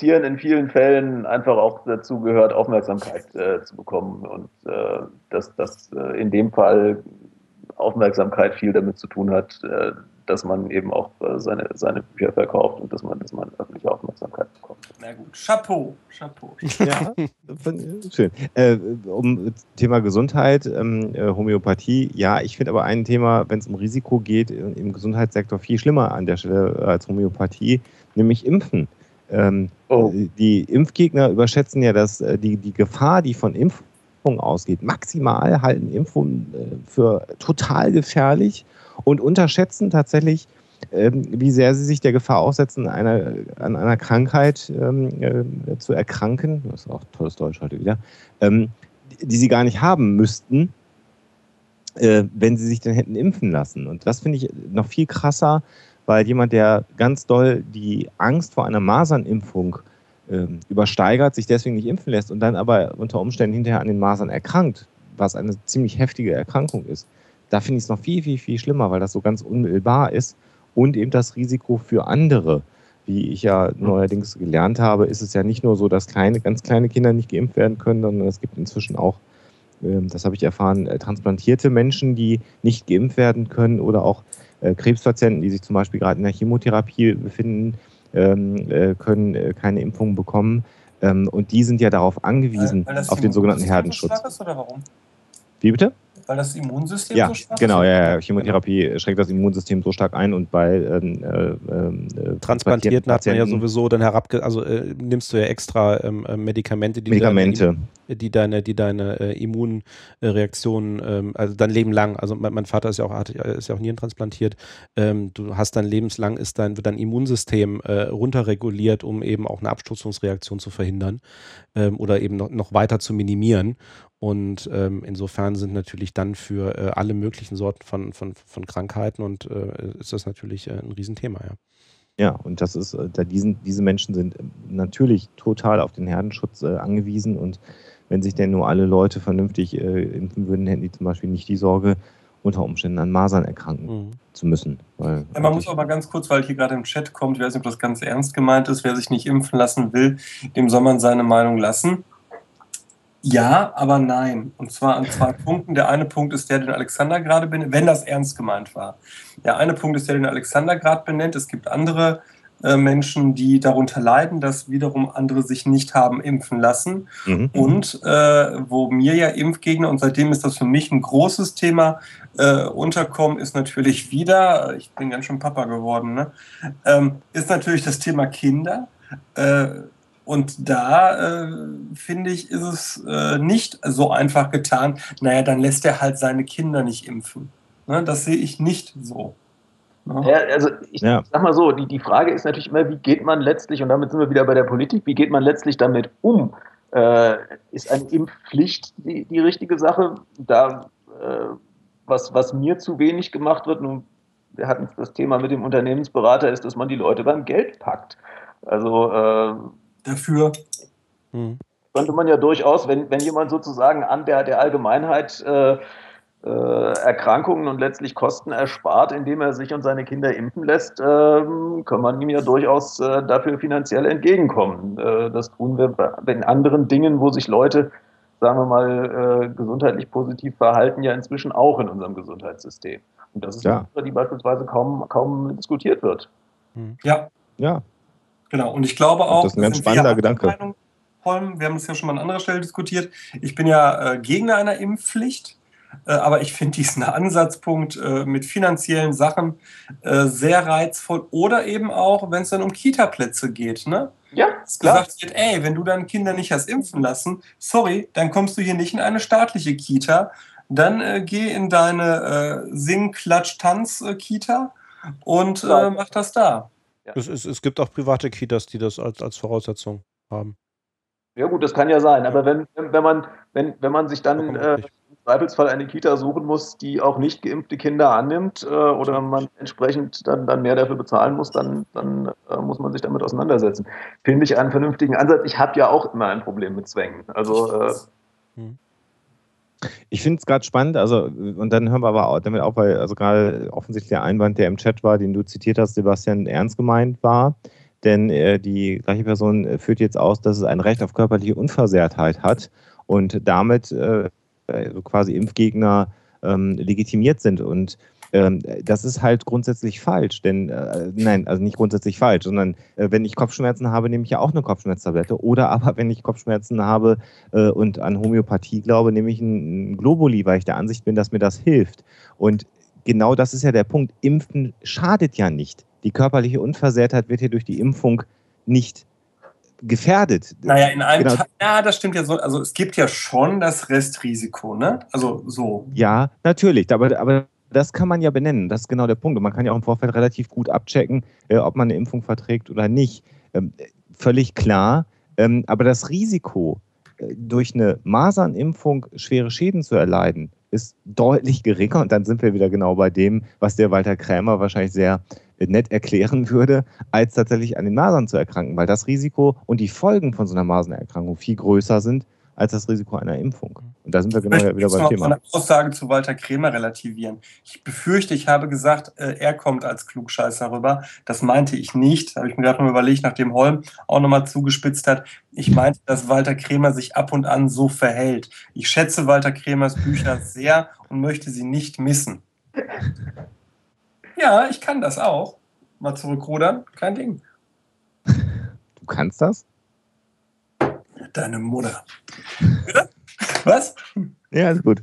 in vielen Fällen einfach auch dazu gehört, Aufmerksamkeit äh, zu bekommen. Und äh, dass das äh, in dem Fall Aufmerksamkeit viel damit zu tun hat, äh, dass man eben auch äh, seine, seine Bücher verkauft und dass man, dass man öffentliche Aufmerksamkeit bekommt. Na gut, Chapeau, Chapeau. Ja, schön. Äh, um Thema Gesundheit, ähm, äh, Homöopathie, ja, ich finde aber ein Thema, wenn es um Risiko geht, im Gesundheitssektor viel schlimmer an der Stelle als Homöopathie, nämlich Impfen. Ähm, oh. Die Impfgegner überschätzen ja dass die, die Gefahr, die von Impfungen ausgeht. Maximal halten Impfungen für total gefährlich und unterschätzen tatsächlich, ähm, wie sehr sie sich der Gefahr aussetzen, einer, an einer Krankheit ähm, äh, zu erkranken, das ist auch tolles Deutsch heute wieder, ähm, die sie gar nicht haben müssten, äh, wenn sie sich dann hätten impfen lassen. Und das finde ich noch viel krasser, weil jemand, der ganz doll die Angst vor einer Masernimpfung äh, übersteigert, sich deswegen nicht impfen lässt und dann aber unter Umständen hinterher an den Masern erkrankt, was eine ziemlich heftige Erkrankung ist, da finde ich es noch viel, viel, viel schlimmer, weil das so ganz unmittelbar ist und eben das Risiko für andere. Wie ich ja neuerdings gelernt habe, ist es ja nicht nur so, dass kleine, ganz kleine Kinder nicht geimpft werden können, sondern es gibt inzwischen auch, ähm, das habe ich erfahren, äh, transplantierte Menschen, die nicht geimpft werden können oder auch äh, Krebspatienten, die sich zum Beispiel gerade in der Chemotherapie befinden, ähm, äh, können keine Impfung bekommen. Ähm, und die sind ja darauf angewiesen, auf den sogenannten Herdenschutz. Ist, oder warum? Wie bitte? Weil das Immunsystem ja, so stark genau, ist? Ja, ja, Chemotherapie genau. schränkt das Immunsystem so stark ein und bei ähm, äh, äh, Transplantierten hat man ja sowieso dann herabge... Also äh, nimmst du ja extra ähm, äh, Medikamente, die Medikamente. Deine, die deine, die deine äh, Immunreaktionen, ähm, also dein Leben lang, also mein, mein Vater ist ja auch, hat, ist ja auch nierentransplantiert, ähm, du hast dein lebenslang, ist dein, wird dein Immunsystem äh, runterreguliert, um eben auch eine Absturzungsreaktion zu verhindern ähm, oder eben noch, noch weiter zu minimieren. Und ähm, insofern sind natürlich dann für äh, alle möglichen Sorten von, von, von Krankheiten und äh, ist das natürlich äh, ein Riesenthema, ja. Ja, und das ist, äh, da diesen, diese Menschen sind ähm, natürlich total auf den Herdenschutz äh, angewiesen und wenn sich denn nur alle Leute vernünftig äh, impfen würden, hätten die zum Beispiel nicht die Sorge, unter Umständen an Masern erkranken mhm. zu müssen. ja, man muss aber ganz kurz, weil hier gerade im Chat kommt, ich weiß nicht, ob das ganz ernst gemeint ist, wer sich nicht impfen lassen will, dem soll man seine Meinung lassen. Ja, aber nein. Und zwar an zwei Punkten. Der eine Punkt ist der, den Alexander gerade benennt, wenn das ernst gemeint war. Der eine Punkt ist der, den Alexander gerade benennt. Es gibt andere äh, Menschen, die darunter leiden, dass wiederum andere sich nicht haben impfen lassen. Mhm. Und äh, wo mir ja Impfgegner, und seitdem ist das für mich ein großes Thema, äh, unterkommen, ist natürlich wieder, ich bin ganz schön Papa geworden, ne? ähm, ist natürlich das Thema Kinder. Äh, und da äh, finde ich, ist es äh, nicht so einfach getan. Naja, dann lässt er halt seine Kinder nicht impfen. Ne, das sehe ich nicht so. Ja, also ich ja. sag mal so, die, die Frage ist natürlich immer, wie geht man letztlich, und damit sind wir wieder bei der Politik, wie geht man letztlich damit um? Äh, ist eine Impfpflicht die, die richtige Sache? Da, äh, was, was mir zu wenig gemacht wird, nun, wir hatten das Thema mit dem Unternehmensberater, ist, dass man die Leute beim Geld packt. Also äh, dafür hm. könnte man ja durchaus, wenn, wenn jemand sozusagen an der, der Allgemeinheit äh, äh, Erkrankungen und letztlich Kosten erspart, indem er sich und seine Kinder impfen lässt, ähm, kann man ihm ja durchaus äh, dafür finanziell entgegenkommen. Äh, das tun wir in anderen Dingen, wo sich Leute, sagen wir mal, gesundheitlich positiv verhalten, ja inzwischen auch in unserem Gesundheitssystem. Und das ist ja. eine Sache, die beispielsweise kaum, kaum diskutiert wird. Hm. Ja. Ja. Genau. Und ich glaube auch. Das ist ein ganz spannender Gedanke. Holm, wir haben es ja schon mal an anderer Stelle diskutiert. Ich bin ja äh, Gegner einer Impfpflicht. Äh, aber ich finde diesen Ansatzpunkt äh, mit finanziellen Sachen äh, sehr reizvoll. Oder eben auch, wenn es dann um Kita-Plätze geht. Ne? Ja, dass gesagt wird, ey, wenn du deine Kinder nicht hast impfen lassen, sorry, dann kommst du hier nicht in eine staatliche Kita. Dann äh, geh in deine äh, Sing, Klatsch, Tanz-Kita und äh, mach das da. Ja. Es, es, es gibt auch private Kitas, die das als, als Voraussetzung haben. Ja gut, das kann ja sein, aber wenn, wenn, man, wenn, wenn man sich dann äh, Zweifelsfall eine Kita suchen muss, die auch nicht geimpfte Kinder annimmt äh, oder man entsprechend dann, dann mehr dafür bezahlen muss, dann, dann äh, muss man sich damit auseinandersetzen. Finde ich einen vernünftigen Ansatz. Ich habe ja auch immer ein Problem mit Zwängen. Also äh, hm. Ich finde es gerade spannend, also und dann hören wir aber auch, damit auch, weil also gerade offensichtlich der Einwand, der im Chat war, den du zitiert hast, Sebastian, ernst gemeint war. Denn äh, die gleiche Person äh, führt jetzt aus, dass es ein Recht auf körperliche Unversehrtheit hat und damit äh, also quasi Impfgegner ähm, legitimiert sind. Und das ist halt grundsätzlich falsch, denn äh, nein, also nicht grundsätzlich falsch, sondern äh, wenn ich Kopfschmerzen habe, nehme ich ja auch eine Kopfschmerztablette. Oder aber wenn ich Kopfschmerzen habe äh, und an Homöopathie glaube, nehme ich ein Globuli, weil ich der Ansicht bin, dass mir das hilft. Und genau das ist ja der Punkt. Impfen schadet ja nicht. Die körperliche Unversehrtheit wird hier durch die Impfung nicht gefährdet. Naja, in einem genau. Teil, ja, das stimmt ja so. Also es gibt ja schon das Restrisiko, ne? Also so. Ja, natürlich, aber, aber das kann man ja benennen. Das ist genau der Punkt. Und man kann ja auch im Vorfeld relativ gut abchecken, äh, ob man eine Impfung verträgt oder nicht. Ähm, völlig klar. Ähm, aber das Risiko, äh, durch eine Masernimpfung schwere Schäden zu erleiden, ist deutlich geringer. Und dann sind wir wieder genau bei dem, was der Walter Krämer wahrscheinlich sehr nett erklären würde, als tatsächlich an den Masern zu erkranken, weil das Risiko und die Folgen von so einer Masernerkrankung viel größer sind als das Risiko einer Impfung. Und da sind wir genau wieder beim Thema. Eine Aussage zu Walter Kremer relativieren. Ich befürchte, ich habe gesagt, äh, er kommt als Klugscheißer rüber. Das meinte ich nicht. Da habe ich mir gerade noch überlegt, nachdem Holm auch nochmal zugespitzt hat. Ich meinte, dass Walter Kremer sich ab und an so verhält. Ich schätze Walter Kremers Bücher sehr und möchte sie nicht missen. Ja, ich kann das auch. Mal zurückrudern, kein Ding. Du kannst das? Deine Mutter. Was? Ja, ist gut.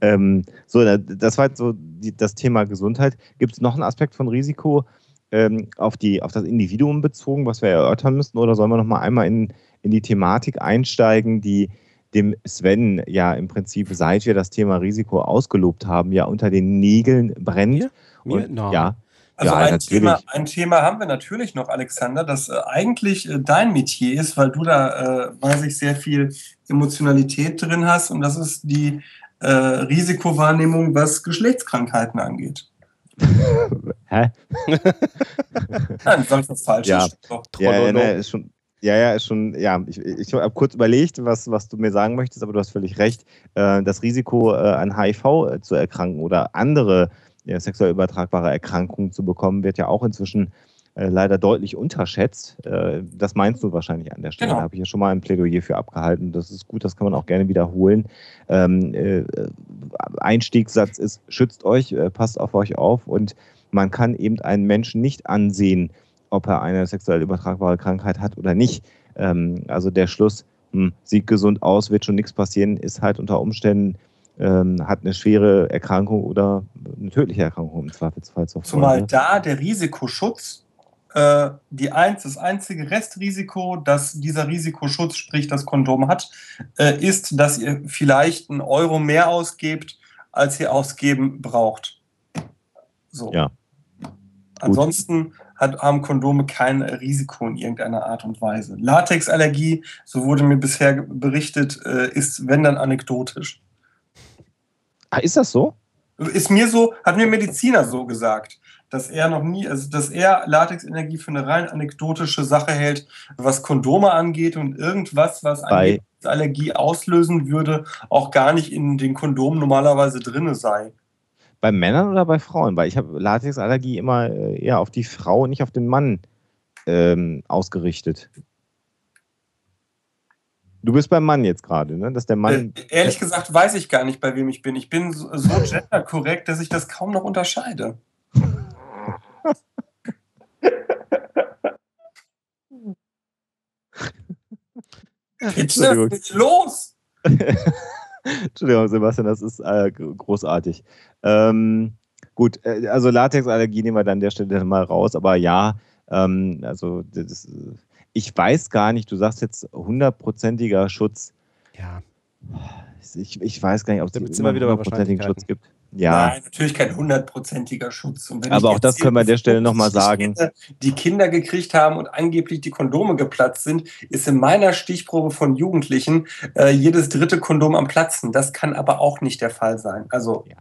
Ähm, so, das war jetzt so die, das Thema Gesundheit. Gibt es noch einen Aspekt von Risiko ähm, auf, die, auf das Individuum bezogen, was wir erörtern müssten? Oder sollen wir noch mal einmal in, in die Thematik einsteigen, die dem Sven ja im Prinzip, seit wir das Thema Risiko ausgelobt haben, ja unter den Nägeln brennt? Ja. Mir? No. Ja. Also ja, ein, Thema, ein, Thema, haben wir natürlich noch, Alexander, das äh, eigentlich äh, dein Metier ist, weil du da, äh, weiß ich, sehr viel Emotionalität drin hast und das ist die äh, Risikowahrnehmung, was Geschlechtskrankheiten angeht. Hä? Nein, sag ich das falsch? Ja, ja, ja ne, ist schon, ja, ja, ist schon, ja, ich, ich habe kurz überlegt, was, was du mir sagen möchtest, aber du hast völlig recht. Äh, das Risiko, an HIV zu erkranken oder andere sexuell übertragbare Erkrankungen zu bekommen, wird ja auch inzwischen äh, leider deutlich unterschätzt. Äh, das meinst du wahrscheinlich an der Stelle. Genau. Da habe ich ja schon mal ein Plädoyer für abgehalten. Das ist gut, das kann man auch gerne wiederholen. Ähm, äh, Einstiegssatz ist, schützt euch, passt auf euch auf und man kann eben einen Menschen nicht ansehen, ob er eine sexuell übertragbare Krankheit hat oder nicht. Ähm, also der Schluss, hm, sieht gesund aus, wird schon nichts passieren, ist halt unter Umständen ähm, hat eine schwere Erkrankung oder eine tödliche Erkrankung im Zweifelsfall. Zumal da der Risikoschutz, äh, die eins, das einzige Restrisiko, das dieser Risikoschutz, sprich das Kondom hat, äh, ist, dass ihr vielleicht einen Euro mehr ausgebt, als ihr ausgeben braucht. So. Ja. Ansonsten hat, haben Kondome kein Risiko in irgendeiner Art und Weise. Latexallergie, so wurde mir bisher berichtet, äh, ist, wenn dann anekdotisch. Ah, ist das so? Ist mir so, hat mir Mediziner so gesagt, dass er noch nie, also dass er Latexenergie für eine rein anekdotische Sache hält, was Kondome angeht und irgendwas, was Bei- Allergie auslösen würde, auch gar nicht in den Kondomen normalerweise drinne sei. Bei Männern oder bei Frauen? Weil ich habe Latexallergie immer äh, eher auf die Frau, nicht auf den Mann ähm, ausgerichtet. Du bist beim Mann jetzt gerade, ne? Dass der Mann. Äh, ehrlich gesagt weiß ich gar nicht, bei wem ich bin. Ich bin so, so genderkorrekt, dass ich das kaum noch unterscheide. Jetzt ist los! Entschuldigung, Sebastian, das ist äh, großartig. Ähm, gut, äh, also Latexallergie nehmen wir dann an der Stelle mal raus, aber ja, ähm, also das, äh, ich weiß gar nicht, du sagst jetzt hundertprozentiger Schutz. Ja. Ich, ich weiß gar nicht, ob es wir wieder hundertprozentigen. Schutz gibt. Ja, Nein, natürlich kein hundertprozentiger Schutz. Und wenn Aber auch das können wir an der Stelle noch mal 50 sagen. Kinder, Die Kinder gekriegt haben und angeblich die Kondome geplatzt sind, ist in meiner Stichprobe von Jugendlichen äh, jedes dritte Kondom am Platzen. Das kann aber auch nicht der Fall sein. Also ja,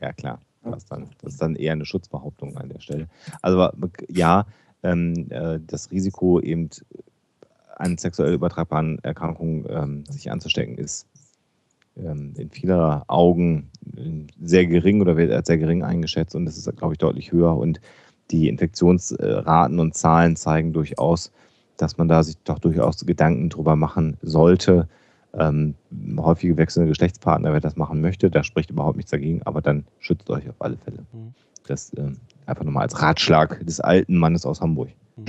ja klar. Das ist, dann, das ist dann eher eine Schutzbehauptung an der Stelle. Also ja, ähm, äh, das Risiko eben an sexuell übertragbaren Erkrankungen ähm, sich anzustecken ist ähm, in vieler Augen äh, sehr gering oder wird als sehr gering eingeschätzt und das ist, glaube ich, deutlich höher und die Infektionsraten und Zahlen zeigen durchaus, dass man da sich doch durchaus Gedanken drüber machen sollte. Ähm, häufige wechselnde Geschlechtspartner, wer das machen möchte, da spricht überhaupt nichts dagegen, aber dann schützt euch auf alle Fälle. Mhm. Das ähm, einfach nochmal als Ratschlag des alten Mannes aus Hamburg.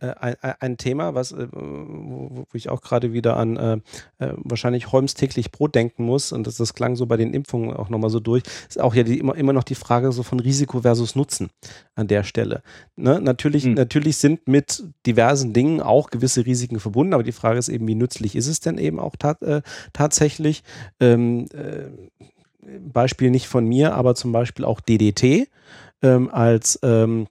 Äh, ein, Thema, was, äh, wo, ich auch gerade wieder an äh, wahrscheinlich Holmes täglich Brot denken muss, und das, das klang so bei den Impfungen auch nochmal so durch, ist auch ja die, immer, immer noch die Frage so von Risiko versus Nutzen an der Stelle. Ne? Natürlich, Hm. natürlich sind mit diversen Dingen auch gewisse Risiken verbunden, aber die Frage ist eben, wie nützlich ist es denn eben auch ta äh, tatsächlich? Ähm, äh, Beispiel nicht von mir, aber zum Beispiel auch DDT ähm, als ähm,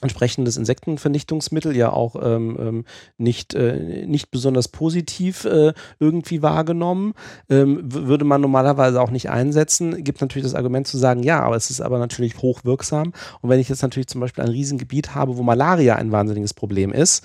entsprechendes Insektenvernichtungsmittel ja auch ähm, ähm, nicht, äh, nicht besonders positiv äh, irgendwie wahrgenommen. Ähm, würde man normalerweise auch nicht einsetzen. Gibt natürlich das Argument zu sagen, ja, aber es ist aber natürlich hochwirksam. Und wenn ich jetzt natürlich zum Beispiel ein Riesengebiet habe, wo Malaria ein wahnsinniges Problem ist,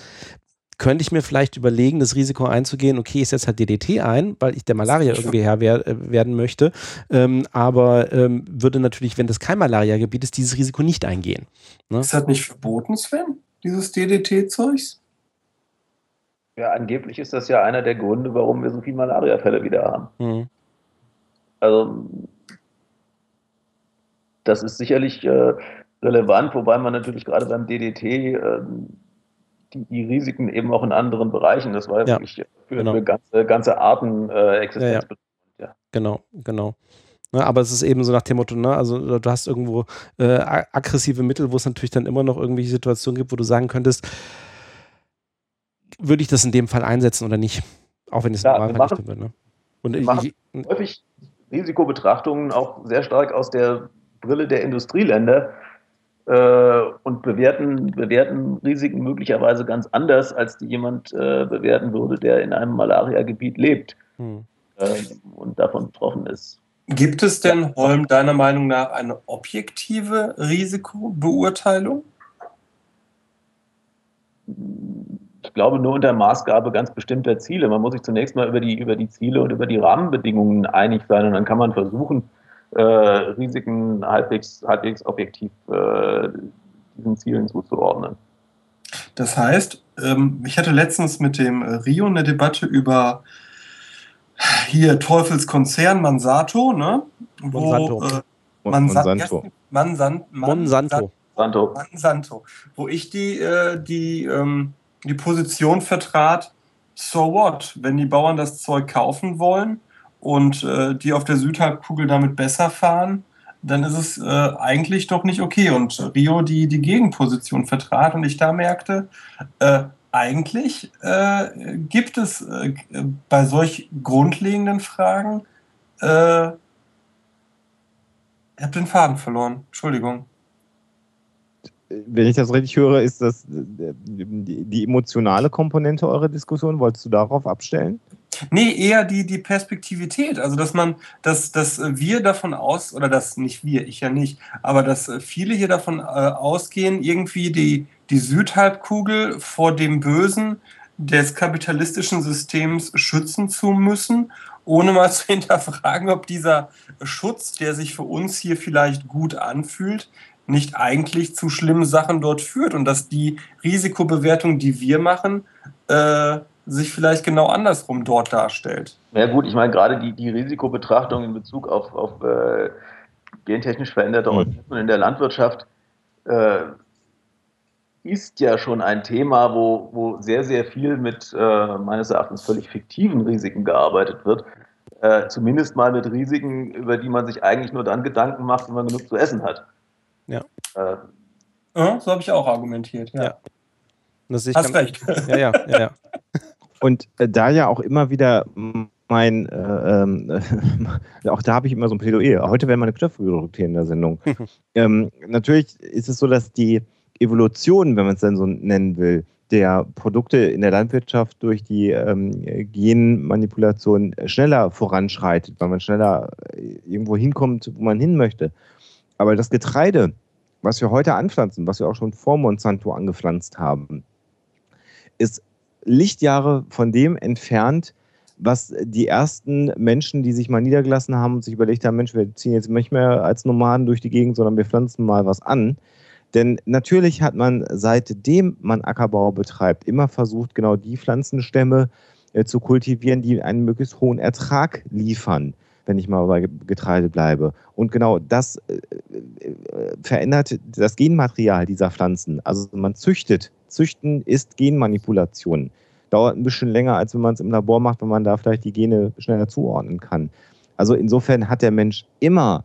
könnte ich mir vielleicht überlegen, das Risiko einzugehen, okay, ich setze halt DDT ein, weil ich der Malaria irgendwie Herr wer äh, werden möchte. Ähm, aber ähm, würde natürlich, wenn das kein Malaria-Gebiet ist, dieses Risiko nicht eingehen. Ne? ist das nicht verboten, Sven? Dieses DDT-Zeugs? Ja, angeblich ist das ja einer der Gründe, warum wir so viele Malariafälle wieder haben. Mhm. Also das ist sicherlich äh, relevant, wobei man natürlich gerade beim DDT ähm, die, Risiken eben auch in anderen Bereichen, das war ja Ja, wirklich für, genau. ganze, ganze Arten äh, Existenz. Genau, genau. Ne, aber es ist eben so nach dem Motto, ne, also du hast irgendwo äh, aggressive Mittel, wo es natürlich dann immer noch irgendwelche Situationen gibt, wo du sagen könntest, würde ich das in dem Fall einsetzen oder nicht? Auch wenn es Ja, normal machen- nicht wird. Ne? Und ich, ich, Häufig Risikobetrachtungen auch sehr stark aus der Brille der Industrieländer äh, und bewerten, bewerten Risiken möglicherweise ganz anders, als die jemand äh, bewerten würde, der in einem Malaria-Gebiet lebt hm. äh, und davon betroffen ist. Gibt es denn, Holm, deiner Meinung nach eine objektive Risikobeurteilung? Ich glaube nur unter Maßgabe ganz bestimmter Ziele. Man muss sich zunächst mal über die, über die Ziele und über die Rahmenbedingungen einig sein und dann kann man versuchen, äh, Risiken halbwegs, halbwegs objektiv äh, diesen Zielen zuzuordnen. Das heißt, ähm, ich hatte letztens mit dem äh, Rio eine Debatte über hier Teufelskonzern Mansato, ne? Wo, Monsanto. Äh, Mansa- Monsanto. Mansan Monsanto. Santo. Monsanto, wo ich die, äh, die, ähm, die Position vertrat, so what, wenn die Bauern das Zeug kaufen wollen und äh, die auf der Südhalbkugel damit besser fahren, dann ist es äh, eigentlich doch nicht okay. Und Rio die, die Gegenposition vertrat und ich da merkte, äh, eigentlich äh, gibt es äh, bei solch grundlegenden Fragen, äh, ich habe den Faden verloren, Entschuldigung. wenn ich das richtig höre, ist das die, die emotionale Komponente eurer Diskussion. Wolltest du darauf abstellen? Nee, eher die, die Perspektivität. Also, dass man, dass, dass wir davon aus, oder dass nicht wir, ich ja nicht, aber dass viele hier davon äh, ausgehen, irgendwie die, die Südhalbkugel vor dem Bösen des kapitalistischen Systems schützen zu müssen, ohne mal zu hinterfragen, ob dieser Schutz, der sich für uns hier vielleicht gut anfühlt, nicht eigentlich zu schlimmen Sachen dort führt und dass die Risikobewertung, die wir machen, äh, sich vielleicht genau andersrum dort darstellt. Ja gut, ich meine gerade die, die Risikobetrachtung in Bezug auf, auf äh, gentechnisch veränderte mhm. Organismen in der Landwirtschaft äh, ist ja schon ein Thema, wo, wo sehr, sehr viel mit äh, meines Erachtens völlig fiktiven Risiken gearbeitet wird. Äh, zumindest mal mit Risiken, über die man sich eigentlich nur dann Gedanken macht, wenn man genug zu essen hat. Ja. Äh, ja so habe ich auch argumentiert, ja. ja. Hast recht. Ja, ja, ja. ja. Und äh, da ja auch immer wieder mein, äh, äh, auch da habe ich immer so ein Plädoyer. Heute wäre meine Knöpfe gedrückt hier in der Sendung. ähm, natürlich ist es so, dass die Evolution, wenn man es dann so nennen will, der Produkte in der Landwirtschaft durch die ähm, Genmanipulation schneller voranschreitet, weil man schneller äh, irgendwo hinkommt, wo man hin möchte. Aber das Getreide, was wir heute anpflanzen, was wir auch schon vor Monsanto angepflanzt haben, ist Lichtjahre von dem entfernt, was die ersten Menschen, die sich mal niedergelassen haben und sich überlegt haben, Mensch, wir ziehen jetzt nicht mehr als Nomaden durch die Gegend, sondern wir pflanzen mal was an. Denn natürlich hat man seitdem man Ackerbau betreibt, immer versucht, genau die Pflanzenstämme äh, zu kultivieren, die einen möglichst hohen Ertrag liefern, wenn ich mal bei Getreide bleibe. Und genau das äh, äh, verändert das Genmaterial dieser Pflanzen. Also man züchtet Züchten ist Genmanipulation. Dauert ein bisschen länger, als wenn man es im Labor macht, wenn man da vielleicht die Gene schneller zuordnen kann. Also insofern hat der Mensch immer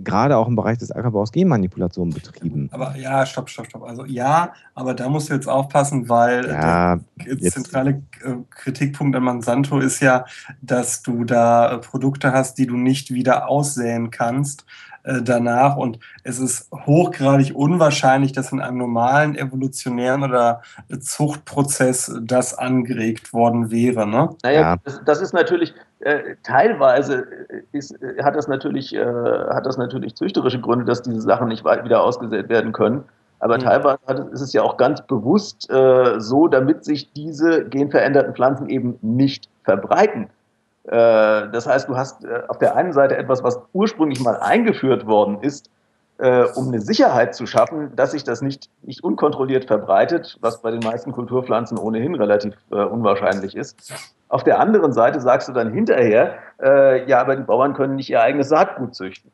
gerade auch im Bereich des Ackerbaus Genmanipulation betrieben. Aber ja, stopp, stopp, stopp. Also ja, aber da musst du jetzt aufpassen, weil ja, der zentrale äh, Kritikpunkt an Monsanto ist ja, dass du da äh, Produkte hast, die du nicht wieder aussäen kannst. Äh, danach. Und es ist hochgradig unwahrscheinlich, dass in einem normalen evolutionären oder Zuchtprozess das angeregt worden wäre. Ne? Naja, ja. das, das, ist natürlich äh, teilweise ist, hat, das natürlich, äh, hat das natürlich züchterische Gründe, dass diese Sachen nicht wieder ausgesät werden können. Aber mhm. teilweise ist es ja auch ganz bewusst äh, so, damit sich diese genveränderten Pflanzen eben nicht verbreiten. Äh, das heißt, du hast äh, auf der einen Seite etwas, was ursprünglich mal eingeführt worden ist, äh, um eine Sicherheit zu schaffen, dass sich das nicht, nicht unkontrolliert verbreitet, was bei den meisten Kulturpflanzen ohnehin relativ unwahrscheinlich ist. Auf der anderen Seite sagst du dann hinterher, ja, aber die Bauern können nicht ihr eigenes Saatgut züchten.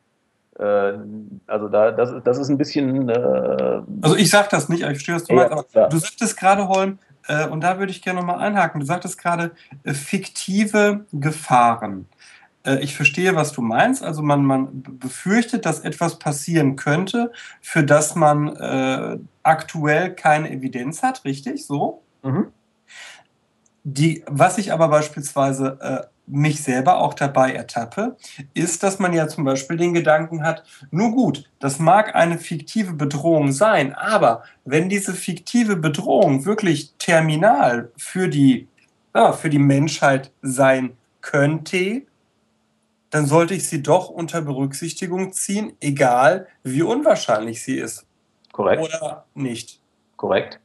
Also da, das, das ist ein bisschen. also ich sage das nicht, ich verstehe, was du ja, meinst, aber du sagtest gerade, Holm, äh, und da würde ich gerne nochmal einhaken. Du sagtest gerade äh, fiktive Gefahren. Äh, ich verstehe, was du meinst. Also man, man befürchtet, dass etwas passieren könnte, für das man äh, aktuell keine Evidenz hat, richtig? So? Mhm. Die, was ich aber beispielsweise äh, mich selber auch dabei ertappe, ist, dass man ja zum Beispiel den Gedanken hat, nur gut, das mag eine fiktive Bedrohung sein, aber wenn diese fiktive Bedrohung wirklich terminal für die, ja, für die Menschheit sein könnte, dann sollte ich sie doch unter Berücksichtigung ziehen, egal wie unwahrscheinlich sie ist. Korrekt. Oder nicht. Korrekt.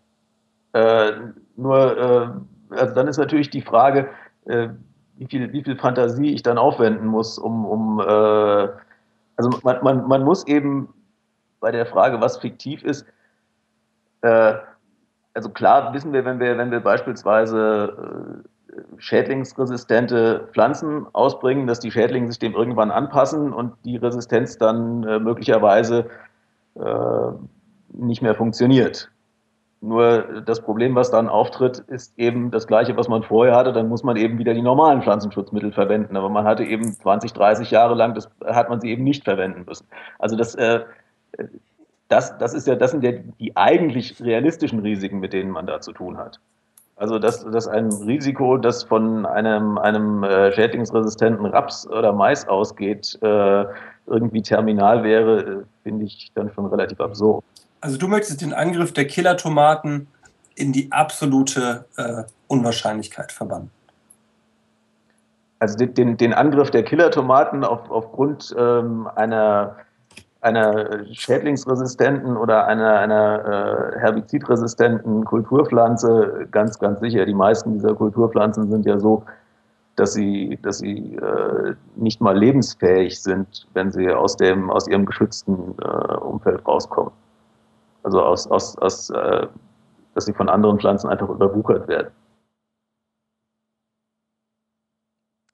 Äh, nur, äh, also dann ist natürlich die Frage, äh, wie viel, wie viel Fantasie ich dann aufwenden muss, um, um äh, also man, man, man muss eben bei der Frage, was fiktiv ist, äh, also klar wissen wir, wenn wir, wenn wir beispielsweise äh, schädlingsresistente Pflanzen ausbringen, dass die Schädlinge sich dem irgendwann anpassen und die Resistenz dann äh, möglicherweise äh, nicht mehr funktioniert. Nur das Problem, was dann auftritt, ist eben das gleiche, was man vorher hatte. Dann muss man eben wieder die normalen Pflanzenschutzmittel verwenden. Aber man hatte eben 20, 30 Jahre lang, das hat man sie eben nicht verwenden müssen. Also das, äh, das, das, ist ja, das sind ja die eigentlich realistischen Risiken, mit denen man da zu tun hat. Also dass, dass ein Risiko, das von einem, einem äh, schädlingsresistenten Raps oder Mais ausgeht, äh, irgendwie terminal wäre, äh, finde ich dann schon relativ absurd. Also du möchtest den Angriff der Killertomaten in die absolute äh, Unwahrscheinlichkeit verbannen. Also den, den Angriff der Killertomaten auf, aufgrund ähm, einer, einer schädlingsresistenten oder einer, einer äh, herbizidresistenten Kulturpflanze ganz, ganz sicher. Die meisten dieser Kulturpflanzen sind ja so, dass sie, dass sie äh, nicht mal lebensfähig sind, wenn sie aus, dem, aus ihrem geschützten äh, Umfeld rauskommen. Also aus, aus, aus äh, dass sie von anderen Pflanzen einfach überwuchert werden.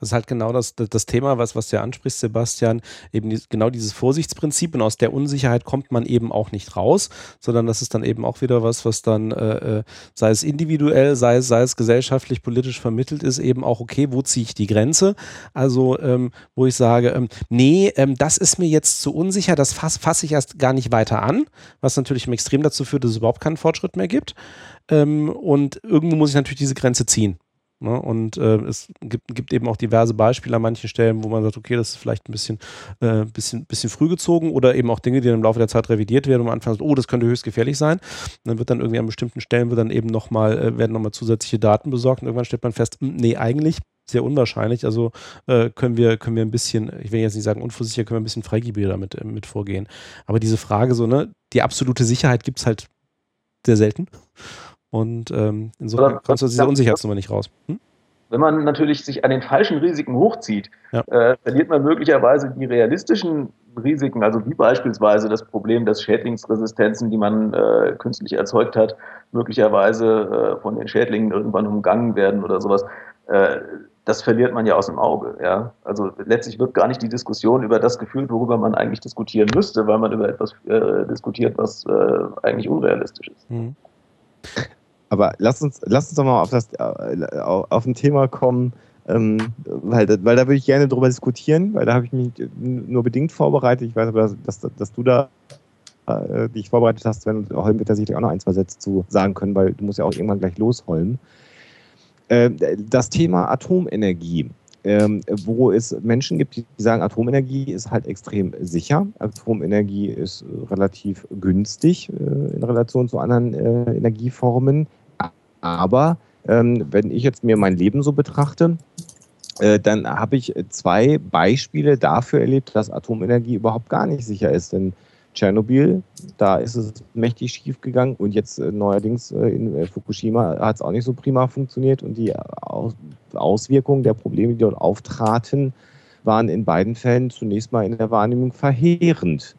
Das ist halt genau das, das Thema, was, was du ansprichst, Sebastian. Eben die, genau dieses Vorsichtsprinzip und aus der Unsicherheit kommt man eben auch nicht raus, sondern das ist dann eben auch wieder was, was dann, äh, äh, sei es individuell, sei es, sei es gesellschaftlich, politisch vermittelt ist, eben auch, okay, wo ziehe ich die Grenze? Also, ähm, wo ich sage, ähm, nee, ähm, das ist mir jetzt zu unsicher, das fasse fass ich erst gar nicht weiter an, was natürlich im Extrem dazu führt, dass es überhaupt keinen Fortschritt mehr gibt. Ähm, und irgendwo muss ich natürlich diese Grenze ziehen. Ne? Und äh, es gibt, gibt, eben auch diverse Beispiele an manchen Stellen, wo man sagt, okay, das ist vielleicht ein bisschen, äh, bisschen, bisschen früh gezogen oder eben auch Dinge, die dann im Laufe der Zeit revidiert werden und man anfängt, oh, das könnte höchst gefährlich sein. Und dann wird dann irgendwie an bestimmten Stellen wird dann eben nochmal, äh, werden nochmal zusätzliche Daten besorgt und irgendwann stellt man fest, hm, nee, eigentlich sehr unwahrscheinlich. Also äh, können wir, können wir ein bisschen, ich will jetzt nicht sagen unvorsichtig, können wir ein bisschen freigebiger damit äh, mit vorgehen. Aber diese Frage so, ne, die absolute Sicherheit gibt es halt sehr selten. Und ähm, insofern kommst du aus dieser Unsicherheitsnummer nicht raus. Hm? Wenn man natürlich sich an den falschen Risiken hochzieht, ja. äh, verliert man möglicherweise die realistischen Risiken, also wie beispielsweise das Problem, dass Schädlingsresistenzen, die man äh, künstlich erzeugt hat, möglicherweise äh, von den Schädlingen irgendwann umgangen werden oder sowas. Äh, das verliert man ja aus dem Auge. Ja? Also letztlich wird gar nicht die Diskussion über das geführt, worüber man eigentlich diskutieren müsste, weil man über etwas äh, diskutiert, was äh, eigentlich unrealistisch ist. Mhm. Aber lass uns, lass uns doch mal auf, das, äh, auf ein Thema kommen, ähm, weil, weil da würde ich gerne drüber diskutieren, weil da habe ich mich nur bedingt vorbereitet. Ich weiß aber, dass, dass, dass du da äh, dich vorbereitet hast, wenn Holm wird da sicherlich auch noch ein, zwei Sätze zu sagen können, weil du musst ja auch irgendwann gleich losholmen. Äh, das Thema Atomenergie ähm, wo es Menschen gibt, die sagen, Atomenergie ist halt extrem sicher. Atomenergie ist relativ günstig äh, in Relation zu anderen äh, Energieformen. Aber ähm, wenn ich jetzt mir mein Leben so betrachte, äh, dann habe ich zwei Beispiele dafür erlebt, dass Atomenergie überhaupt gar nicht sicher ist. Denn Tschernobyl, da ist es mächtig schief gegangen und jetzt äh, neuerdings äh, in äh, Fukushima hat es auch nicht so prima funktioniert und die Aus Auswirkungen der Probleme, die dort auftraten, waren in beiden Fällen zunächst mal in der Wahrnehmung verheerend.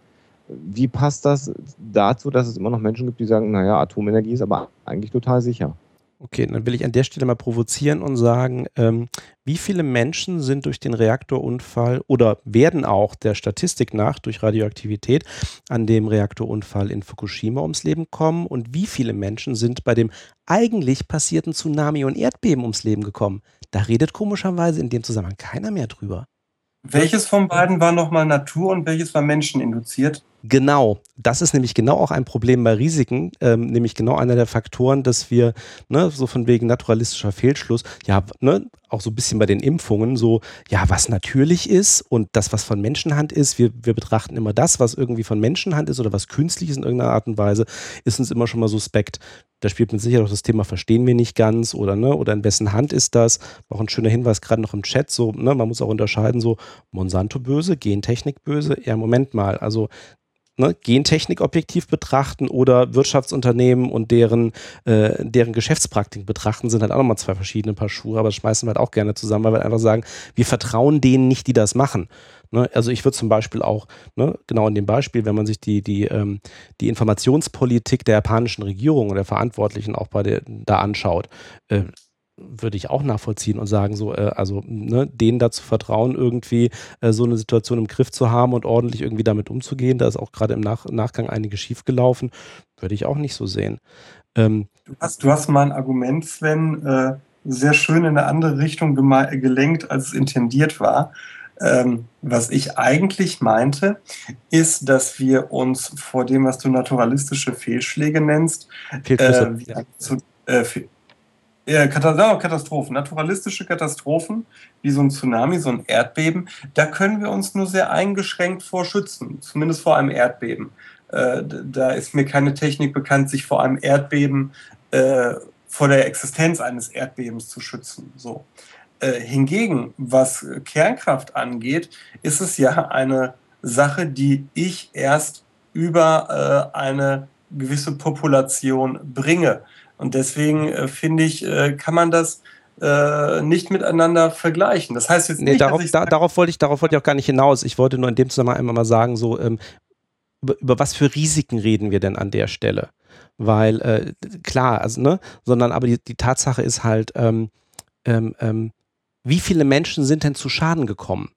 Wie passt das dazu, dass es immer noch Menschen gibt, die sagen, naja, Atomenergie ist aber eigentlich total sicher? Okay, dann will ich an der Stelle mal provozieren und sagen, ähm, wie viele Menschen sind durch den Reaktorunfall oder werden auch der Statistik nach durch Radioaktivität an dem Reaktorunfall in Fukushima ums Leben kommen und wie viele Menschen sind bei dem eigentlich passierten Tsunami und Erdbeben ums Leben gekommen? Da redet komischerweise in dem Zusammenhang keiner mehr drüber. Welches von beiden war nochmal Natur und welches war menscheninduziert? Genau, das ist nämlich genau auch ein Problem bei Risiken, ähm, nämlich genau einer der Faktoren, dass wir, ne, so von wegen naturalistischer Fehlschluss, ja, ne, auch so ein bisschen bei den Impfungen, so, ja, was natürlich ist und das, was von Menschenhand ist, wir, wir betrachten immer das, was irgendwie von Menschenhand ist oder was künstlich ist in irgendeiner Art und Weise, ist uns immer schon mal suspekt. Da spielt mit Sicherheit auch das Thema verstehen wir nicht ganz oder ne, oder in wessen Hand ist das? Auch ein schöner Hinweis gerade noch im Chat, so, ne, man muss auch unterscheiden, so Monsanto böse, Gentechnik böse. Ja, Moment mal, also ne, Gentechnik objektiv betrachten oder Wirtschaftsunternehmen und deren, äh, deren Geschäftspraktiken betrachten, sind halt auch nochmal zwei verschiedene Paar Schuhe, aber das schmeißen wir halt auch gerne zusammen, weil wir einfach sagen, wir vertrauen denen nicht, die das machen. Ne? Also ich würde zum Beispiel auch, ne, genau in dem Beispiel, wenn man sich die, die, ähm, die Informationspolitik der japanischen Regierung und der Verantwortlichen auch bei der, da anschaut, äh, würde ich auch nachvollziehen und sagen, so, äh, also ne, denen dazu vertrauen, irgendwie äh, so eine Situation im Griff zu haben und ordentlich irgendwie damit umzugehen. Da ist auch gerade im Nach Nachgang einiges schiefgelaufen. Würde ich auch nicht so sehen. Ähm, du, hast, du hast mal ein Argument, Sven, äh, sehr schön in eine andere Richtung gelenkt, als es intendiert war. Ähm, was ich eigentlich meinte, ist, dass wir uns vor dem, was du naturalistische Fehlschläge nennst, äh, zu, äh, ja, Katastrophen, naturalistische Katastrophen, wie so ein Tsunami, so ein Erdbeben, da können wir uns nur sehr eingeschränkt vor schützen, zumindest vor einem Erdbeben. äh, da ist mir keine Technik bekannt, sich vor einem Erdbeben, äh, vor der Existenz eines Erdbebens zu schützen. So. Äh, hingegen, was Kernkraft angeht, ist es ja eine Sache, die ich erst über äh, eine gewisse Population bringe. Und deswegen äh, finde ich, äh, kann man das äh, nicht miteinander vergleichen. Das heißt jetzt nee, nicht, darauf, da, darauf wollte ich, darauf wollte ich auch gar nicht hinaus. Ich wollte nur in dem Zusammenhang einmal mal sagen, so ähm, über, über was für Risiken reden wir denn an der Stelle? Weil äh, klar, also ne, sondern aber die, die Tatsache ist halt, ähm, ähm, ähm wie viele Menschen sind denn zu Schaden gekommen?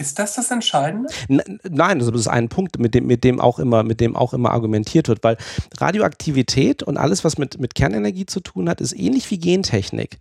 Ist das das Entscheidende? Nein, das ist ein Punkt, mit dem, mit dem auch immer, mit dem auch immer argumentiert wird, weil Radioaktivität und alles, was mit, mit Kernenergie zu tun hat, ist ähnlich wie Gentechnik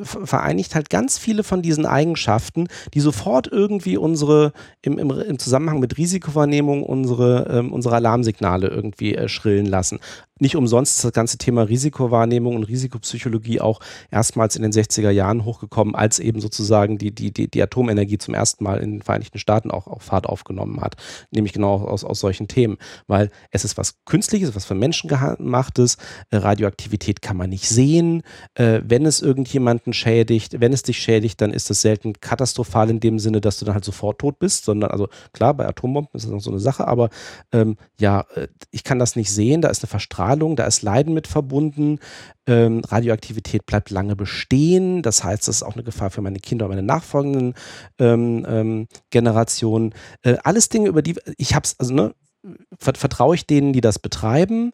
vereinigt halt ganz viele von diesen Eigenschaften, die sofort irgendwie unsere, im, im, im Zusammenhang mit Risikowahrnehmung unsere, ähm, unsere Alarmsignale irgendwie äh, schrillen lassen nicht umsonst ist das ganze Thema Risikowahrnehmung und Risikopsychologie auch erstmals in den 60er Jahren hochgekommen, als eben sozusagen die, die, die, die Atomenergie zum ersten Mal in den Vereinigten Staaten auch, auch Fahrt aufgenommen hat. Nämlich genau aus, aus solchen Themen. Weil es ist was Künstliches, was von Menschen gemachtes. Äh, Radioaktivität kann man nicht sehen. Äh, wenn es irgendjemanden schädigt, wenn es dich schädigt, dann ist das selten katastrophal in dem Sinne, dass du dann halt sofort tot bist, sondern also klar, bei Atombomben ist das noch so eine Sache, aber ähm, ja, äh, ich kann das nicht sehen, da ist eine Verstrahlung Strahlung, da ist Leiden mit verbunden. Ähm, Radioaktivität bleibt lange bestehen. Das heißt, das ist auch eine Gefahr für meine Kinder und meine nachfolgenden ähm, ähm, Generationen. Äh, alles Dinge, über die ich habe es, also ne, vertraue ich denen, die das betreiben?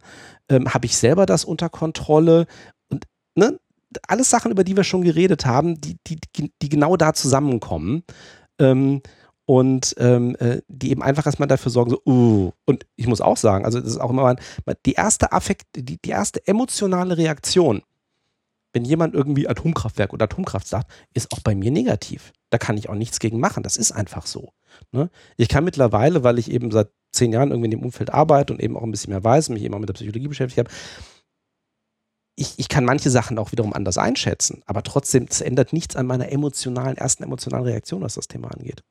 Ähm, habe ich selber das unter Kontrolle? Und ne, alles Sachen, über die wir schon geredet haben, die, die, die genau da zusammenkommen. Und ähm, äh, die eben einfach erstmal dafür sorgen, so, uh, und ich muss auch sagen, also das ist auch immer die erste Affekt, die, die erste emotionale Reaktion, wenn jemand irgendwie Atomkraftwerk oder Atomkraft sagt, ist auch bei mir negativ. Da kann ich auch nichts gegen machen. Das ist einfach so. Ne? Ich kann mittlerweile, weil ich eben seit zehn Jahren irgendwie in dem Umfeld arbeite und eben auch ein bisschen mehr weiß mich eben auch mit der Psychologie beschäftigt habe, ich, ich kann manche Sachen auch wiederum anders einschätzen, aber trotzdem, es ändert nichts an meiner emotionalen, ersten emotionalen Reaktion, was das Thema angeht.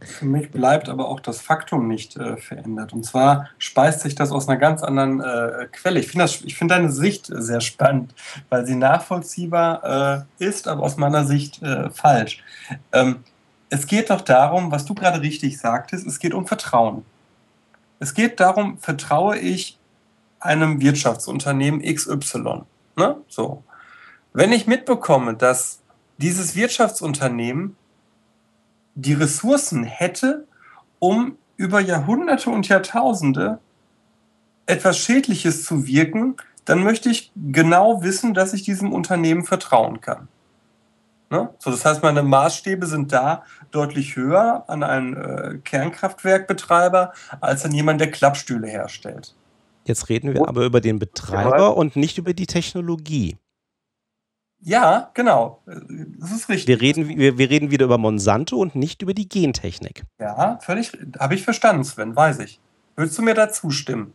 Für mich bleibt aber auch das Faktum nicht äh, verändert. Und zwar speist sich das aus einer ganz anderen äh, Quelle. Ich finde find deine Sicht sehr spannend, weil sie nachvollziehbar äh, ist, aber aus meiner Sicht äh, falsch. Ähm, es geht doch darum, was du gerade richtig sagtest, es geht um Vertrauen. Es geht darum, vertraue ich einem Wirtschaftsunternehmen XY. Ne? So. Wenn ich mitbekomme, dass dieses Wirtschaftsunternehmen die Ressourcen hätte, um über Jahrhunderte und Jahrtausende etwas Schädliches zu wirken, dann möchte ich genau wissen, dass ich diesem Unternehmen vertrauen kann. Ne? So, das heißt, meine Maßstäbe sind da deutlich höher an einen äh, Kernkraftwerkbetreiber als an jemanden, der Klappstühle herstellt. Jetzt reden wir aber über den Betreiber und nicht über die Technologie. Ja, genau. Das ist richtig. Wir reden, wir, wir reden wieder über Monsanto und nicht über die Gentechnik. Ja, völlig. Habe ich verstanden, Sven, weiß ich. Würdest du mir da zustimmen?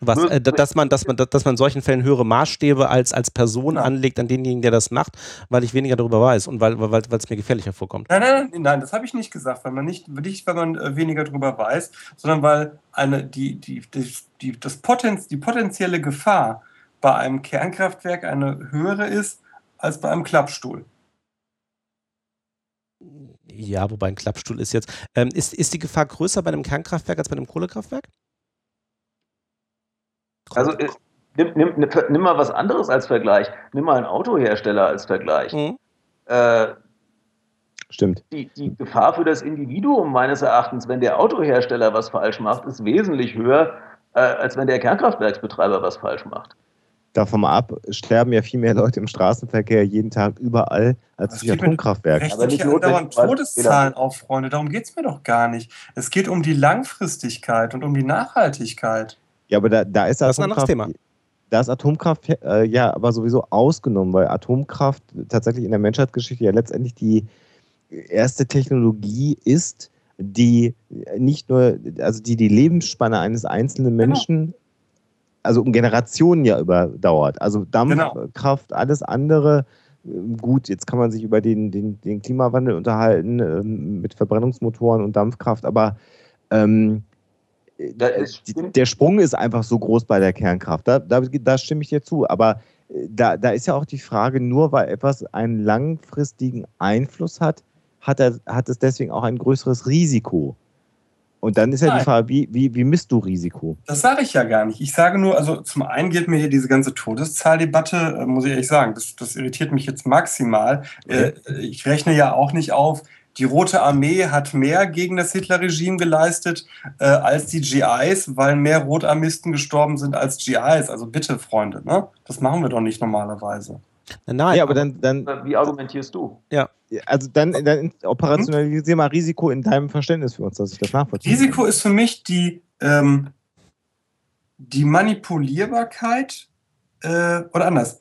Was, äh, dass, man, dass, man, dass man in solchen Fällen höhere Maßstäbe als, als Person ja. anlegt an denjenigen, der das macht, weil ich weniger darüber weiß und weil es weil, mir gefährlicher vorkommt. Nein, nein, nein, nein das habe ich nicht gesagt, weil man nicht, nicht weil man äh, weniger darüber weiß, sondern weil eine, die, die, die, die, das Potenz, die potenzielle Gefahr bei einem Kernkraftwerk eine höhere ist als bei einem Klappstuhl. Ja, wobei ein Klappstuhl ist jetzt. Ähm, ist, ist die Gefahr größer bei einem Kernkraftwerk als bei einem Kohlekraftwerk? Also äh, nimm, nimm, nimm, mal was anderes als Vergleich. Nimm mal einen Autohersteller als Vergleich. Mhm. Äh, Stimmt. Die, die Gefahr für das Individuum meines Erachtens, wenn der Autohersteller was falsch macht, ist wesentlich höher, äh, als wenn der Kernkraftwerksbetreiber was falsch macht davon ab, sterben ja viel mehr Leute im Straßenverkehr jeden Tag überall als durch Atomkraftwerke. Aber nicht nur dauernd Todeszahlen auf, Freunde. Darum geht es mir doch gar nicht. Es geht um die Langfristigkeit und um die Nachhaltigkeit. Ja, aber da, da ist das Atomkraft, ein Thema. Da ist Atomkraft äh, ja aber sowieso ausgenommen, weil Atomkraft tatsächlich in der Menschheitsgeschichte ja letztendlich die erste Technologie ist, die nicht nur, also die die Lebensspanne eines einzelnen genau. Menschen genau also um Generationen ja überdauert. Also Dampfkraft, genau. alles andere. Ähm, gut, jetzt kann man sich über den, den, den Klimawandel unterhalten ähm, mit Verbrennungsmotoren und Dampfkraft, aber Ähm, der Sprung ist einfach so groß bei der Kernkraft. Da, da, da stimme ich dir zu. Aber äh, da, da ist ja auch die Frage, nur weil etwas einen langfristigen Einfluss hat, hat, er, hat es deswegen auch ein größeres Risiko. Und dann ist ja Nein. die Frage, wie, wie, wie misst du Risiko? Das sage ich ja gar nicht. Ich sage nur, also zum einen geht mir hier diese ganze Todeszahldebatte, äh, muss ich ehrlich sagen, das, das irritiert mich jetzt maximal. Okay. Äh, ich rechne ja auch nicht auf, die Rote Armee hat mehr gegen das Hitler-Regime geleistet äh, als die GIs, weil mehr Rotarmisten gestorben sind als GIs. Also bitte, Freunde, ne? das machen wir doch nicht normalerweise. Nein, ja, aber dann, dann. Wie argumentierst du? Ja. Also dann, dann operationalisier mal Risiko in deinem Verständnis für uns, dass ich das nachvollziehe. Risiko ist für mich die, ähm, die Manipulierbarkeit äh, oder anders.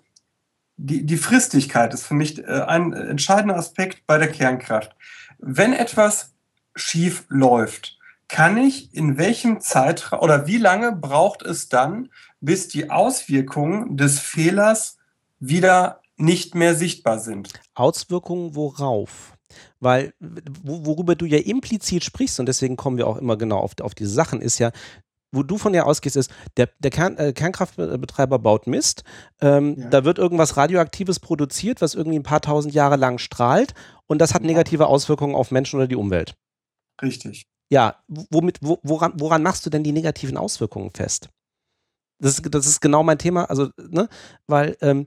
Die, die Fristigkeit ist für mich äh, ein entscheidender Aspekt bei der Kernkraft. Wenn etwas schief läuft, kann ich in welchem Zeitraum oder wie lange braucht es dann, bis die Auswirkungen des Fehlers wieder nicht mehr sichtbar sind. Auswirkungen worauf? Weil, worüber du ja implizit sprichst, und deswegen kommen wir auch immer genau auf, auf diese Sachen, ist ja, wo du von dir ausgehst, ist, der, der Kern, äh, Kernkraftbetreiber baut Mist, ähm, ja. da wird irgendwas Radioaktives produziert, was irgendwie ein paar tausend Jahre lang strahlt und das hat negative Auswirkungen auf Menschen oder die Umwelt. Richtig. Ja, womit, wo, woran, woran machst du denn die negativen Auswirkungen fest? Das, das ist genau mein Thema, also, ne, weil ähm,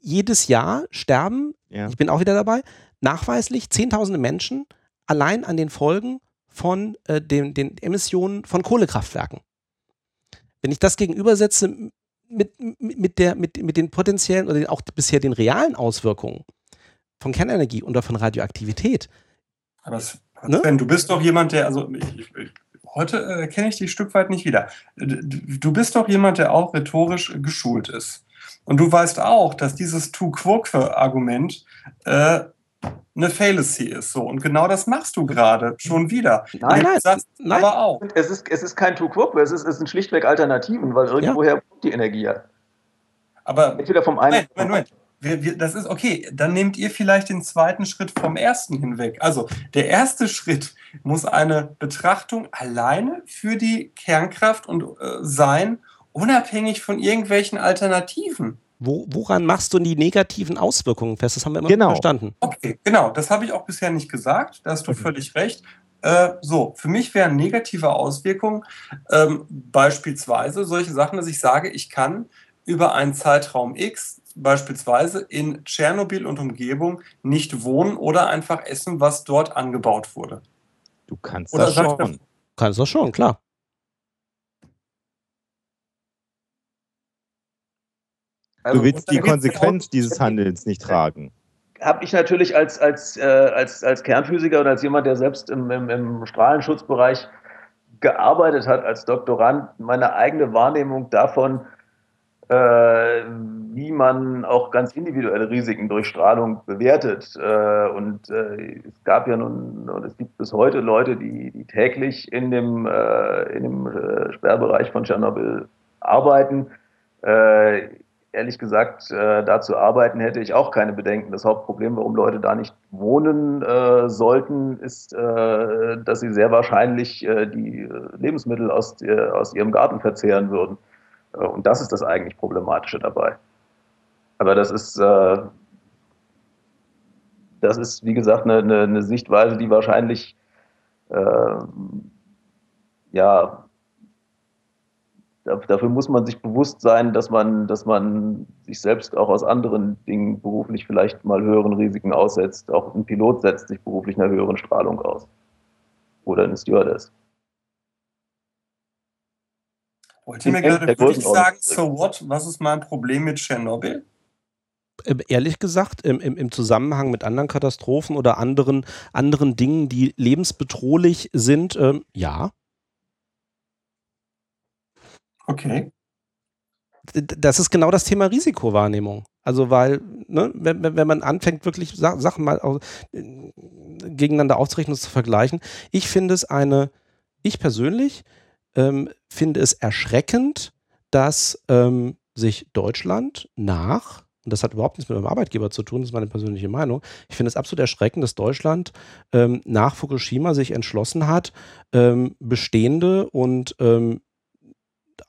jedes Jahr sterben, ja. ich bin auch wieder dabei, nachweislich Zehntausende Menschen allein an den Folgen von äh, den, den Emissionen von Kohlekraftwerken. Wenn ich das gegenübersetze mit, mit, der, mit, mit den potenziellen oder auch bisher den realen Auswirkungen von Kernenergie oder von Radioaktivität. Aber Sven, ne? du bist doch jemand, der, also ich, ich, heute äh, kenne ich dich ein Stück weit nicht wieder. Du bist doch jemand, der auch rhetorisch geschult ist. Und du weißt auch, dass dieses Tu Quoque-Argument äh, eine Fallacy ist. So. Und genau das machst du gerade schon wieder. Nein, nein, nein. aber auch. Es ist, es ist kein Tu Quoque, es, ist, es sind schlichtweg Alternativen, weil irgendwoher ja. die Energie hat. Aber entweder vom einen. Moment, Moment. Wir, wir, das ist okay. Dann nehmt ihr vielleicht den zweiten Schritt vom ersten hinweg. Also der erste Schritt muss eine Betrachtung alleine für die Kernkraft und äh, sein unabhängig von irgendwelchen Alternativen. Wo, woran machst du die negativen Auswirkungen fest? Das haben wir immer genau. verstanden. Okay, genau. Das habe ich auch bisher nicht gesagt. Da hast du mhm. völlig recht. Äh, so, für mich wären negative Auswirkungen ähm, beispielsweise solche Sachen, dass ich sage, ich kann über einen Zeitraum X beispielsweise in Tschernobyl und Umgebung nicht wohnen oder einfach essen, was dort angebaut wurde. Du kannst oder das schon. Du kannst das schon, klar. Also, du willst die Konsequenz dieses Handelns nicht tragen. Habe ich natürlich als, als, äh, als, als Kernphysiker und als jemand, der selbst im, im, im Strahlenschutzbereich gearbeitet hat als Doktorand, meine eigene Wahrnehmung davon, äh, wie man auch ganz individuelle Risiken durch Strahlung bewertet. Äh, und äh, es gab ja nun, und es gibt bis heute Leute, die, die täglich in dem, äh, in dem äh, Sperrbereich von Tschernobyl arbeiten ehrlich gesagt, äh, da zu arbeiten, hätte ich auch keine Bedenken. Das Hauptproblem, warum Leute da nicht wohnen äh, sollten, ist, äh, dass sie sehr wahrscheinlich äh, die Lebensmittel aus, äh, aus ihrem Garten verzehren würden. Äh, und das ist das eigentlich Problematische dabei. Aber das ist, das ist wie gesagt, eine, eine, eine Sichtweise, die wahrscheinlich ja, dafür muss man sich bewusst sein, dass man, dass man sich selbst auch aus anderen Dingen beruflich vielleicht mal höheren Risiken aussetzt. Auch ein Pilot setzt sich beruflich einer höheren Strahlung aus. Oder ein Stewardess. Wollt ihr mir gerade wirklich sagen, so what? Was ist mein Problem mit Tschernobyl? Ähm, ehrlich gesagt, im, im, Zusammenhang mit anderen Katastrophen oder anderen, anderen Dingen, die lebensbedrohlich sind, ähm, ja. Okay. Das ist genau das Thema Risikowahrnehmung. Also, weil, ne, wenn, wenn man anfängt, wirklich Sachen mal äh, gegeneinander aufzurechnen und zu vergleichen, ich finde es eine, ich persönlich ähm, finde es erschreckend, dass ähm, sich Deutschland nach, und das hat überhaupt nichts mit meinem Arbeitgeber zu tun, das ist meine persönliche Meinung. Ich finde es absolut erschreckend, dass Deutschland ähm, nach Fukushima sich entschlossen hat, ähm, bestehende und ähm,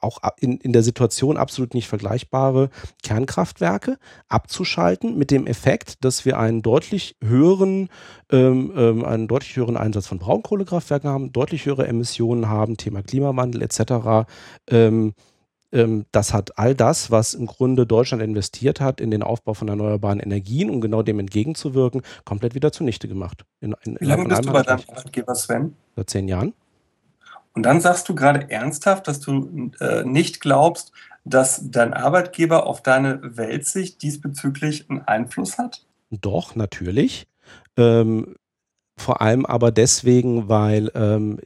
auch in, in der Situation absolut nicht vergleichbare Kernkraftwerke abzuschalten, mit dem Effekt, dass wir einen deutlich höheren, ähm, ähm, einen deutlich höheren Einsatz von Braunkohlekraftwerken haben, deutlich höhere Emissionen haben, Thema Klimawandel etc. Ähm, ähm, das hat all das, was im Grunde Deutschland investiert hat in den Aufbau von erneuerbaren Energien, um genau dem entgegenzuwirken, komplett wieder zunichte gemacht. In, in, Wie lange bist du bei deinem Arbeitgeber, Sven? Seit zehn Jahren. Und dann sagst du gerade ernsthaft, dass du äh, nicht glaubst, dass dein Arbeitgeber auf deine Weltsicht diesbezüglich einen Einfluss hat? Doch, natürlich. Ähm, vor allem aber deswegen, weil, ähm,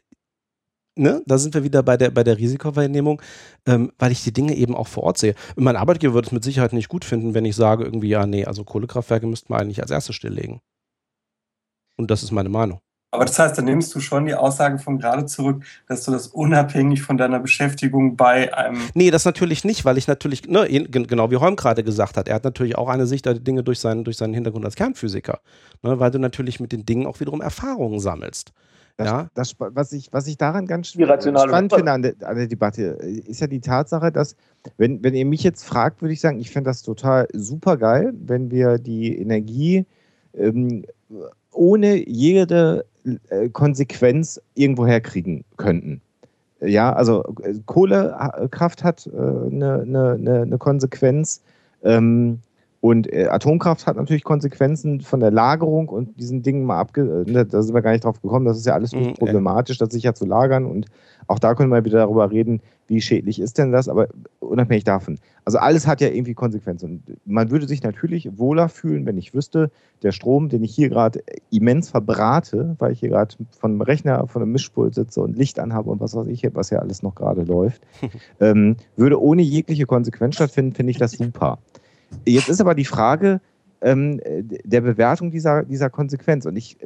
ne, da sind wir wieder bei der, bei der Risikowahrnehmung, ähm, weil ich die Dinge eben auch vor Ort sehe. Und mein Arbeitgeber würde es mit Sicherheit nicht gut finden, wenn ich sage, irgendwie, ja, nee, also Kohlekraftwerke müssten wir eigentlich als erstes stilllegen. Und das ist meine Meinung. Aber das heißt, dann nimmst du schon die Aussage von gerade zurück, dass du das unabhängig von deiner Beschäftigung bei einem. Nee, das natürlich nicht, weil ich natürlich, ne, genau wie Holm gerade gesagt hat, er hat natürlich auch eine Sicht der Dinge durch seinen, durch seinen Hintergrund als Kernphysiker. Ne, weil du natürlich mit den Dingen auch wiederum Erfahrungen sammelst. Das, ja? das, was, ich, was ich daran ganz spannend finde an der, an der, Debatte, ist ja die Tatsache, dass, wenn, wenn ihr mich jetzt fragt, würde ich sagen, ich finde das total super geil, wenn wir die Energie ähm, ohne jede äh, Konsequenz irgendwo herkriegen könnten. Ja, also äh, Kohlekraft hat eine äh, ne, ne, ne Konsequenz ähm, und äh, Atomkraft hat natürlich Konsequenzen von der Lagerung und diesen Dingen mal abge... Ne, da sind wir gar nicht drauf gekommen, das ist ja alles mhm, problematisch, das sicher zu lagern und auch da können wir wieder darüber reden, wie schädlich ist denn das, aber unabhängig davon. Also alles hat ja irgendwie Konsequenzen. Und man würde sich natürlich wohler fühlen, wenn ich wüsste, der Strom, den ich hier gerade immens verbrate, weil ich hier gerade von einem Rechner, von einem Mischpult sitze und Licht anhabe und was weiß ich, was ja alles noch gerade läuft, ähm, würde ohne jegliche Konsequenz stattfinden, finde ich das super. Jetzt ist aber die Frage ähm, der Bewertung dieser, dieser Konsequenz. Und ich,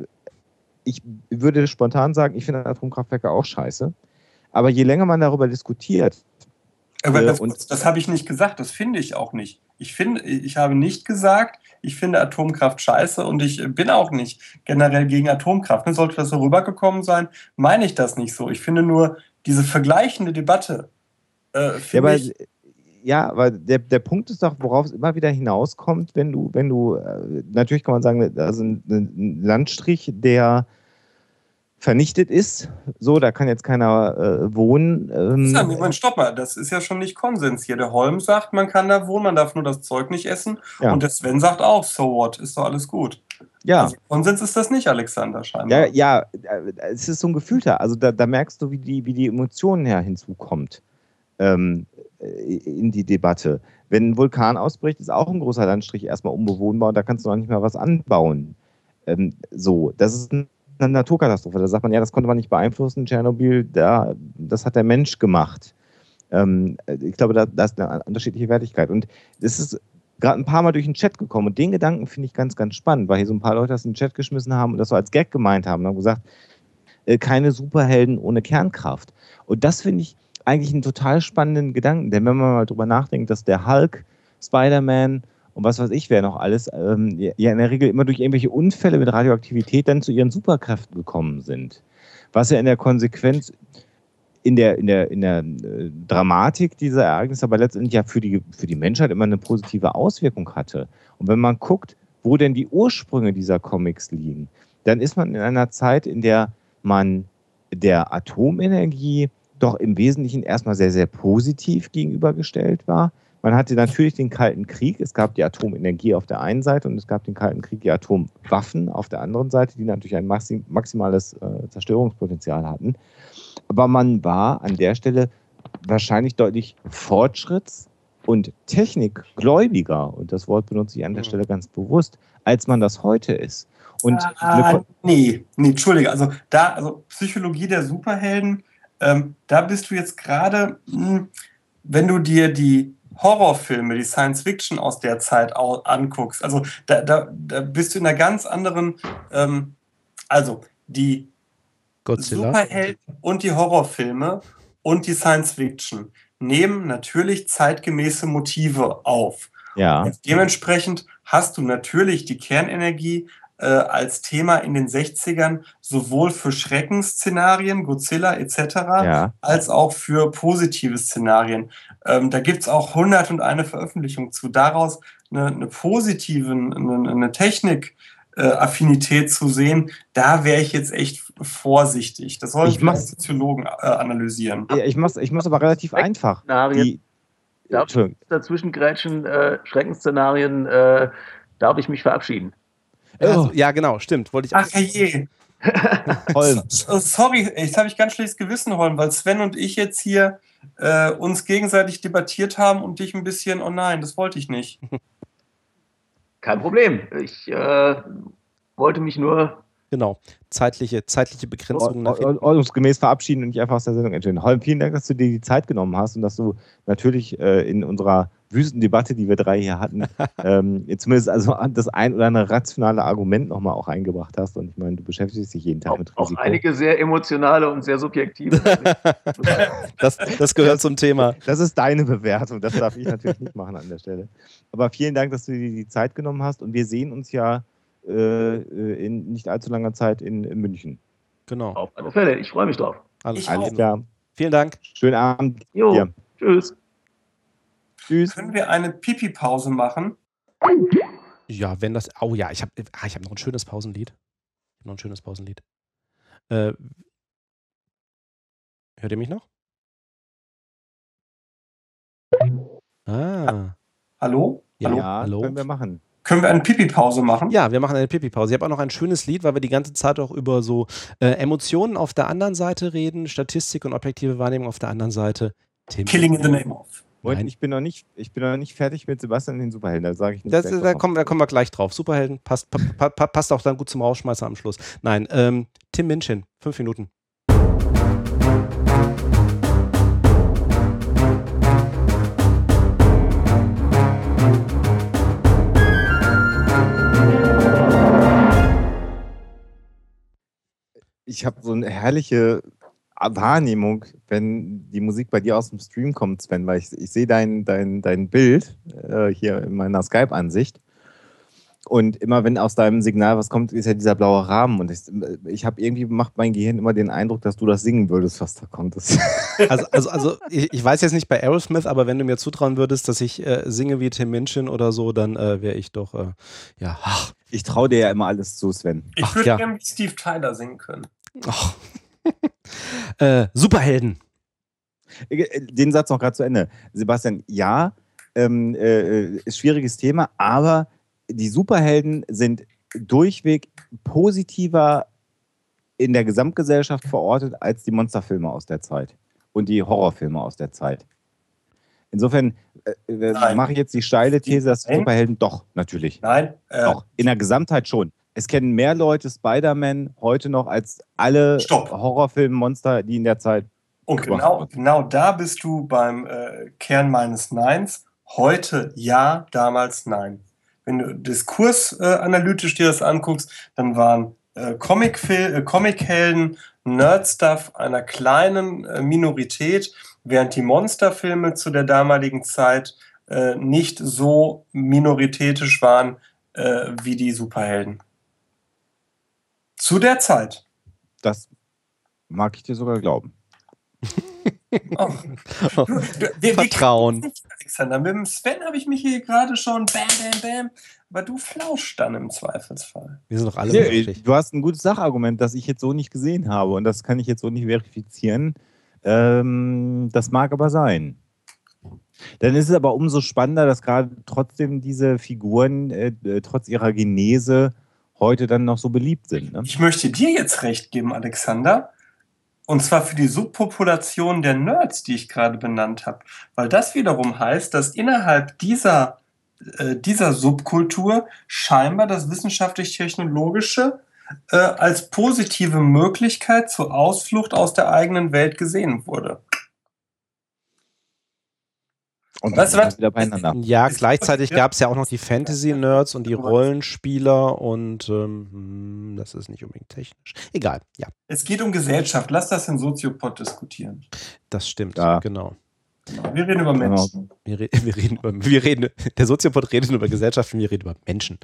ich würde spontan sagen, ich finde Atomkraftwerke auch scheiße. Aber je länger man darüber diskutiert. Aber das, äh, das habe ich nicht gesagt, das finde ich auch nicht. Ich, finde, ich habe nicht gesagt, ich finde Atomkraft scheiße und ich bin auch nicht generell gegen Atomkraft. Ne, sollte das so rübergekommen sein, meine ich das nicht so. Ich finde nur diese vergleichende Debatte. Äh, ja, aber, ja, aber der, der Punkt ist doch, worauf es immer wieder hinauskommt, wenn du, wenn du, äh, natürlich kann man sagen, also ein Landstrich, der vernichtet ist. So, da kann jetzt keiner äh, wohnen. Ähm, ja, Moment, stopp mal, das ist ja schon nicht Konsens hier. Der Holm sagt, man kann da wohnen, man darf nur das Zeug nicht essen. Ja. Und der Sven sagt auch, so what, ist doch alles gut. Ja. Also Konsens ist das nicht, Alexander, scheinbar. Ja, ja äh, es ist so ein Gefühlter. Also da, da merkst du, wie die, wie die Emotionen her hinzukommt ähm, in die Debatte. Wenn ein Vulkan ausbricht, ist auch ein großer Landstrich erstmal unbewohnbar und da kannst du noch nicht mehr was anbauen. Ähm, so, das ist ein eine Naturkatastrophe. Da sagt man, ja, das konnte man nicht beeinflussen. Tschernobyl, da, das hat der Mensch gemacht. Ähm, ich glaube, da, da, ist eine unterschiedliche Wertigkeit. Und es ist gerade ein paar Mal durch den Chat gekommen. Und den Gedanken finde ich ganz, ganz spannend, weil hier so ein paar Leute das in den Chat geschmissen haben und das so als Gag gemeint haben. Und haben gesagt, äh, keine Superhelden ohne Kernkraft. Und das finde ich eigentlich einen total spannenden Gedanken. Denn wenn man mal drüber nachdenkt, dass der Hulk, Spider-Man und was weiß ich, wer noch alles, ähm, ja in der Regel immer durch irgendwelche Unfälle mit Radioaktivität dann zu ihren Superkräften gekommen sind. Was ja in der Konsequenz in der, in der, in der äh, Dramatik dieser Ereignisse aber letztendlich ja für die, für die Menschheit immer eine positive Auswirkung hatte. Und wenn man guckt, wo denn die Ursprünge dieser Comics liegen, dann ist man in einer Zeit, in der man der Atomenergie doch im Wesentlichen erstmal sehr, sehr positiv gegenübergestellt war. Man hatte natürlich den Kalten Krieg. Es gab die Atomenergie auf der einen Seite und es gab den Kalten Krieg, die Atomwaffen auf der anderen Seite, die natürlich ein maximales äh, Zerstörungspotenzial hatten. Aber man war an der Stelle wahrscheinlich deutlich fortschritts- und technikgläubiger, und das Wort benutze ich an der Stelle ganz bewusst, als man das heute ist. Und ah, nee, nee, Entschuldige, also da, also Psychologie der Superhelden, ähm, da bist du jetzt gerade, hm, wenn du dir die Horrorfilme, die Science Fiction aus der Zeit anguckst, also da, da, da bist du in einer ganz anderen, ähm, also die Godzilla. Superhelden und die Horrorfilme und die Science Fiction nehmen natürlich zeitgemäße Motive auf. Ja. Und dementsprechend hast du natürlich die Kernenergie äh, als Thema in den 60ern sowohl für Schreckensszenarien, Godzilla etc., Ja. als auch für positive Szenarien. Ähm, da gibt es auch 101 Veröffentlichungen zu. Daraus eine, eine positive, eine, eine Technik-Affinität zu sehen, da wäre ich jetzt echt vorsichtig. Das sollen Ich mach's- Soziologen äh, analysieren. Ja, Ich muss, ich muss aber relativ einfach. Szenarien. Die, Darf- Entschuldigung. Dazwischen grätschen, äh, Schreckensszenarien, äh, darf ich mich verabschieden. Also, ja, genau, stimmt. Wollte ich Ach je. Holm. Sorry, jetzt habe ich ganz schlechtes Gewissen, Holm, weil Sven und ich jetzt hier äh, uns gegenseitig debattiert haben und dich ein bisschen, oh nein, das wollte ich nicht. Kein Problem. Ich äh, wollte mich nur Genau. Zeitliche, zeitliche Begrenzungen ordnungsgemäß verabschieden und nicht einfach aus der Sendung entscheiden. Holm, vielen Dank, dass du dir die Zeit genommen hast und dass du natürlich äh, in unserer wüsten Debatte, die wir drei hier hatten, ähm, zumindest also das ein oder andere rationale Argument nochmal auch eingebracht hast. Und ich meine, du beschäftigst dich jeden Tag auch, mit auch Risiko. einige sehr emotionale und sehr subjektive. Das, das gehört zum Thema. Das ist deine Bewertung, das darf ich natürlich nicht machen an der Stelle. Aber vielen Dank, dass du dir die Zeit genommen hast und wir sehen uns ja in nicht allzu langer Zeit in, in München. Genau. Auf alle Fälle. Ich freue mich drauf. Alles, Ich Alles auch. klar. Vielen Dank. Schönen Abend. Jo, Ja. tschüss. Tschüss. Können wir eine Pipi-Pause machen? Ja, wenn das. Oh ja, ich habe ah, ich hab noch ein schönes Pausenlied. Ich hab noch ein schönes Pausenlied. Äh, hört ihr mich noch? Ah. Hallo? Ja, Hallo? hallo? können wir machen. Können wir eine Pipi-Pause machen? Ja, wir machen eine Pipi-Pause. Ich habe auch noch ein schönes Lied, weil wir die ganze Zeit auch über so äh, Emotionen auf der anderen Seite reden, Statistik und objektive Wahrnehmung auf der anderen Seite. Tim. Killing in the Name of. Und Nein. ich bin noch nicht, ich bin noch nicht fertig mit Sebastian und den Superhelden. Da sage ich nicht. Das, da, kommen, da kommen wir gleich drauf. Superhelden passt, pa, pa, passt auch dann gut zum Rausschmeißer am Schluss. Nein, ähm, Tim Minchin, fünf Minuten. Ich habe so eine herrliche Wahrnehmung, wenn die Musik bei dir aus dem Stream kommt, Sven, weil ich, ich sehe dein, dein, dein Bild äh, hier in meiner Skype-Ansicht. Und immer wenn aus deinem Signal was kommt, ist ja dieser blaue Rahmen. Und ich, ich habe irgendwie macht mein Gehirn immer den Eindruck, dass du das singen würdest, was da kommt. Also, also, also ich, ich weiß jetzt nicht bei Aerosmith, aber wenn du mir zutrauen würdest, dass ich äh, singe wie Tim Minchin oder so, dann äh, wäre ich doch, äh, ja, ach, ich traue dir ja immer alles zu, Sven. Ich würde ja. gerne wie Steve Tyler singen können. Ach. äh, Superhelden. Äh, Den Satz noch gerade zu Ende. Sebastian, ja, ähm, äh, ist schwieriges Thema, aber die Superhelden sind durchweg positiver in der Gesamtgesellschaft verortet als die Monsterfilme aus der Zeit und die Horrorfilme aus der Zeit. Insofern äh, äh, mache ich jetzt die steile These, dass Nein. Superhelden doch, natürlich. Nein? Äh, Doch, in der Gesamtheit schon. Es kennen mehr Leute Spider-Man heute noch als alle Stopp. Horrorfilm-Monster, die in der Zeit Und genau, genau da bist du beim äh, Kern meines Neins. Heute ja, damals nein. Wenn du diskursanalytisch äh, dir das anguckst, dann waren äh, äh, Comic-Helden, Nerd-Stuff einer kleinen äh, Minorität, während die Monsterfilme zu der damaligen Zeit äh, nicht so minoritätisch waren wie die Superhelden. Zu der Zeit. Das mag ich dir sogar glauben. Oh. Du, du, wir, wir Vertrauen. nicht, Alexander. Mit dem Sven habe ich mich hier gerade schon bam, bam, bam. Aber du flauschst dann im Zweifelsfall. Wir sind doch alle menschlich. du hast ein gutes Sachargument, das ich jetzt so nicht gesehen habe und das kann ich jetzt so nicht verifizieren. Ähm, das mag aber sein. Dann ist es aber umso spannender, dass gerade trotzdem diese Figuren äh, äh, trotz ihrer Genese heute dann noch so beliebt sind. Ne? Ich möchte dir jetzt recht geben, Alexander. Und zwar für die Subpopulation der Nerds, die ich gerade benannt habe. Weil das wiederum heißt, dass innerhalb dieser, äh, dieser Subkultur scheinbar das wissenschaftlich-technologische äh, als positive Möglichkeit zur Ausflucht aus der eigenen Welt gesehen wurde. Und dann was? wieder beieinander. Ja, gleichzeitig gab es ja auch noch die Fantasy-Nerds und die Rollenspieler und ähm, hm, das ist nicht unbedingt technisch. Egal, ja, Es geht um Gesellschaft. Lass das in Soziopod diskutieren. das stimmt, Ja. genau. Wir reden über Genau. Menschen. Wir, re wir reden über, wir reden, der Soziopod redet über Gesellschaft und wir reden über Menschen.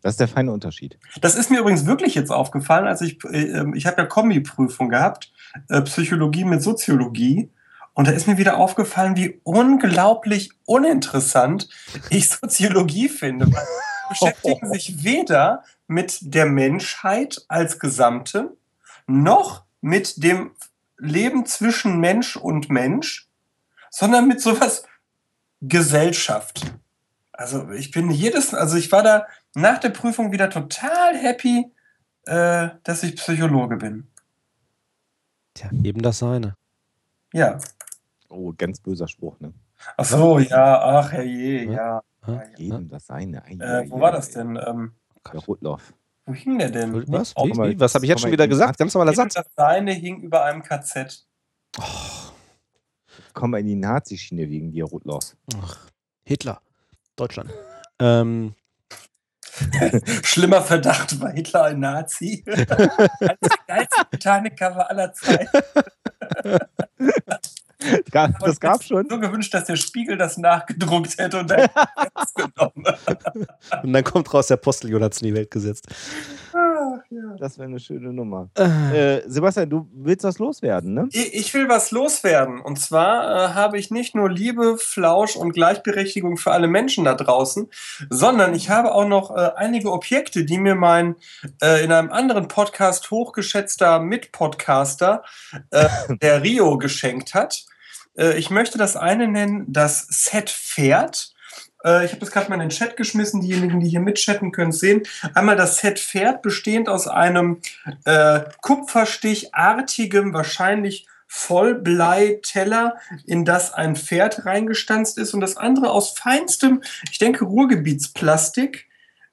Das ist der feine Unterschied. Das ist mir übrigens wirklich jetzt aufgefallen, als ich, äh, ich habe ja Kombi-Prüfung gehabt, äh, Psychologie mit Soziologie. Und da ist mir wieder aufgefallen, wie unglaublich uninteressant ich Soziologie finde. Weil sie beschäftigen sich weder mit der Menschheit als Gesamte, noch mit dem Leben zwischen Mensch und Mensch, sondern mit sowas Gesellschaft. Also ich bin jedes, also ich war da nach der Prüfung wieder total happy, äh, dass ich Psychologe bin. Tja, jedem das seine. Ja. Oh, ganz böser Spruch, ne? Ach so, ja, ach herrje, ja. Ja, ja, ja. Jedem das seine. Ei, Äh, wo ei, war das denn? Ähm, Der Rotlauf. wo hing der denn? Was? Wie? Wie? Was habe ich jetzt schon wieder gesagt? Ganz normaler Satz. das Seine hing über einem KZ. Komm mal in die Nazi-Schiene wegen dir, Rotlaus. Ach, Hitler. Deutschland. Ähm, Schlimmer Verdacht, war Hitler ein Nazi? Eines der geilsten Titanic-Cover aller Zeiten. Ja, das gab schon. So gewünscht, dass der Spiegel das nachgedruckt hätte und dann genommen. und dann kommt raus, der Postiljon hat es in die Welt gesetzt. Ach, ja. Das wäre eine schöne Nummer. Äh, Äh, Sebastian, du willst was loswerden, ne? Ich ich will was loswerden. Und zwar äh, habe ich nicht nur Liebe, Flausch und Gleichberechtigung für alle Menschen da draußen, sondern ich habe auch noch äh, einige Objekte, die mir mein äh, in einem anderen Podcast hochgeschätzter Mitpodcaster, äh, der Rio, geschenkt hat. Äh, ich möchte das eine nennen, das Set Pferd. Äh, Ich habe das gerade mal in den Chat geschmissen. Diejenigen, die hier mitchatten, können es sehen. Einmal das Set Pferd, bestehend aus einem äh, kupferstichartigem, wahrscheinlich Vollbleiteller, in das ein Pferd reingestanzt ist und das andere aus feinstem, ich denke, Ruhrgebietsplastik.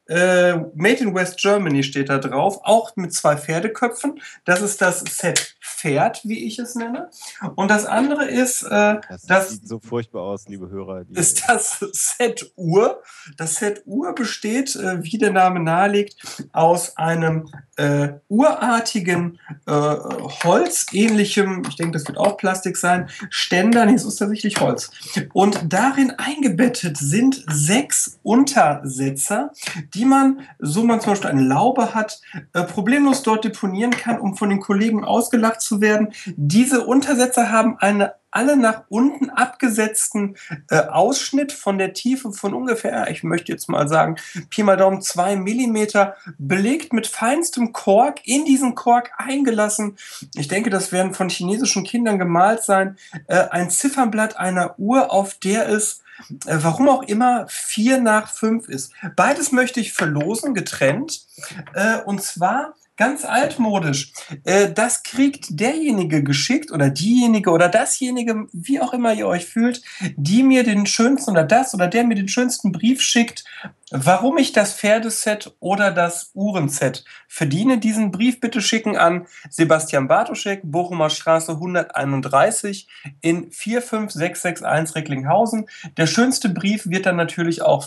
Äh, Made in West Germany steht da drauf, auch mit zwei Pferdeköpfen. Das ist das Set Pferd, wie ich es nenne. Und das andere ist äh, Das, das sieht so furchtbar aus, liebe Hörer. Ist das Set Uhr. Das Set Uhr besteht, äh, wie der Name nahelegt, aus einem äh, urartigen, äh, holzähnlichem, ich denke, das wird auch Plastik sein, Ständer, nee, es ist tatsächlich Holz. Und darin eingebettet sind sechs Untersetzer, die man, so man zum Beispiel eine Laube hat, äh, problemlos dort deponieren kann, um von den Kollegen ausgelacht zu werden. Diese Untersetzer haben eine alle nach unten abgesetzten äh, Ausschnitt von der Tiefe von ungefähr, ich möchte jetzt mal sagen, Pi mal Daumen zwei Millimeter, belegt mit feinstem Kork, in diesen Kork eingelassen. Ich denke, das werden von chinesischen Kindern gemalt sein. Äh, ein Ziffernblatt einer Uhr, auf der es äh, warum auch immer vier nach fünf ist. Beides möchte ich verlosen, getrennt. Äh, und zwar ganz altmodisch. Äh, das kriegt derjenige geschickt oder diejenige oder dasjenige, wie auch immer ihr euch fühlt, die mir den schönsten oder das oder der mir den schönsten Brief schickt, warum ich das Pferdeset oder das Uhrenset verdiene. Diesen Brief bitte schicken an Sebastian Bartoschek, Bochumer Straße 131 in 45661 Recklinghausen. Der schönste Brief wird dann natürlich auch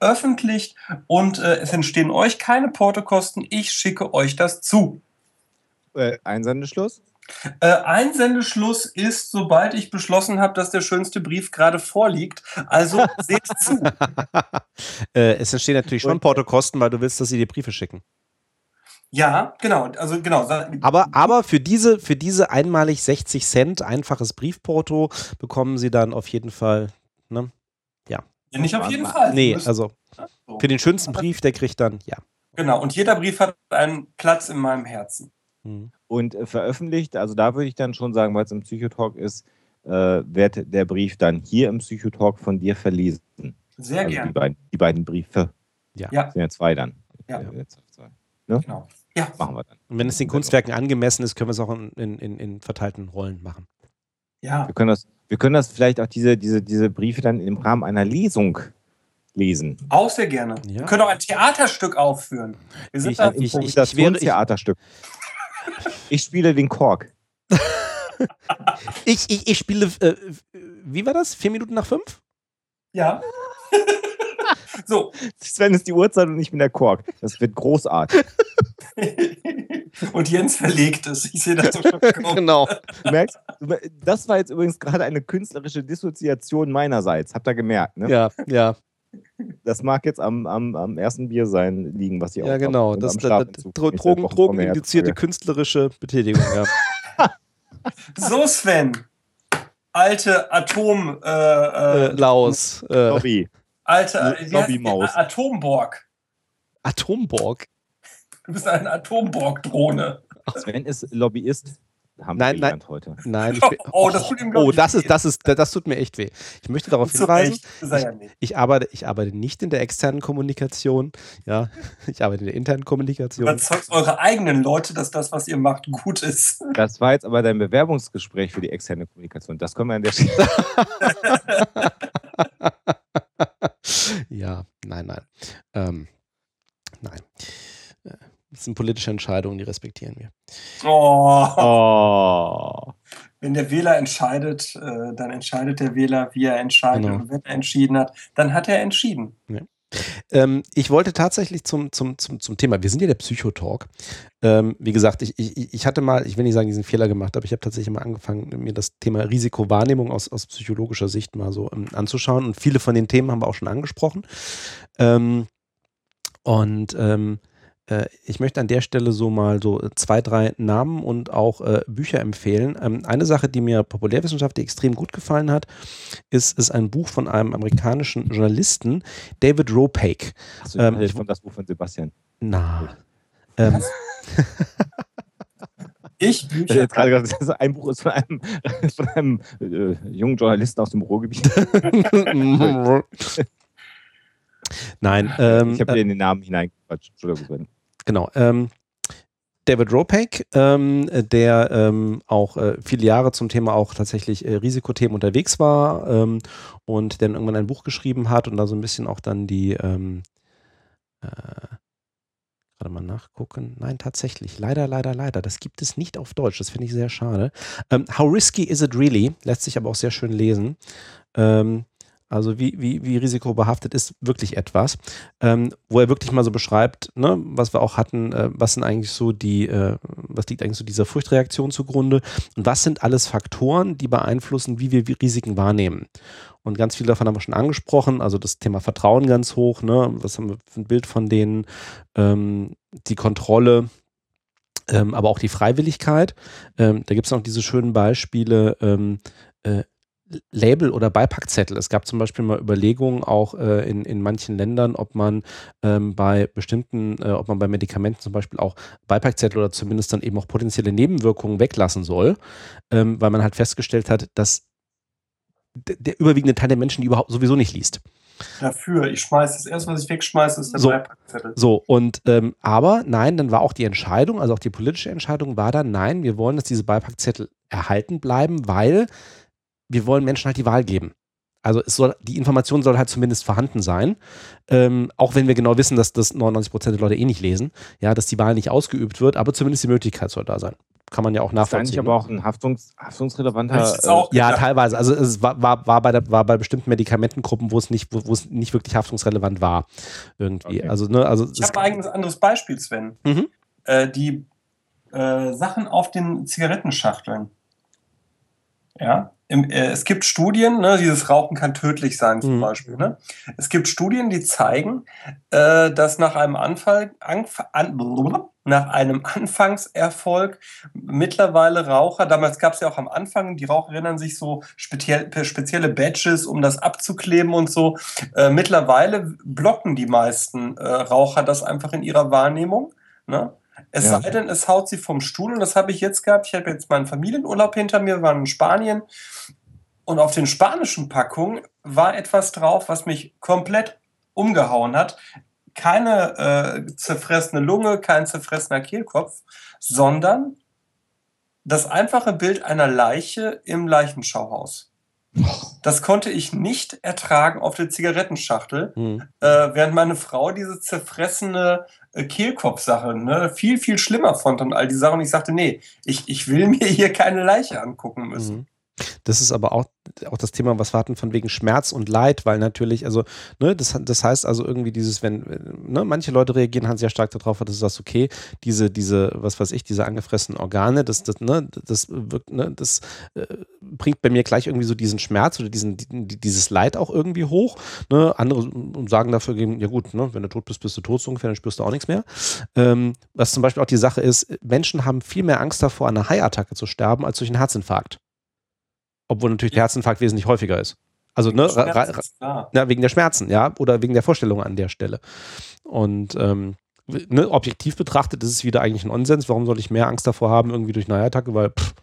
veröffentlicht und äh, es entstehen euch keine Portokosten. Ich schicke euch das zu. äh, Einsendeschluss? Äh, Einsendeschluss ist, sobald ich beschlossen habe, dass der schönste Brief gerade vorliegt. Also seht zu. äh, es entstehen natürlich schon Portokosten, weil du willst, dass sie dir Briefe schicken. Ja, genau. Also genau. Aber, aber für, diese, für diese einmalig 60 Cent einfaches Briefporto bekommen sie dann auf jeden Fall. Ne? Nicht auf jeden Fall. Nee, also so. für den schönsten Brief, der kriegt dann, ja. Genau. Und jeder Brief hat einen Platz in meinem Herzen. Hm. Und äh, veröffentlicht, also da würde ich dann schon sagen, weil es im Psychotalk ist, äh, wird der Brief dann hier im Psychotalk von dir verlesen. Sehr also die gern. beiden, die beiden Briefe. Ja. Ja. Sind ja zwei dann. Ja. jetzt zwei. Genau. Ja. Machen wir dann. Und wenn es den Kunstwerken angemessen ist, können wir es auch in, in, in, in verteilten Rollen machen. Ja. Wir können das, wir können das vielleicht auch diese, diese, diese Briefe dann im Rahmen einer Lesung lesen. Auch sehr gerne. Ja. Wir können auch ein Theaterstück aufführen. Wir sind Ich- da, ich- ich- Improvisationstheaterstück. Ich spiele den Kork. Ich, ich, ich spiele, äh, wie war das? Vier Minuten nach fünf? ja. so. Sven ist die Uhrzeit und ich bin der Kork. Das wird großartig. Und Jens verlegt es. Ich sehe das so schon kommen. genau. Du merkst, das war jetzt übrigens gerade eine künstlerische Dissoziation meinerseits. Habt ihr gemerkt, ne? Ja, ja, Das mag jetzt am, am, am ersten Bier sein, liegen, was ihr ja, auch genau. habt. Und Das, am das, Drogen, drogeninduzierte künstlerische Betätigung, ja. So, Sven. Alte Atom. Äh, äh, äh, Laos, äh, Lobby. alte wie heißt die? Lobbymaus. Atomborg. Atomborg. Du bist eine Atomborg-Drohne. Sven ist Lobbyist. Haben Nein, wir nein. gelernt heute. Nein, ich bin, Oh, das tut ihm, oh, ich, das ist, das ist, das tut mir echt weh. Ich möchte darauf hinweisen, nicht. ich arbeite, ich arbeite nicht in der externen Kommunikation, ja, ich arbeite in der internen Kommunikation. Überzeugt eure eigenen Leute, dass das, was ihr macht, gut ist. Das war jetzt aber dein Bewerbungsgespräch für die externe Kommunikation. Das können wir an der Stelle. ja, nein, nein. Ähm, nein. Das sind politische Entscheidungen, die respektieren wir. Oh. Oh. Wenn der Wähler entscheidet, äh, dann entscheidet der Wähler, wie er entscheidet. Genau. Und wenn er entschieden hat, dann hat er entschieden. Ähm, ich wollte tatsächlich zum, zum, zum, zum Thema, wir sind ja der Psychotalk. Ähm, wie gesagt, ich, ich, ich hatte mal, ich will nicht sagen, diesen Fehler gemacht, aber ich habe tatsächlich mal angefangen, mir das Thema Risikowahrnehmung aus, aus psychologischer Sicht mal so ähm, anzuschauen. Und viele von den Themen haben wir auch schon angesprochen. Ähm, und ähm, äh, ich möchte an der Stelle so mal so zwei, drei Namen und auch äh, Bücher empfehlen. Ähm, eine Sache, die mir populärwissenschaftlich extrem gut gefallen hat, ist, ist ein Buch von einem amerikanischen Journalisten, David Ropake. Hast du Ähm, ich- von das Buch von Sebastian? Na. Ähm, Ich, Ich Bücher, jetzt gerade gesagt, das ein Buch ist von einem, von einem äh, jungen Journalisten aus dem Ruhrgebiet. Nein, ähm, ich habe dir in den Namen hineingequatscht. Entschuldigung. Genau. Ähm, David Ropek, ähm, der ähm, auch äh, viele Jahre zum Thema auch tatsächlich äh, Risikothemen unterwegs war ähm, und dann irgendwann ein Buch geschrieben hat und da so ein bisschen auch dann die ähm, äh, gerade mal nachgucken. Nein, tatsächlich. Leider, leider, leider. Das gibt es nicht auf Deutsch. Das finde ich sehr schade. Ähm, How risky is it really? Lässt sich aber auch sehr schön lesen. Ähm, also wie, wie, wie risikobehaftet ist wirklich etwas, ähm, wo er wirklich mal so beschreibt, ne, was wir auch hatten, äh, was sind eigentlich so die, äh, was liegt eigentlich so dieser Furchtreaktion zugrunde und was sind alles Faktoren, die beeinflussen, wie wir Risiken wahrnehmen. Und ganz viel davon haben wir schon angesprochen, also das Thema Vertrauen ganz hoch, ne, was haben wir für ein Bild von denen, ähm, die Kontrolle, ähm, aber auch die Freiwilligkeit. Ähm, da gibt es noch diese schönen Beispiele, ähm, äh, Label oder Beipackzettel. Es gab zum Beispiel mal Überlegungen auch äh, in, in manchen Ländern, ob man ähm, bei bestimmten, äh, ob man bei Medikamenten zum Beispiel auch Beipackzettel oder zumindest dann eben auch potenzielle Nebenwirkungen weglassen soll, ähm, weil man halt festgestellt hat, dass der überwiegende Teil der Menschen die überhaupt sowieso nicht liest. dafür. Ich schmeiße das erste, was ich wegschmeiße, ist der So. Beipackzettel. So, und ähm, aber nein, dann war auch die Entscheidung, also auch die politische Entscheidung war dann, nein, wir wollen, dass diese Beipackzettel erhalten bleiben, weil wir wollen Menschen halt die Wahl geben. Also es soll, die Information soll halt zumindest vorhanden sein, ähm, auch wenn wir genau wissen, dass das 99 Prozent der Leute eh nicht lesen, ja, dass die Wahl nicht ausgeübt wird, aber zumindest die Möglichkeit soll da sein. Kann man ja auch Das ist eigentlich nachvollziehen. aber auch ein Haftungs haftungsrelevanter. Auch Ja, gedacht. teilweise. Also es war, war, war, bei, der, war bei bestimmten Medikamentengruppen, wo es nicht, wo, wo es nicht wirklich haftungsrelevant war. Irgendwie. Okay. Also, ne, also Ich habe ein eigenes anderes Beispiel, Sven. Mhm. Äh, die äh, Sachen auf den Zigarettenschachteln. Ja, Im, äh, es gibt Studien, ne, dieses Rauchen kann tödlich sein zum Mhm. Beispiel. Ne? Es gibt Studien, die zeigen, äh, dass nach einem Anfall, Anf an, nach einem Anfangserfolg mittlerweile Raucher, damals gab es ja auch am Anfang, die Raucher erinnern sich so speziell, spezielle Badges, um das abzukleben und so. Äh, mittlerweile blocken die meisten äh, Raucher das einfach in ihrer Wahrnehmung. Ne? Es Ja. sei denn, es haut sie vom Stuhl und das habe ich jetzt gehabt. Ich habe jetzt meinen Familienurlaub hinter mir, wir waren in Spanien und auf den spanischen Packungen war etwas drauf, was mich komplett umgehauen hat. Keine äh, zerfressene Lunge, kein zerfressener Kehlkopf, sondern das einfache Bild einer Leiche im Leichenschauhaus. Das konnte ich nicht ertragen auf der Zigarettenschachtel, Hm. äh, während meine Frau diese zerfressene äh, Kehlkopfsache ne, viel, viel schlimmer fand und all die Sachen. Und ich sagte, nee, ich, ich will mir hier keine Leiche angucken müssen. Mhm. Das ist aber auch, auch das Thema, was wir hatten von wegen Schmerz und Leid, weil natürlich, also, ne, das, das heißt also irgendwie dieses, wenn, ne, manche Leute reagieren halt sehr stark darauf, dass du sagst, okay, diese, diese, was weiß ich, diese angefressenen Organe, das, das, ne, das wirkt, ne, das äh, bringt bei mir gleich irgendwie so diesen Schmerz oder diesen, dieses Leid auch irgendwie hoch. Ne? Andere sagen dafür, ja gut, ne, wenn du tot bist, bist du tot so ungefähr, dann spürst du auch nichts mehr. Ähm, was zum Beispiel auch die Sache ist, Menschen haben viel mehr Angst davor, an einer Haiattacke zu sterben, als durch einen Herzinfarkt. Obwohl natürlich der Herzinfarkt wesentlich häufiger ist. Also, ne, ja, wegen der Schmerzen, ja, oder wegen der Vorstellung an der Stelle. Und ähm, ne, objektiv betrachtet ist es wieder eigentlich ein Nonsens. Warum soll ich mehr Angst davor haben, irgendwie durch eine Attacke? Weil, pff,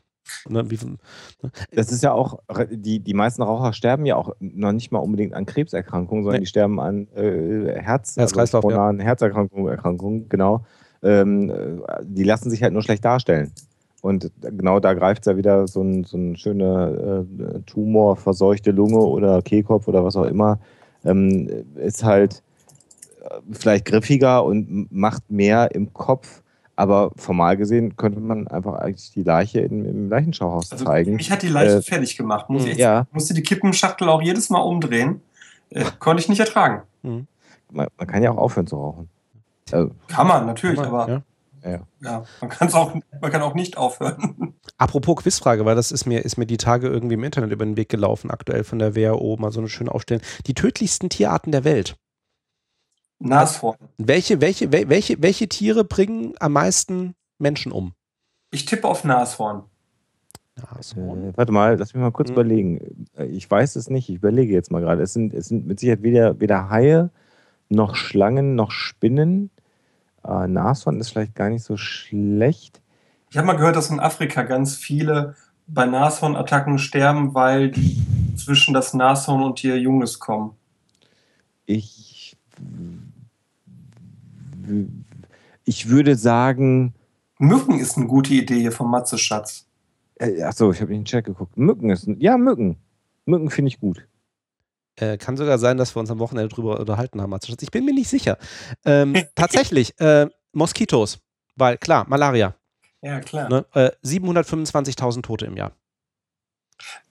ne, wie, ne? Das ist ja auch, die, die meisten Raucher sterben ja auch noch nicht mal unbedingt an Krebserkrankungen, sondern nee. die sterben an äh, Herz, Herz-Kreislauf, also ja. Herzerkrankungen, Erkrankungen, genau. Ähm, äh, die lassen sich halt nur schlecht darstellen. Und genau da greift es ja wieder so ein, so ein schöner äh, Tumor, verseuchte Lunge oder Kehlkopf oder was auch immer, ähm, ist halt äh, vielleicht griffiger und macht mehr im Kopf. Aber formal gesehen könnte man einfach eigentlich die Leiche im, im Leichenschauhaus also zeigen. Mich hat die Leiche äh, fertig gemacht. Muss ich ja. musste die Kippenschachtel auch jedes Mal umdrehen. Äh, konnte ich nicht ertragen. Man, man, kann ja auch aufhören zu rauchen. Also, kann man, natürlich, kann man, aber. Ja. Ja, ja man, kann's auch, man kann auch nicht aufhören. Apropos Quizfrage, weil das ist mir, ist mir die Tage irgendwie im Internet über den Weg gelaufen, aktuell von der WHO, mal so eine schöne Aufstellung. Die tödlichsten Tierarten der Welt. Nashorn. Welche, welche, welche, welche Tiere bringen am meisten Menschen um? Ich tippe auf Nashorn. Nashorn. Äh, warte mal, lass mich mal kurz hm. überlegen. Ich weiß es nicht, ich überlege jetzt mal gerade. Es sind, es sind mit Sicherheit weder, weder Haie, noch Schlangen, noch Spinnen. Äh, Nashorn ist vielleicht gar nicht so schlecht. Ich habe mal gehört, dass in Afrika ganz viele bei Nashornattacken sterben, weil die zwischen das Nashorn und ihr Junges kommen. Ich, ich würde sagen. Mücken ist eine gute Idee hier vom Matze Schatz. Äh, achso, ich habe in den Chat geguckt. Mücken ist. Ja, Mücken. Mücken finde ich gut. Äh, kann sogar sein, dass wir uns am Wochenende drüber unterhalten haben. Ich bin mir nicht sicher. Ähm, tatsächlich, äh, Moskitos, weil klar, Malaria. Ja, klar. Ne, äh, 725.000 Tote im Jahr.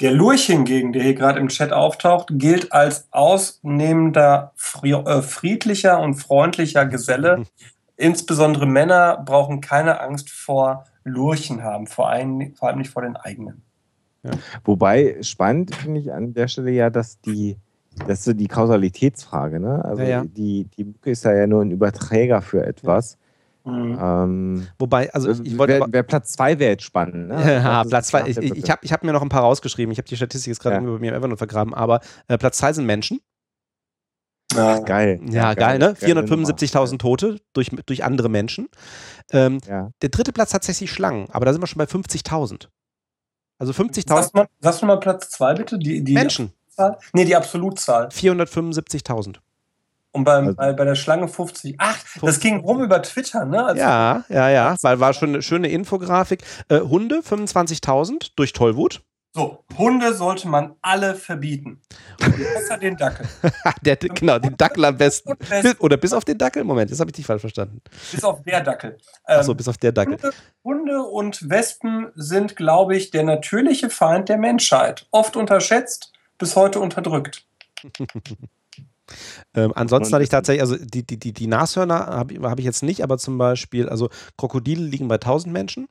Der Lurch hingegen, der hier gerade im Chat auftaucht, gilt als ausnehmender äh, friedlicher und freundlicher Geselle. Mhm. Insbesondere Männer brauchen keine Angst vor Lurchen haben, vor allem, vor allem nicht vor den eigenen. Ja. Wobei spannend finde ich an der Stelle ja, dass die das ist so die Kausalitätsfrage, ne? Also ja, ja. Die, die Mücke ist ja nur ein Überträger für etwas. Mhm. Ähm, Wobei, also ich wollte. Wer, wer Platz 2 wäre jetzt spannend, ne? ja, Platz 2. Ich, ich habe ich hab mir noch ein paar rausgeschrieben. Ich habe die Statistik jetzt gerade ja. über mir im Evernote vergraben, aber äh, Platz 2 sind Menschen. Ja, geil. Ja, geil, ne? 475.000 Tote durch, durch andere Menschen. Ähm, ja. Der dritte Platz tatsächlich Schlangen, aber da sind wir schon bei 50.000. Also 50.000. Sagst du mal Platz 2 bitte? Die, die Menschen. Absolutzahl? Nee, die Absolutzahl. 475.000. Und beim, also, bei, bei der Schlange 50. Ach, 50. das ging rum über Twitter, ne? Also ja, ja, ja, weil war schon eine schöne Infografik. Äh, Hunde 25.000 durch Tollwut. So, Hunde sollte man alle verbieten. Außer den Dackel. der, genau, den Dackel am besten. Oder bis auf den Dackel? Moment, das habe ich nicht falsch verstanden. Bis auf der Dackel. Ähm, Achso, bis auf der Dackel. Hunde, Hunde und Wespen sind, glaube ich, der natürliche Feind der Menschheit. Oft unterschätzt, bis heute unterdrückt. ähm, ansonsten hatte ich tatsächlich, also die, die, die, die Nashörner habe hab ich jetzt nicht, aber zum Beispiel, also Krokodile liegen bei 1000 Menschen.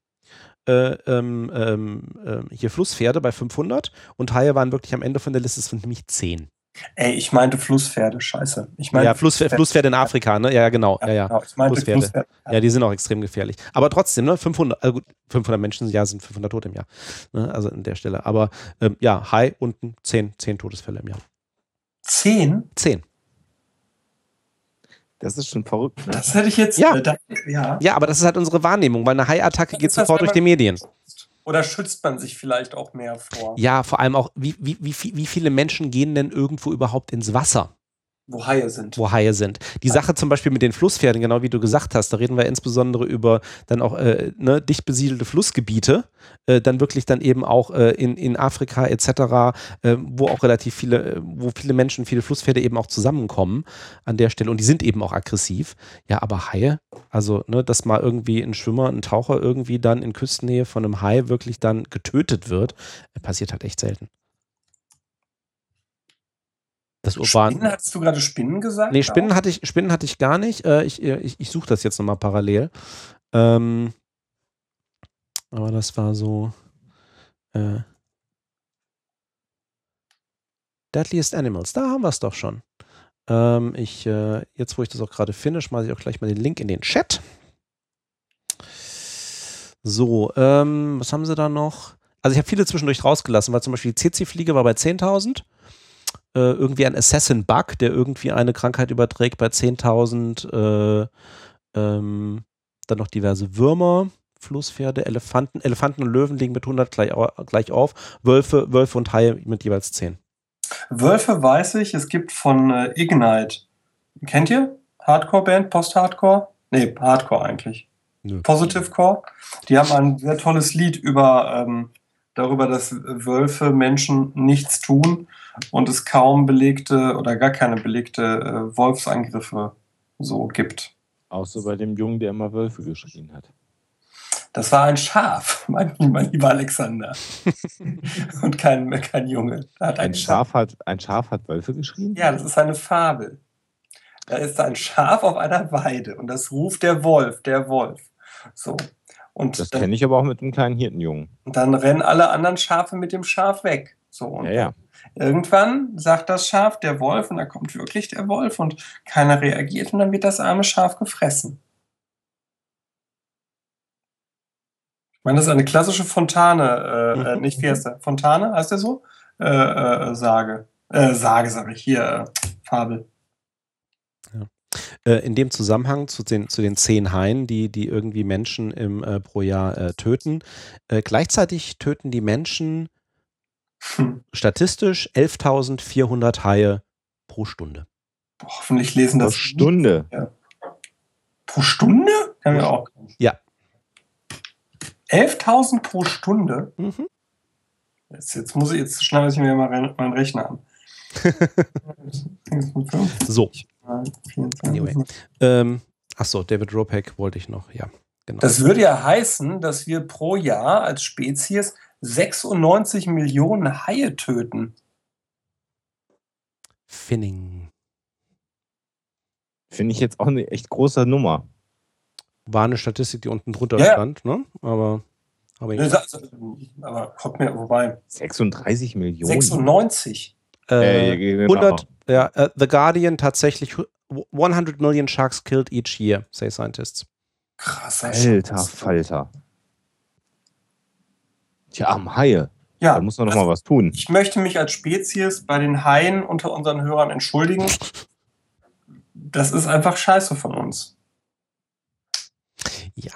Äh, ähm, ähm, äh, hier Flusspferde bei 500 und Haie waren wirklich am Ende von der Liste von nämlich 10. Ey, ich meinte Flusspferde, scheiße. Ich meinte ja, Flusspferde, Flusspferde in Afrika, ne? Ja, genau. Ja, ja. Genau. Ich meinte Flusspferde. Flusspferde. Ja, die sind auch extrem gefährlich. Aber trotzdem, ne? 500, also gut, 500 Menschen ja, sind 500 Tote im Jahr. Ne? Also an der Stelle. Aber ähm, ja, Hai unten 10, 10 Todesfälle im Jahr. 10? 10. Das ist schon verrückt. Ne? Das hätte ich jetzt. Ja. Äh, da, ja. ja, aber das ist halt unsere Wahrnehmung, weil eine Hai-Attacke geht sofort durch die Medien. Oder schützt man sich vielleicht auch mehr vor? Ja, vor allem auch, wie, wie, wie, wie viele Menschen gehen denn irgendwo überhaupt ins Wasser? Wo Haie sind. wo Haie sind. Die Sache zum Beispiel mit den Flusspferden, genau wie du gesagt hast, da reden wir insbesondere über dann auch äh, ne, dicht besiedelte Flussgebiete, äh, dann wirklich dann eben auch äh, in, in Afrika etc., äh, wo auch relativ viele, äh, wo viele Menschen, viele Flusspferde eben auch zusammenkommen an der Stelle und die sind eben auch aggressiv. Ja, aber Haie, also ne, dass mal irgendwie ein Schwimmer, ein Taucher irgendwie dann in Küstennähe von einem Hai wirklich dann getötet wird, äh, passiert halt echt selten. Das urban. Spinnen, hast du gerade Spinnen gesagt? Nee, Spinnen Auch? hatte ich, Spinnen hatte ich gar nicht. Äh, ich äh, ich, ich suche das jetzt nochmal parallel. Ähm, aber das war so. Äh, Deadliest Animals, da haben wir es doch schon. Ähm, ich, äh, jetzt wo ich das auch gerade finde, schmeiße ich auch gleich mal den Link in den Chat. So, ähm, was haben sie da noch? Also ich habe viele zwischendurch rausgelassen, weil zum Beispiel die CC-Fliege war bei 10.000 äh, irgendwie ein Assassin-Bug, der irgendwie eine Krankheit überträgt bei 10.000. Äh, ähm, dann noch diverse Würmer, Flusspferde, Elefanten. Elefanten und Löwen liegen mit 100 gleich, gleich auf. Wölfe, Wölfe und Haie mit jeweils 10. Wölfe weiß ich, es gibt von äh, Ignite. Kennt ihr? Hardcore-Band, Post-Hardcore? Nee, Hardcore eigentlich. Nö. Positive Core. Die haben ein sehr tolles Lied über ähm, darüber, dass Wölfe Menschen nichts tun und es kaum belegte oder gar keine belegte äh, Wolfsangriffe so gibt. Außer bei dem Jungen, der immer Wölfe geschrien hat. Das war ein Schaf, mein, mein lieber Alexander. und kein, kein Junge. Hat Ein Schaf hat, ein Schaf hat Wölfe geschrien? Ja, das ist eine Fabel. Da ist ein Schaf auf einer Weide und das ruft der Wolf, der Wolf. So. Und Das kenne ich aber auch mit einem kleinen Hirtenjungen. und dann rennen alle anderen Schafe mit dem Schaf weg. So. Und Ja, ja. irgendwann sagt das Schaf der Wolf und da kommt wirklich der Wolf und keiner reagiert und dann wird das arme Schaf gefressen. Ich meine, das ist eine klassische Fontane, äh, äh, nicht wie heißt der? Fontane, heißt der so? Äh, äh, Sage. Äh, Sage, sage ich hier, äh, Fabel. Äh, in dem Zusammenhang zu den, zu den zehn Haien, die, die irgendwie Menschen im, äh, pro Jahr äh, töten. Äh, gleichzeitig töten die Menschen Hm. statistisch 11.400 Haie pro Stunde. Boah, hoffentlich lesen Pro das. Stunde. Pro Stunde? Kann wir auch. Ja. 11.000 pro Stunde? Mhm. Jetzt, jetzt muss ich, jetzt schneide ich mir mal meinen Rechner an. So, 24. Anyway. ähm, achso, David Ropack wollte ich noch, ja, genau. Das würde ja heißen, dass wir pro Jahr als Spezies 96 Millionen Haie töten. Finning. Finde ich jetzt auch eine echt große Nummer. War eine Statistik, die unten drunter Ja, stand, ne? Aber, aber also, Aber kommt mir, wobei, 36 Millionen. 96. Äh, äh, genau. 100, ja, äh, The Guardian tatsächlich hu- 100 million sharks killed each year, say scientists. Krasser Alter Scheiß. Falter. Tja, am Haie. Ja, Da muss man noch also mal was tun. ich möchte mich als Spezies bei den Haien unter unseren Hörern entschuldigen. Das ist einfach scheiße von uns. Ja,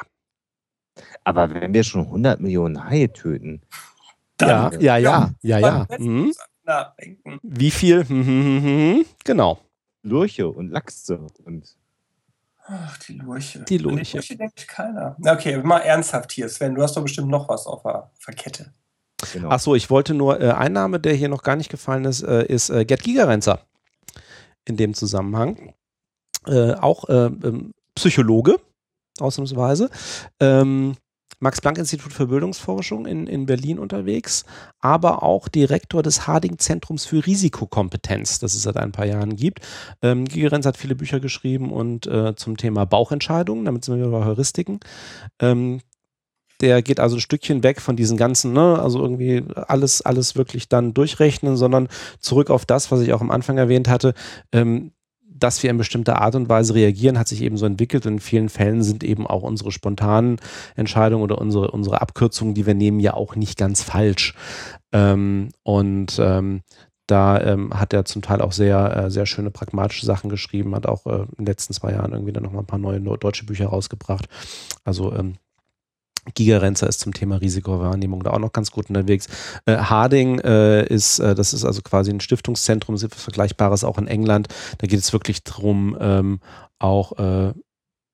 Aber wenn wir schon 100 Millionen Haie töten, ja, ja, ja, ja, ja. Man Mhm. Nachdenken. Wie viel? Hm, hm, hm. Genau. Lurche und Lachse und Ach, die Lurche. Die Lurche. Lurche denkt keiner. Okay, mal ernsthaft hier, Sven. Du hast doch bestimmt noch was auf der, auf der Kette. genau. Achso, ich wollte nur, äh, ein Name, der hier noch gar nicht gefallen ist, äh, ist äh, Gerd Gigerenzer. In dem Zusammenhang. Äh, auch äh, ähm, Psychologe, ausnahmsweise. Ähm, Max-Planck-Institut für Bildungsforschung in, in Berlin unterwegs, aber auch Direktor des Harding-Zentrums für Risikokompetenz, das es seit ein paar Jahren gibt. Ähm, Gigerenz hat viele Bücher geschrieben und äh, zum Thema Bauchentscheidungen, damit sind wir wieder bei Heuristiken. Ähm, der geht also ein Stückchen weg von diesen ganzen, ne, also irgendwie alles, alles wirklich dann durchrechnen, sondern zurück auf das, was ich auch am Anfang erwähnt hatte, ähm, dass wir in bestimmter Art und Weise reagieren, hat sich eben so entwickelt. In vielen Fällen sind eben auch unsere spontanen Entscheidungen oder unsere, unsere Abkürzungen, die wir nehmen, ja auch nicht ganz falsch. Ähm, und ähm, da ähm, hat er zum Teil auch sehr, äh, sehr schöne pragmatische Sachen geschrieben, hat auch äh, in den letzten zwei Jahren irgendwie dann nochmal ein paar neue neu- deutsche Bücher rausgebracht. Also ähm, Gigerenzer ist zum Thema Risikowahrnehmung da auch noch ganz gut unterwegs. Äh, Harding äh, ist, äh, das ist also quasi ein Stiftungszentrum, Vergleichbares auch in England. Da geht es wirklich darum, ähm, auch äh,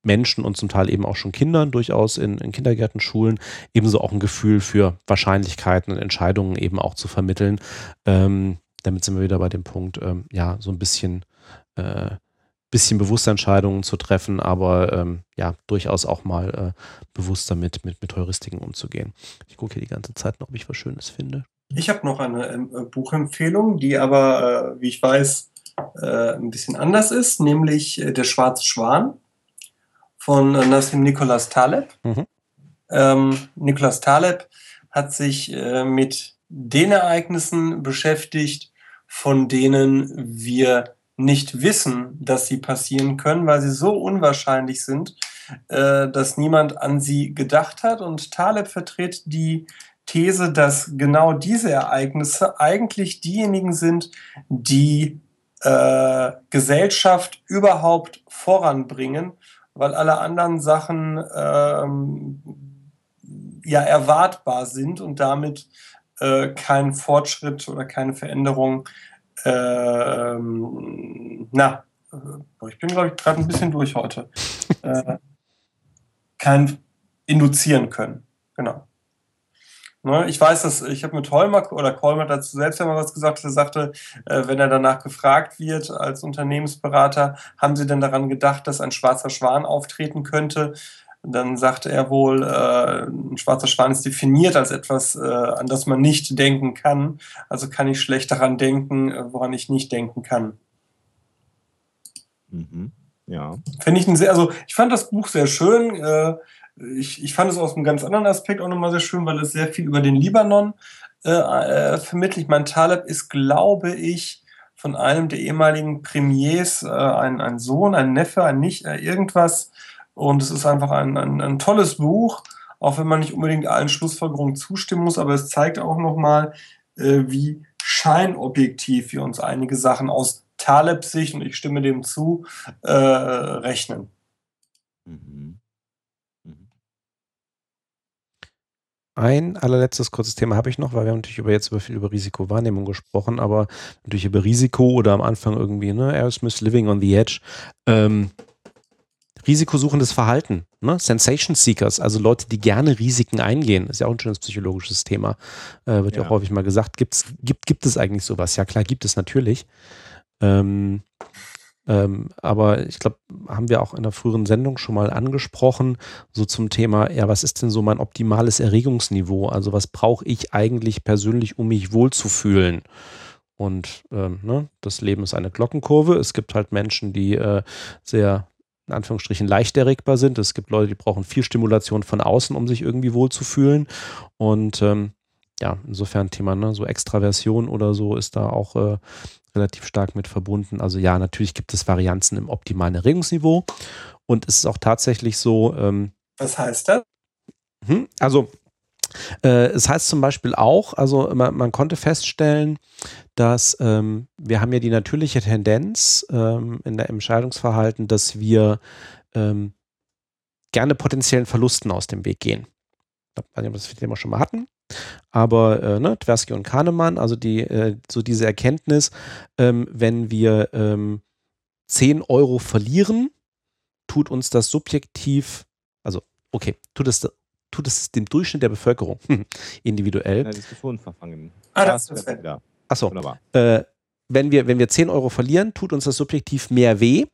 Menschen und zum Teil eben auch schon Kindern durchaus in, in Kindergärten, Schulen ebenso auch ein Gefühl für Wahrscheinlichkeiten und Entscheidungen eben auch zu vermitteln. Ähm, damit sind wir wieder bei dem Punkt, ähm, ja, so ein bisschen äh, bisschen bewusste Entscheidungen zu treffen, aber ähm, ja, durchaus auch mal äh, bewusster mit, mit, mit Heuristiken umzugehen. Ich gucke hier die ganze Zeit noch, ob ich was Schönes finde. Ich habe noch eine ähm, äh, Buchempfehlung, die aber, äh, wie ich weiß, äh, ein bisschen anders ist, nämlich äh, Der schwarze Schwan von äh, Nassim Nicholas Taleb. Mhm. Ähm, Nicholas Taleb hat sich mit den Ereignissen beschäftigt, von denen wir nicht wissen, dass sie passieren können, weil sie so unwahrscheinlich sind, äh, dass niemand an sie gedacht hat. Und Taleb vertritt die These, dass genau diese Ereignisse eigentlich diejenigen sind, die äh, Gesellschaft überhaupt voranbringen, weil alle anderen Sachen ähm, ja erwartbar sind und damit äh, kein Fortschritt oder keine Veränderung ähm, na, ich bin, glaube ich, gerade ein bisschen durch heute. äh, kann induzieren können. Genau. Ne, ich weiß, dass ich habe mit Holmer oder Kolmer dazu selbst ja mal was gesagt. Er sagte, äh, wenn er danach gefragt wird als Unternehmensberater, haben Sie denn daran gedacht, dass ein schwarzer Schwan auftreten könnte? Dann sagte er wohl, äh, ein schwarzer Schwan ist definiert als etwas, äh, an das man nicht denken kann. Also kann ich schlecht daran denken, äh, woran ich nicht denken kann. Mhm. Ja. Finde ich ein sehr, also ich fand das Buch sehr schön. Äh, ich, ich fand es aus einem ganz anderen Aspekt auch nochmal sehr schön, weil es sehr viel über den Libanon äh, äh, vermittelt. Ich meine, Taleb ist, glaube ich, von einem der ehemaligen Premiers ein, ein Sohn, ein Neffe, ein Nicht, irgendwas und es ist einfach ein, ein, ein tolles Buch, auch wenn man nicht unbedingt allen Schlussfolgerungen zustimmen muss, aber es zeigt auch nochmal, äh, wie scheinobjektiv wir uns einige Sachen aus Talebs Sicht, und ich stimme dem zu, äh, rechnen. Mhm. Mhm. Ein allerletztes kurzes Thema habe ich noch, weil wir haben natürlich über jetzt über viel über Risikowahrnehmung gesprochen, aber natürlich über Risiko oder am Anfang irgendwie, ne, Aerosmith Living on the Edge. Ähm, risikosuchendes Verhalten, ne? Sensation Seekers, also Leute, die gerne Risiken eingehen, ist ja auch ein schönes psychologisches Thema, äh, wird ja. ja. auch häufig mal gesagt. Gibt's, gibt, gibt es eigentlich sowas? Ja, klar, gibt es natürlich. Ähm, ähm, aber ich glaube, haben wir auch in einer früheren Sendung schon mal angesprochen, so zum Thema, ja, was ist denn so mein optimales Erregungsniveau? Also was brauche ich eigentlich persönlich, um mich wohlzufühlen? Und ähm, ne, das Leben ist eine Glockenkurve. Es gibt halt Menschen, die äh, sehr in Anführungsstrichen leicht erregbar sind. Es gibt Leute, die brauchen viel Stimulation von außen, um sich irgendwie wohlzufühlen. Und ähm, ja, insofern Thema, ne, so Extraversion oder so ist da auch äh, relativ stark mit verbunden. Also ja, natürlich gibt es Varianzen im optimalen Erregungsniveau. Und es ist auch tatsächlich so. Ähm, Was heißt das? Hm, also äh, es heißt zum Beispiel auch, also man, man konnte feststellen, dass ähm, wir haben ja die natürliche Tendenz ähm, in der Entscheidungsverhalten, dass wir ähm, gerne potenziellen Verlusten aus dem Weg gehen. Ich weiß nicht, ob wir das Thema schon mal hatten. Aber äh, ne, Tversky und Kahnemann, also die, äh, so diese Erkenntnis, ähm, wenn wir ähm, 10 Euro verlieren, tut uns das subjektiv, also okay, tut es tut es dem Durchschnitt der Bevölkerung individuell. Ja, Diskussion verfangen. Ah, das ist ja. Achso. Äh, wenn, wir, wenn wir 10 Euro verlieren, tut uns das subjektiv mehr weh,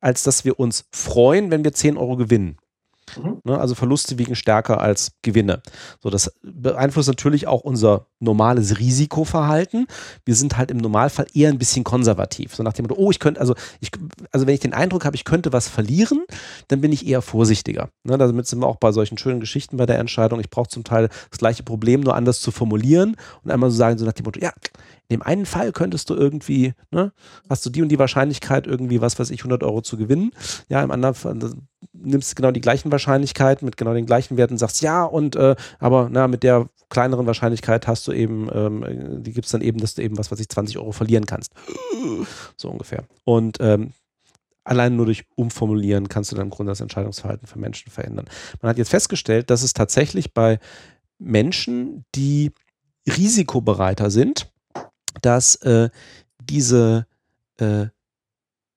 als dass wir uns freuen, wenn wir 10 Euro gewinnen. Mhm. Ne, also Verluste wiegen stärker als Gewinne. So, das beeinflusst natürlich auch unser normales Risikoverhalten. Wir sind halt im Normalfall eher ein bisschen konservativ. So nach dem Motto, oh, ich könnte, also ich, also wenn ich den Eindruck habe, ich könnte was verlieren, dann bin ich eher vorsichtiger. Ne, damit sind wir auch bei solchen schönen Geschichten bei der Entscheidung. Ich brauche zum Teil das gleiche Problem, nur anders zu formulieren und einmal so sagen, so nach dem Motto, ja, in dem einen Fall könntest du irgendwie, ne, hast du die und die Wahrscheinlichkeit, irgendwie, was weiß ich, 100 Euro zu gewinnen. Ja, im anderen Fall nimmst du genau die gleichen Wahrscheinlichkeiten mit genau den gleichen Werten sagst, ja, und äh, aber na, mit der kleineren Wahrscheinlichkeit hast du eben, ähm, die gibt es dann eben, dass du eben, was weiß ich, 20 Euro verlieren kannst. So ungefähr. Und ähm, allein nur durch Umformulieren kannst du dann im Grunde das Entscheidungsverhalten von Menschen verändern. Man hat jetzt festgestellt, dass es tatsächlich bei Menschen, die risikobereiter sind, dass äh, diese äh,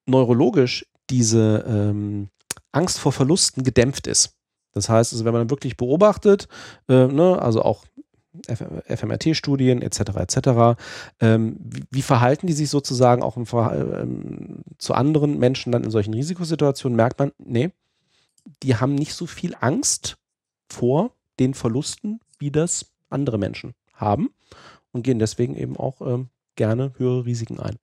neurologisch diese ähm, Angst vor Verlusten gedämpft ist. Das heißt, also wenn man wirklich beobachtet, äh, ne, also auch FMRT-Studien etc. etc. Ähm, wie, wie, verhalten die sich sozusagen auch im, ähm, zu anderen Menschen dann in solchen Risikosituationen? Merkt man, nee, die haben nicht so viel Angst vor den Verlusten, wie das andere Menschen haben und gehen deswegen eben auch ähm, gerne höhere Risiken ein.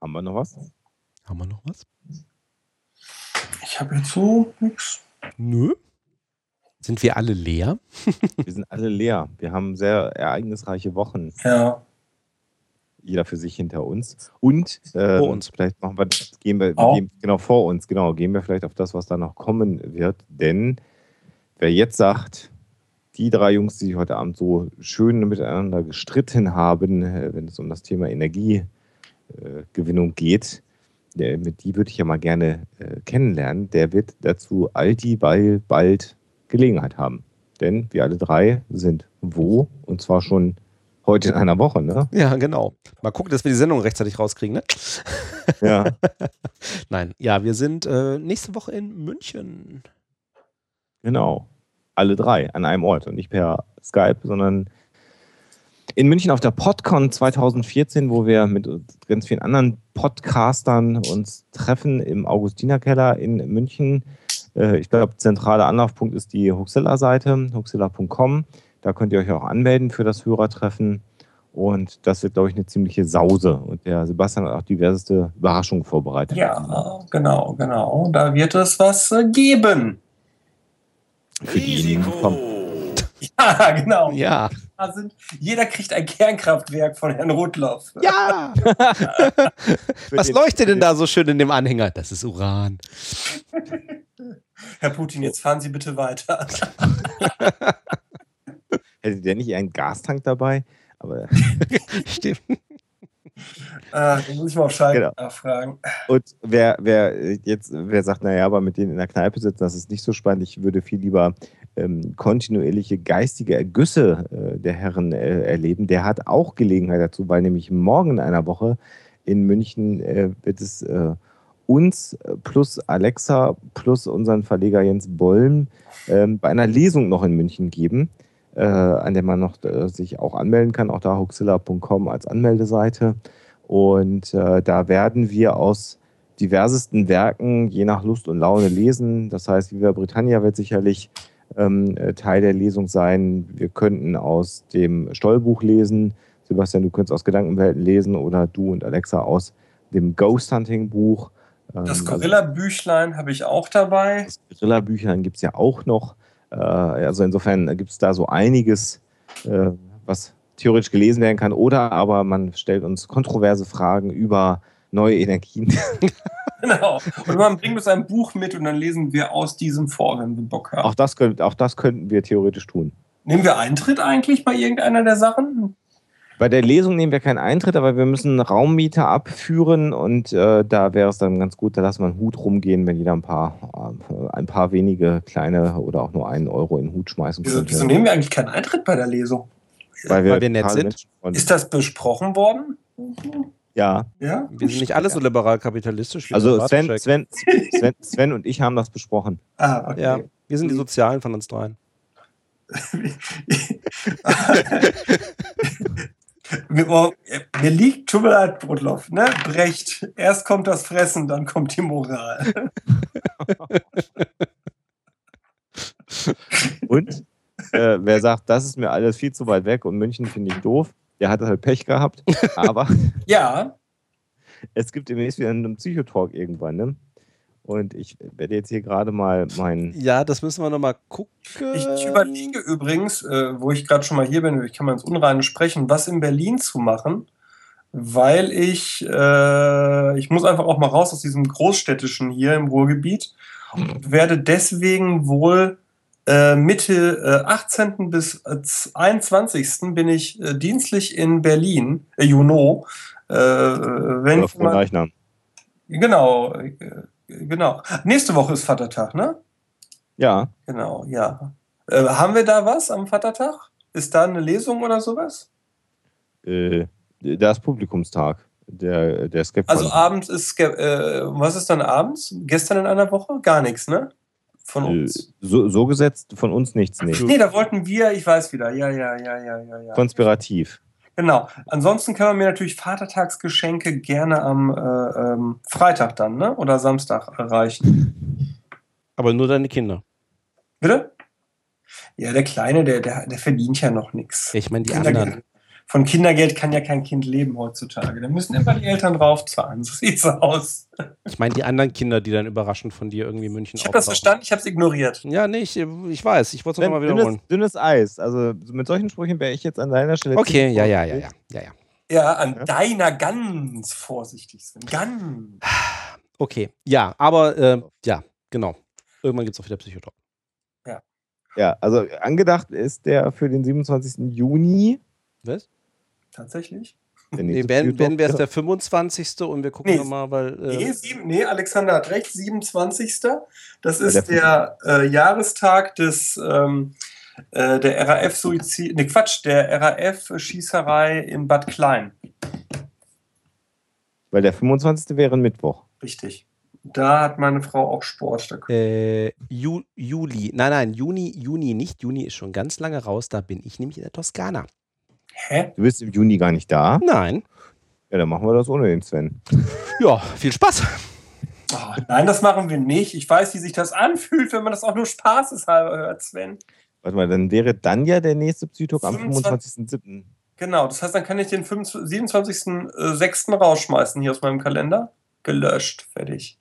Haben wir noch was? Haben wir noch was? Ich habe jetzt so nichts. Nö. Sind wir alle leer? wir sind alle leer. Wir haben sehr ereignisreiche Wochen. Ja. Jeder für sich hinter uns. Und äh, vor uns. Vielleicht machen wir, gehen wir, gehen, genau vor uns, genau, gehen wir vielleicht auf das, was da noch kommen wird. Denn wer jetzt sagt, die drei Jungs, die sich heute Abend so schön miteinander gestritten haben, äh, wenn es um das Thema Energiegewinnung geht, der, die würde ich ja mal gerne äh, kennenlernen, der wird dazu alldieweil bald Gelegenheit haben. Denn wir alle drei sind wo? Und zwar schon heute in einer Woche, ne? Ja, genau. Mal gucken, dass wir die Sendung rechtzeitig rauskriegen, ne? Ja. Nein, ja, wir sind äh, nächste Woche in München. Genau. Alle drei an einem Ort und nicht per Skype, sondern in München auf der PodCon 2014, wo wir mit ganz vielen anderen Podcastern uns treffen im Augustinerkeller in München. Äh, ich glaube, zentraler Anlaufpunkt ist die Huxilla-Seite, huxilla.com. Da könnt ihr euch auch anmelden für das Hörertreffen. Und das wird, glaube ich, eine ziemliche Sause. Und der Sebastian hat auch diverseste Überraschungen vorbereitet. Ja, genau, genau. Da wird es was äh, geben. Für Risiko. Ja, genau. Ja. Sind, jeder kriegt ein Kernkraftwerk von Herrn Rudloff. Ja! Was leuchtet denn da so schön in dem Anhänger? Das ist Uran. Herr Putin, jetzt fahren Sie bitte weiter. Hätte der nicht einen Gastank dabei? Aber Stimmt. Ah, da muss ich mal auf Schalke genau. nachfragen. Und wer, wer jetzt, wer sagt, naja, aber mit denen in der Kneipe sitzen, das ist nicht so spannend. Ich würde viel lieber ähm, kontinuierliche geistige Ergüsse äh, der Herren äh, erleben. Der hat auch Gelegenheit dazu, weil nämlich morgen in einer Woche in München äh, wird es äh, uns plus Alexa plus unseren Verleger Jens Bollm ähm, bei einer Lesung noch in München geben. Äh, an der man noch äh, sich auch anmelden kann, auch da huxilla.com als Anmeldeseite. Und da werden wir aus diversesten Werken je nach Lust und Laune lesen. Das heißt, Viva Britannia wird sicherlich ähm, äh, Teil der Lesung sein. Wir könnten aus dem Stollbuch lesen. Sebastian, du könntest aus Gedankenwelten lesen oder du und Alexa aus dem Ghost Hunting Buch. Ähm, das also Gorilla-Büchlein habe ich auch dabei. Das Gorilla-Büchlein gibt es ja auch noch. Äh, also insofern gibt es da so einiges, äh, was theoretisch gelesen werden kann. Oder aber man stellt uns kontroverse Fragen über neue Energien. genau. Und man bringt uns ein Buch mit und dann lesen wir aus diesem vor, wenn wir Bock haben. Auch das, könnt, auch das könnten wir theoretisch tun. Nehmen wir Eintritt eigentlich bei irgendeiner der Sachen? Bei der Lesung nehmen wir keinen Eintritt, aber wir müssen Raummieter abführen und äh, da wäre es dann ganz gut, da lassen wir einen Hut rumgehen, wenn jeder ein paar, äh, ein paar wenige kleine oder auch nur einen Euro in den Hut schmeißen könnte. Wieso, wieso nehmen wir eigentlich keinen Eintritt bei der Lesung? Weil wir, Weil wir nett sind. Ist das besprochen worden? Ja. ja. Wir sind nicht alle so liberal kapitalistisch. also Sven, Sven, Sven, Sven, und ich haben das besprochen. Ah, okay. Ja, wir sind die Sozialen von uns dreien. mir, mir, liegt, tut mir leid, Brotloff, ne? Brecht. Erst kommt das Fressen, dann kommt die Moral. und äh, wer sagt, das ist mir alles viel zu weit weg und München finde ich doof, der hat halt Pech gehabt. Aber ja. es gibt demnächst wieder einen Psychotalk irgendwann, ne? Und ich werde jetzt hier gerade mal meinen. Ja, das müssen wir nochmal gucken. Ich, überlege übrigens, äh, wo ich gerade schon mal hier bin, ich kann mal ins Unreine sprechen, was in Berlin zu machen, weil ich, äh, ich muss einfach auch mal raus aus diesem Großstädtischen hier im Ruhrgebiet und werde deswegen wohl äh, Mitte äh, 18. bis äh, 21. bin ich äh, dienstlich in Berlin, äh, Juno. Äh, wenn Oder vor Leichnam. genau, äh, genau. Nächste Woche ist Vatertag, ne? Ja, Genau, ja. Äh, haben wir da was am Vatertag? Ist da eine Lesung oder sowas? äh, da ist Publikumstag. Der, der Skepfon. Also abends ist, äh, was ist dann abends? Gestern in einer Woche? Gar nichts, ne? Von Äh, uns. so, so gesetzt von uns nichts, nee. Nee, da wollten wir, ich weiß wieder, ja, ja, ja, ja, ja, ja. Konspirativ. Genau. Ansonsten kann man mir natürlich Vatertagsgeschenke gerne am äh, ähm, Freitag dann, ne? Oder Samstag erreichen. Aber nur deine Kinder. Bitte? Ja, der Kleine, der, der, der verdient ja noch nichts. Ich meine, die anderen. Von Kindergeld kann ja kein Kind leben heutzutage. Da müssen immer die Eltern draufzahlen. So sieht's aus. Ich meine, die anderen Kinder, die dann überraschend von dir irgendwie in München Ich habe das verstanden, ich habe es ignoriert. Ja, nee, ich, ich weiß. Ich wollte es nochmal dünnes, wiederholen. dünnes Eis. Also mit solchen Sprüchen wäre ich jetzt an deiner Stelle. Okay, ja, ja, ja, ja, ja, ja. Ja, an Ja. deiner ganz vorsichtig, Sven. Ganz. Okay, ja, aber äh, ja, genau. Irgendwann gibt es auch wieder Psychotalk. Ja, also angedacht ist der für den 27. Juni. Was? Tatsächlich? Der Nee, Psychotalk. wenn wäre es der 25. und wir gucken Nee. nochmal, weil. Nee, Äh, sieben, nee, Alexander hat recht, 27. Das Ja, ist der, äh, Jahrestag des ähm, äh, der RAF-Suizid, ne Quatsch, der RAF-Schießerei in Bad Klein. Weil der 25. wäre ein Mittwoch. Richtig. Da hat meine Frau auch Sport. Äh, Ju, Juli. Nein, nein, Juni, Juni nicht. Juni ist schon ganz lange raus. Da bin ich nämlich in der Toskana. Hä? Du bist im Juni gar nicht da. Nein. Ja, dann machen wir das ohne den Sven. Ja, viel Spaß. Oh, nein, das machen wir nicht. Ich weiß, wie sich das anfühlt, wenn man das auch nur spaßeshalber hört, Sven. Warte mal, dann wäre dann ja der nächste Psychotalk am 25. 25.07. Genau, das heißt, dann kann ich den 27.06. rausschmeißen hier aus meinem Kalender. Gelöscht, fertig.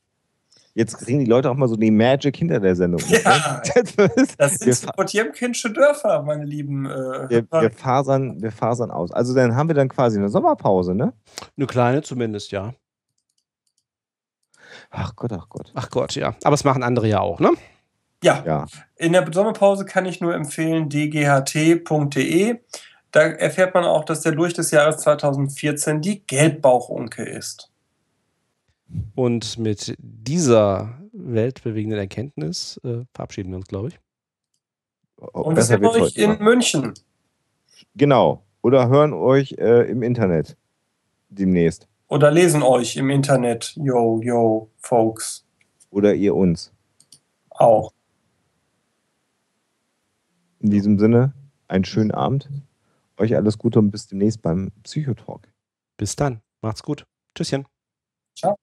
Jetzt kriegen die Leute auch mal so die Magic hinter der Sendung. Ja. ne? Das sind Potemkinsche Dörfer, meine lieben. Äh, wir, wir, fasern, wir fasern aus. Also dann haben wir dann quasi eine Sommerpause, ne? Eine kleine zumindest, ja. Ach Gott, ach Gott. Ach Gott, ja. Aber es machen andere ja auch, ne? ja, Ja, in der Sommerpause kann ich nur empfehlen dght.de. Da erfährt man auch, dass der durch des Jahres 2014 die Gelbbauchunke ist. Und mit dieser weltbewegenden Erkenntnis äh, verabschieden wir uns, glaube ich. Und wir sehen euch in noch. München. Genau. Oder hören euch äh, im Internet demnächst. Oder lesen euch im Internet. Yo, yo, Folks. Oder ihr uns. Auch. In diesem Sinne, einen schönen Abend. Euch alles Gute und bis demnächst beim Psychotalk. Bis dann. Macht's gut. Tschüsschen. Ciao.